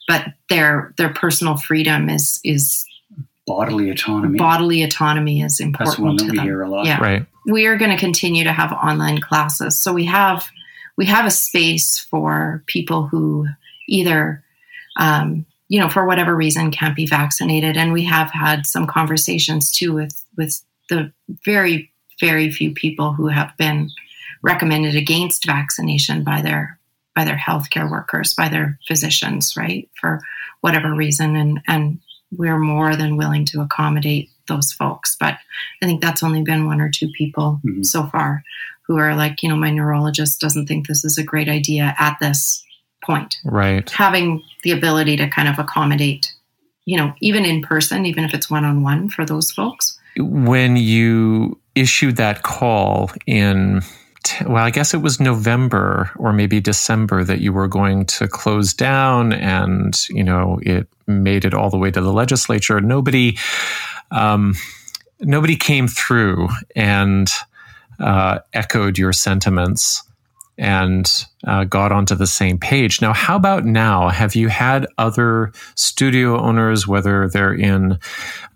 but their their personal freedom is is bodily autonomy bodily autonomy is important That's one that we them. hear a lot yeah right we are going to continue to have online classes so we have we have a space for people who either, um, you know, for whatever reason can't be vaccinated. And we have had some conversations too with, with the very, very few people who have been recommended against vaccination by their by their healthcare workers, by their physicians, right? For whatever reason. And and we're more than willing to accommodate those folks. But I think that's only been one or two people mm-hmm. so far who are like, you know, my neurologist doesn't think this is a great idea at this point. Right. Having the ability to kind of accommodate, you know, even in person, even if it's one on one for those folks. When you issued that call in well, I guess it was November or maybe December that you were going to close down, and you know it made it all the way to the legislature. Nobody, um, nobody came through, and uh, echoed your sentiments and uh, got onto the same page. Now, how about now? Have you had other studio owners, whether they're in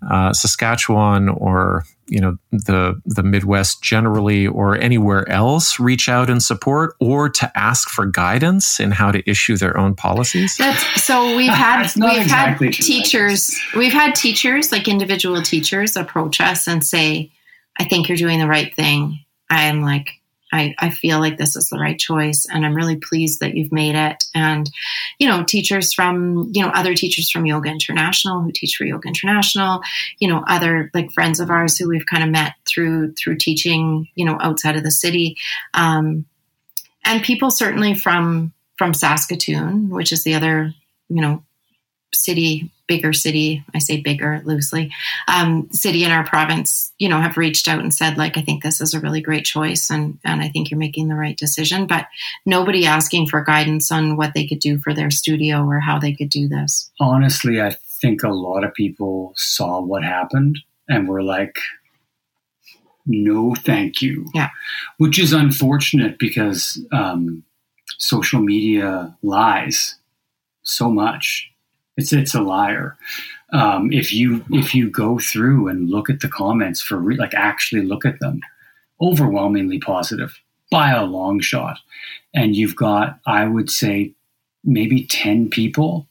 uh, Saskatchewan or you know the the Midwest generally, or anywhere else, reach out and support, or to ask for guidance in how to issue their own policies? That's, so we've had we've exactly had teachers, we've had teachers like individual teachers approach us and say, "I think you're doing the right thing." I'm like, I, I feel like this is the right choice and I'm really pleased that you've made it. And, you know, teachers from, you know, other teachers from Yoga International who teach for Yoga International, you know, other like friends of ours who we've kind of met through, through teaching, you know, outside of the city. Um, and people certainly from, from Saskatoon, which is the other, you know, city bigger city i say bigger loosely um, city in our province you know have reached out and said like i think this is a really great choice and and i think you're making the right decision but nobody asking for guidance on what they could do for their studio or how they could do this. Honestly i think a lot of people saw what happened and were like no thank you. Yeah. Which is unfortunate because um, social media lies so much it's it's a liar. Um, if you if you go through and look at the comments for re- like actually look at them, overwhelmingly positive by a long shot, and you've got I would say maybe ten people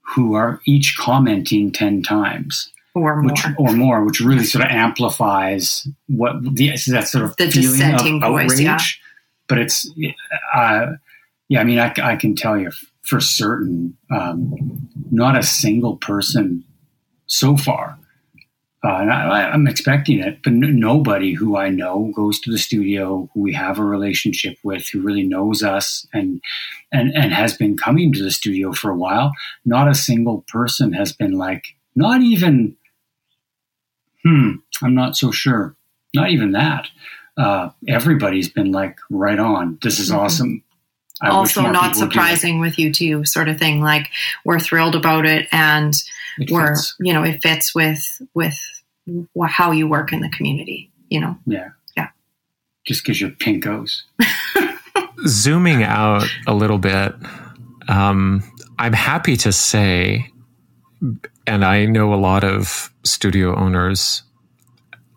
who are each commenting ten times or more, which, or more, which really sort of amplifies what the that sort of the feeling dissenting of voice, outrage. yeah. But it's, uh, yeah, I mean, I, I can tell you for certain, um, not a single person so far. Uh, and I, I'm expecting it, but n- nobody who I know goes to the studio, who we have a relationship with, who really knows us and and and has been coming to the studio for a while. Not a single person has been like, not even, hmm, I'm not so sure. Not even that. Uh, everybody's been like, right on. This is Mhm. awesome. I also not people would do it. surprising with you too sort of thing like we're thrilled about it and It we're fits. you know it fits with with how you work in the community you know Yeah. Yeah. Just because you're pinkos. Zooming out a little bit, um, I'm happy to say, and I know a lot of studio owners,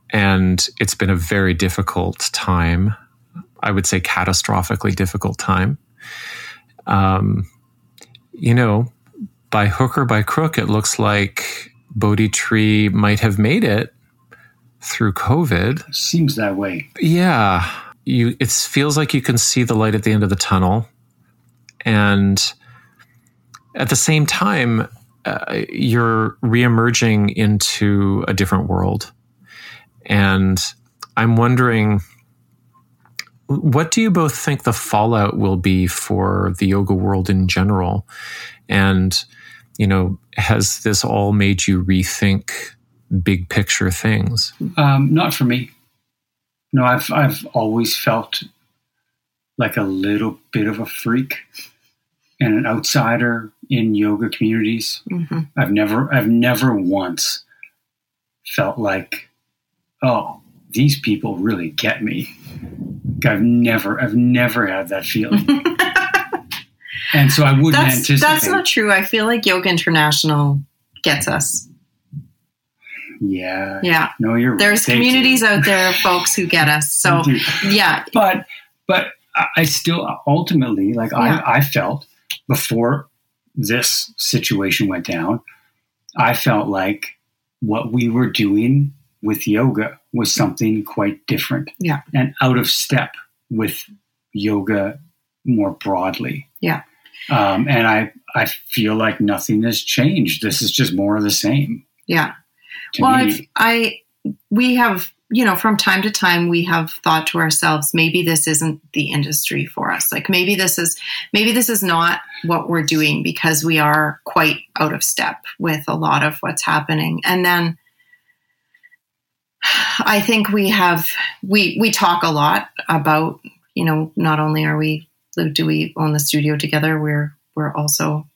and it's been a very difficult time. I would say catastrophically difficult time. Um, you know, by hook or by crook, it looks like Bodhi Tree might have made it through COVID. Seems that way. Yeah, you. It feels like you can see the light at the end of the tunnel, and at the same time, uh, you're reemerging into a different world. And I'm wondering, what do you both think the fallout will be for the yoga world in general? And you know, has this all made you rethink big picture things? Um, not for me. No, I've I've always felt like a little bit of a freak and an outsider in yoga communities. hmm I've never I've never once felt like, oh, these people really get me. I've never I've never had that feeling. and so I wouldn't that's anticipate that's not true i feel like yoga international gets us Yeah. yeah No, you're there's do. communities out there of folks who get us so yeah but but I- I still ultimately like Yeah. I, I felt before this situation went down, I felt like what we were doing with yoga was something quite different. Yeah. And out of step with yoga more broadly. Yeah. Um, and I I feel like nothing has changed. This is just more of the same. yeah well. I've, i we have you know from time to time we have thought to ourselves maybe this isn't the industry for us like maybe this is maybe this is not what we're doing because we are quite out of step with a lot of what's happening and then i think we have we we talk a lot about you know not only are we do we own the studio together we're we're also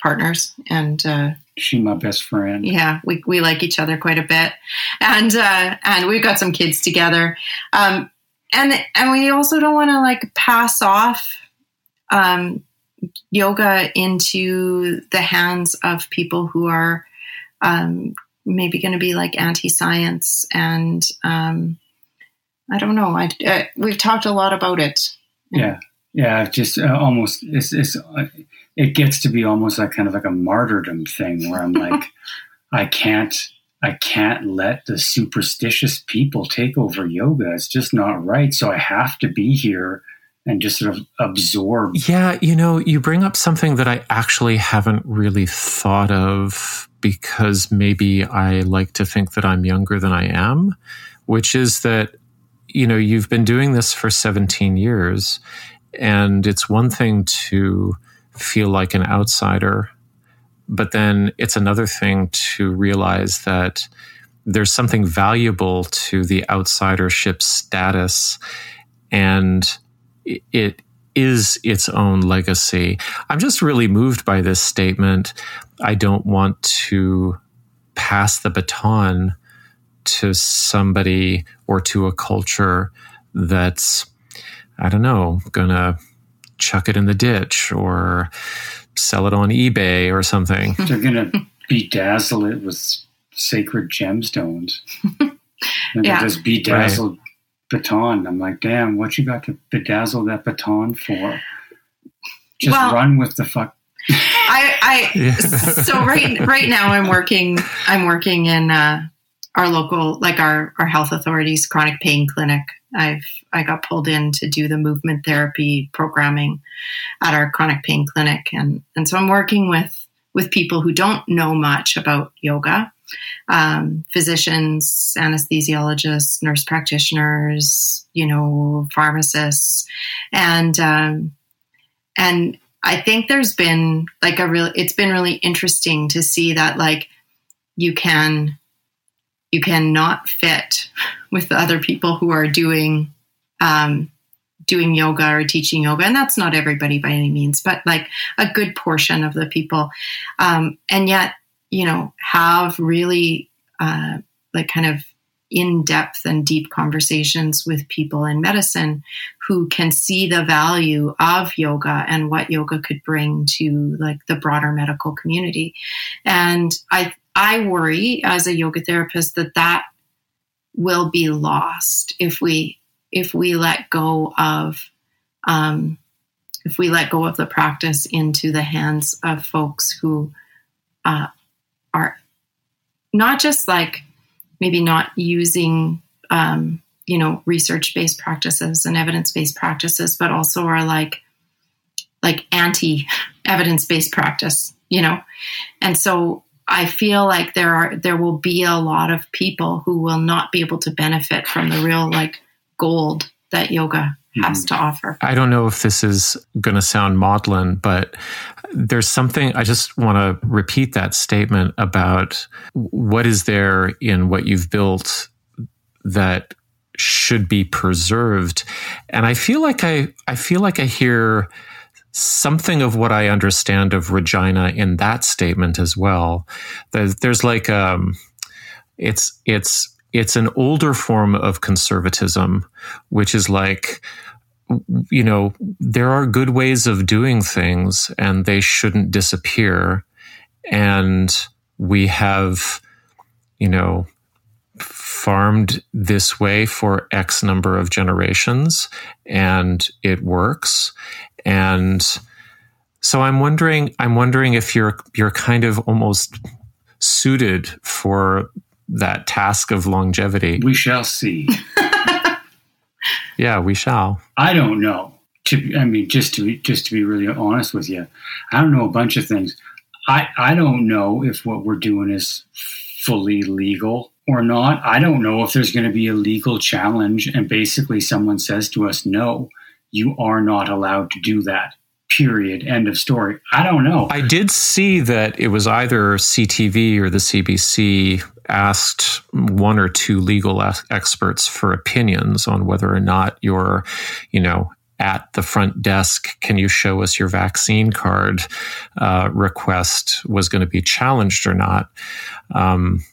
partners and uh She my best friend. yeah we, we like each other quite a bit and uh and we've got some kids together um and and we also don't want to like pass off um yoga into the hands of people who are um maybe going to be like anti-science and um i don't know i uh, we've talked a lot about it Yeah, yeah. Just uh, almost it's, it's uh, it gets to be almost like kind of like a martyrdom thing where I'm like, I can't I can't let the superstitious people take over yoga. It's just not right. So I have to be here and just sort of absorb. Yeah, you know, you bring up something that I actually haven't really thought of because maybe I like to think that I'm younger than I am, which is that, you know, you've been doing this for 17 years. And it's one thing to feel like an outsider, but then it's another thing to realize that there's something valuable to the outsidership status. And it is its own legacy. I'm just really moved by this statement. I don't want to pass the baton to somebody or to a culture that's, I don't know, gonna chuck it in the ditch or sell it on eBay or something. They're gonna bedazzle it with sacred gemstones. And Yeah. just bedazzled baton. I'm like, damn, what you got to bedazzle that baton for? Just Well- run with the fuck. I, I Yeah. so right right now I'm working I'm working in uh, our local like our our health authorities chronic pain clinic. I've I got pulled in to do the movement therapy programming at our chronic pain clinic and and so I'm working with with people who don't know much about yoga. Um, physicians, anesthesiologists, nurse practitioners, you know, pharmacists, and um, and I think there's been like a real it's been really interesting to see that like you can you can not fit with the other people who are doing um doing yoga or teaching yoga. And that's not everybody by any means but like a good portion of the people. Um and yet you know have really uh like kind of in depth and deep conversations with people in medicine who can see the value of yoga and what yoga could bring to like the broader medical community. And i i worry as a yoga therapist that that will be lost if we if we let go of um, if we let go of the practice into the hands of folks who uh, are not just like maybe not using um, you know research based practices and evidence based practices but also are like like anti evidence based practice you know? And so i feel like there are there will be a lot of people who will not be able to benefit from the real like gold that yoga has to offer I don't know if this is going to sound maudlin, but there's something I just want to repeat that statement about what is there in what you've built that should be preserved. And I feel like I I feel like I hear something of what I understand of Regina in that statement as well. There's, there's like um it's it's it's an older form of conservatism, which is like you know, there are good ways of doing things and they shouldn't disappear. And we have, you know, farmed this way for X number of generations and it works. And so I'm wondering, I'm wondering if you're, you're kind of almost suited for that task of longevity. We shall see. Yeah, we shall. I don't know. To I mean, just to be, just to be really honest with you, I don't know a bunch of things. I I don't know if what we're doing is fully legal or not. I don't know if there's going to be a legal challenge, and basically someone says to us, "No, you are not allowed to do that." Period. End of story. I don't know. I did see that it was either CTV or the CBC asked one or two legal experts for opinions on whether or not you're, you know, at the front desk, can you show us your vaccine card uh, request was going to be challenged or not. Um,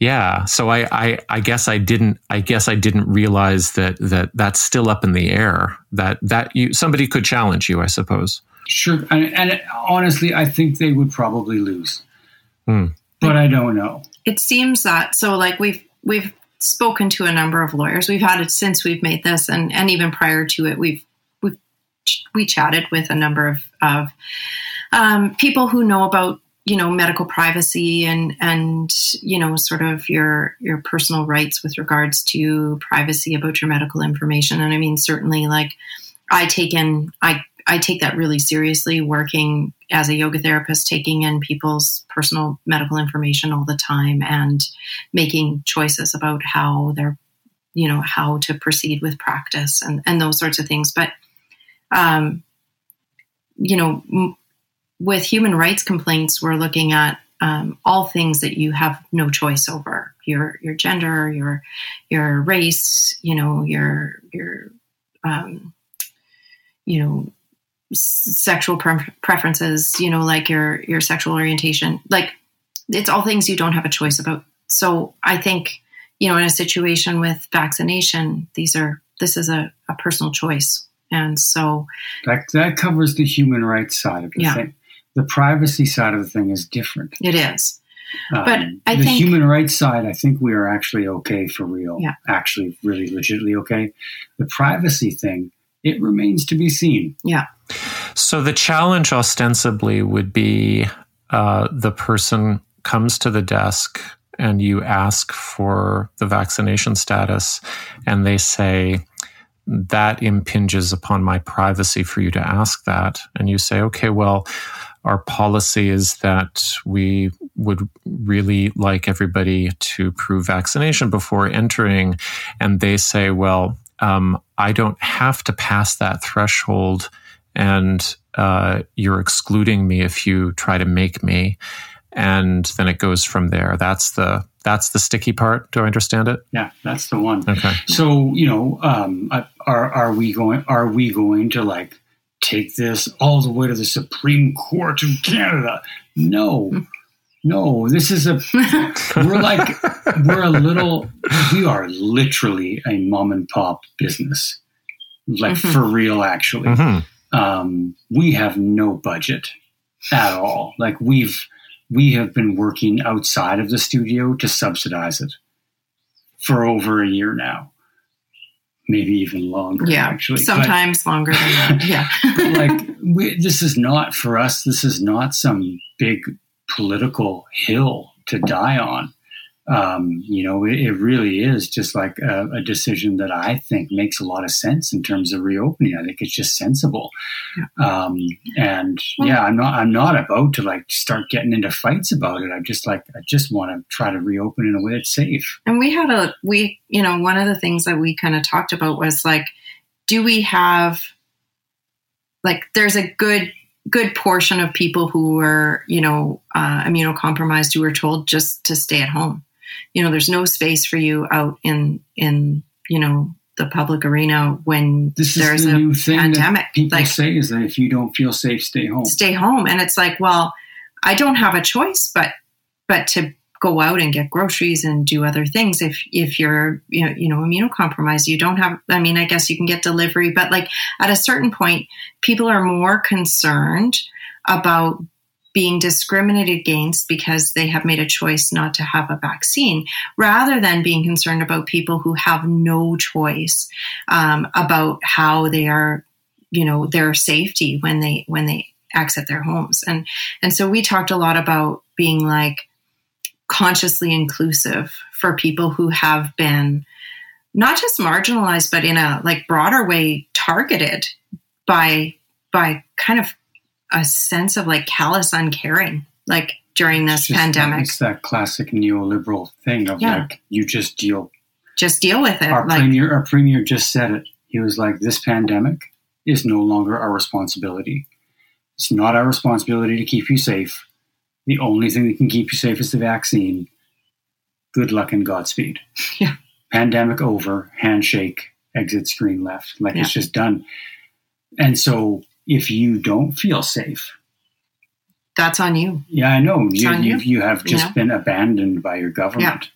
yeah, so I, I, I guess I didn't, I guess I didn't realize that that that's still up in the air. That that you somebody could challenge you, I suppose. Sure, and, and honestly, I think they would probably lose, Hmm. but I don't know. It seems that so like we've we've spoken to a number of lawyers. We've had it since we've made this and and even prior to it we've we've we chatted with a number of of um, people who know about you know medical privacy and and you know sort of your your personal rights with regards to privacy about your medical information. And i mean certainly like i take in i i take that really seriously working as a yoga therapist taking in people's personal medical information all the time and making choices about how they're you know how to proceed with practice and and those sorts of things. But um you know m- with human rights complaints, we're looking at um, all things that you have no choice over. Your your gender, your your race, you know, your your um, you know sexual pre- preferences, you know, like your your sexual orientation, like it's all things you don't have a choice about. So I think you know, in a situation with vaccination, these are this is a, a personal choice. And so that, that covers the human rights side of the Yeah. thing. The privacy side of the thing is different. it is. Um, But I the think- human rights side, I think we are actually okay for real. Yeah. Actually, really legitimately okay. The privacy thing, it remains to be seen. Yeah. So the challenge ostensibly would be uh, the person comes to the desk and you ask for the vaccination status, and they say, that impinges upon my privacy for you to ask that. And you say, okay, well, our policy is that we would really like everybody to prove vaccination before entering. And they say, well, um, I don't have to pass that threshold, and uh, you're excluding me if you try to make me. And then it goes from there. That's the that's the sticky part. Do I understand it? Yeah, that's the one. Okay. So you know, um, are are we going? Are we going to like take this all the way to the Supreme Court of Canada? No, no. This is a we're like we're a little. We are literally a mom and pop business, like Mhm. for real. Actually, hmm um, we have no budget at all. Like we've we have been working outside of the studio to subsidize it for over a year now, maybe even longer. Yeah. actually, But- Sometimes longer than that. Yeah. like we, this is not for us. This is not some big political hill to die on. Um, you know, it, it really is just like a, a decision that I think makes a lot of sense in terms of reopening. I think it's just sensible. Um, and yeah, I'm not, I'm not about to like start getting into fights about it. I just like, I just want to try to reopen in a way that's safe. And we had a we you know one of the things that we kind of talked about was like, do we have like there's a good good portion of people who were, you know uh, immunocompromised who were told just to stay at home. You know, there's no space for you out in in you know the public arena when This is there's the a new thing pandemic. that people Like- say is that if you don't feel safe, stay home. stay home and it's like well i don't have a choice but but to go out and get groceries and do other things. If if you're you know, you know immunocompromised you don't have i mean i guess you can get delivery but like at a certain point people are more concerned about being discriminated against because they have made a choice not to have a vaccine rather than being concerned about people who have no choice um, about how they are you know their safety when they when they exit their homes. And and so we talked a lot about being like consciously inclusive for people who have been not just marginalized but in a like broader way targeted by by kind of a sense of like callous uncaring like during this It's pandemic That, it's that classic neoliberal thing of Yeah. like you just deal. just deal with it Our like premier, our premier just said it. He was like, "This pandemic is no longer our responsibility. It's not our responsibility to keep you safe. The only thing that can keep you safe is the vaccine. Good luck and Godspeed." Yeah. Pandemic over. Handshake. Exit screen left. Like it's just done. And so, if you don't feel safe, that's on you yeah, I know. It's You, on you, you. you have just Yeah. been abandoned by your government.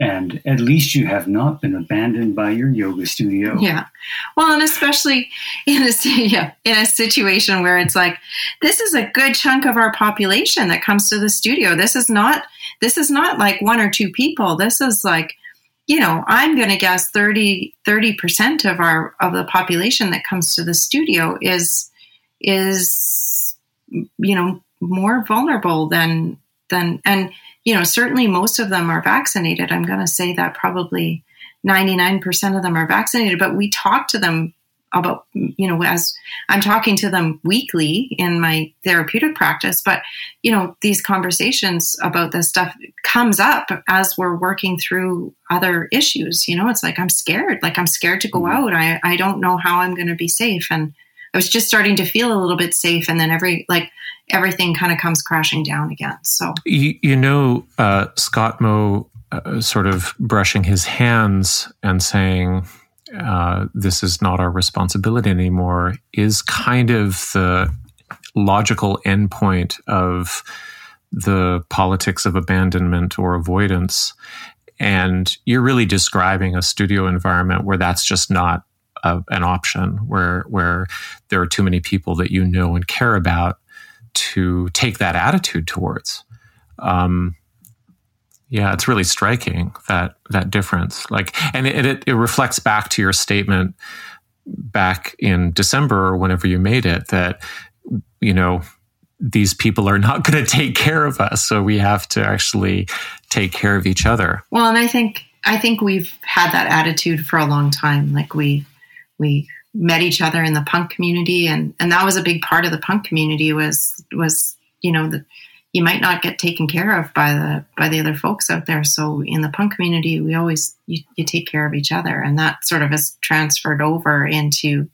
And at least you have not been abandoned by your yoga studio. Yeah. Well, and especially in a yeah, in a situation where it's like this is a good chunk of our population that comes to the studio. This is not this is not like one or two people. This is like you know, I'm going to guess 30 percent of our of the population that comes to the studio is is you know more vulnerable than than and you know certainly most of them are vaccinated. I'm going to say that probably 99% of them are vaccinated but we talk to them about you know as i'm talking to them weekly in my therapeutic practice but you know these conversations about this stuff comes up as we're working through other issues you know it's like i'm scared like i'm scared to go mm-hmm. out. I i don't know how i'm going to be safe. And i was just starting to feel a little bit safe and then every like everything kind of comes crashing down again so you, you know uh, scott moe uh, sort of brushing his hands and saying uh, this is not our responsibility anymore is kind of the logical endpoint of the politics of abandonment or avoidance. And you're really describing a studio environment where that's just not a, an option, where where there are too many people that you know and care about to take that attitude towards. Um, yeah, it's really striking that that difference. Like, and it, it, it reflects back to your statement back in December or whenever you made it that you know these people are not going to take care of us, so we have to actually take care of each other. Well, and I think I think we've had that attitude for a long time. Like we we met each other in the punk community, and and that was a big part of the punk community was was you know the you might not get taken care of by the by the other folks out there. So in the punk community, we always you, you take care of each other, and that sort of has transferred over into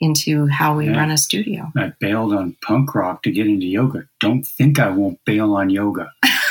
into how we yeah. run a studio. I bailed on punk rock to get into yoga. Don't think I won't bail on yoga.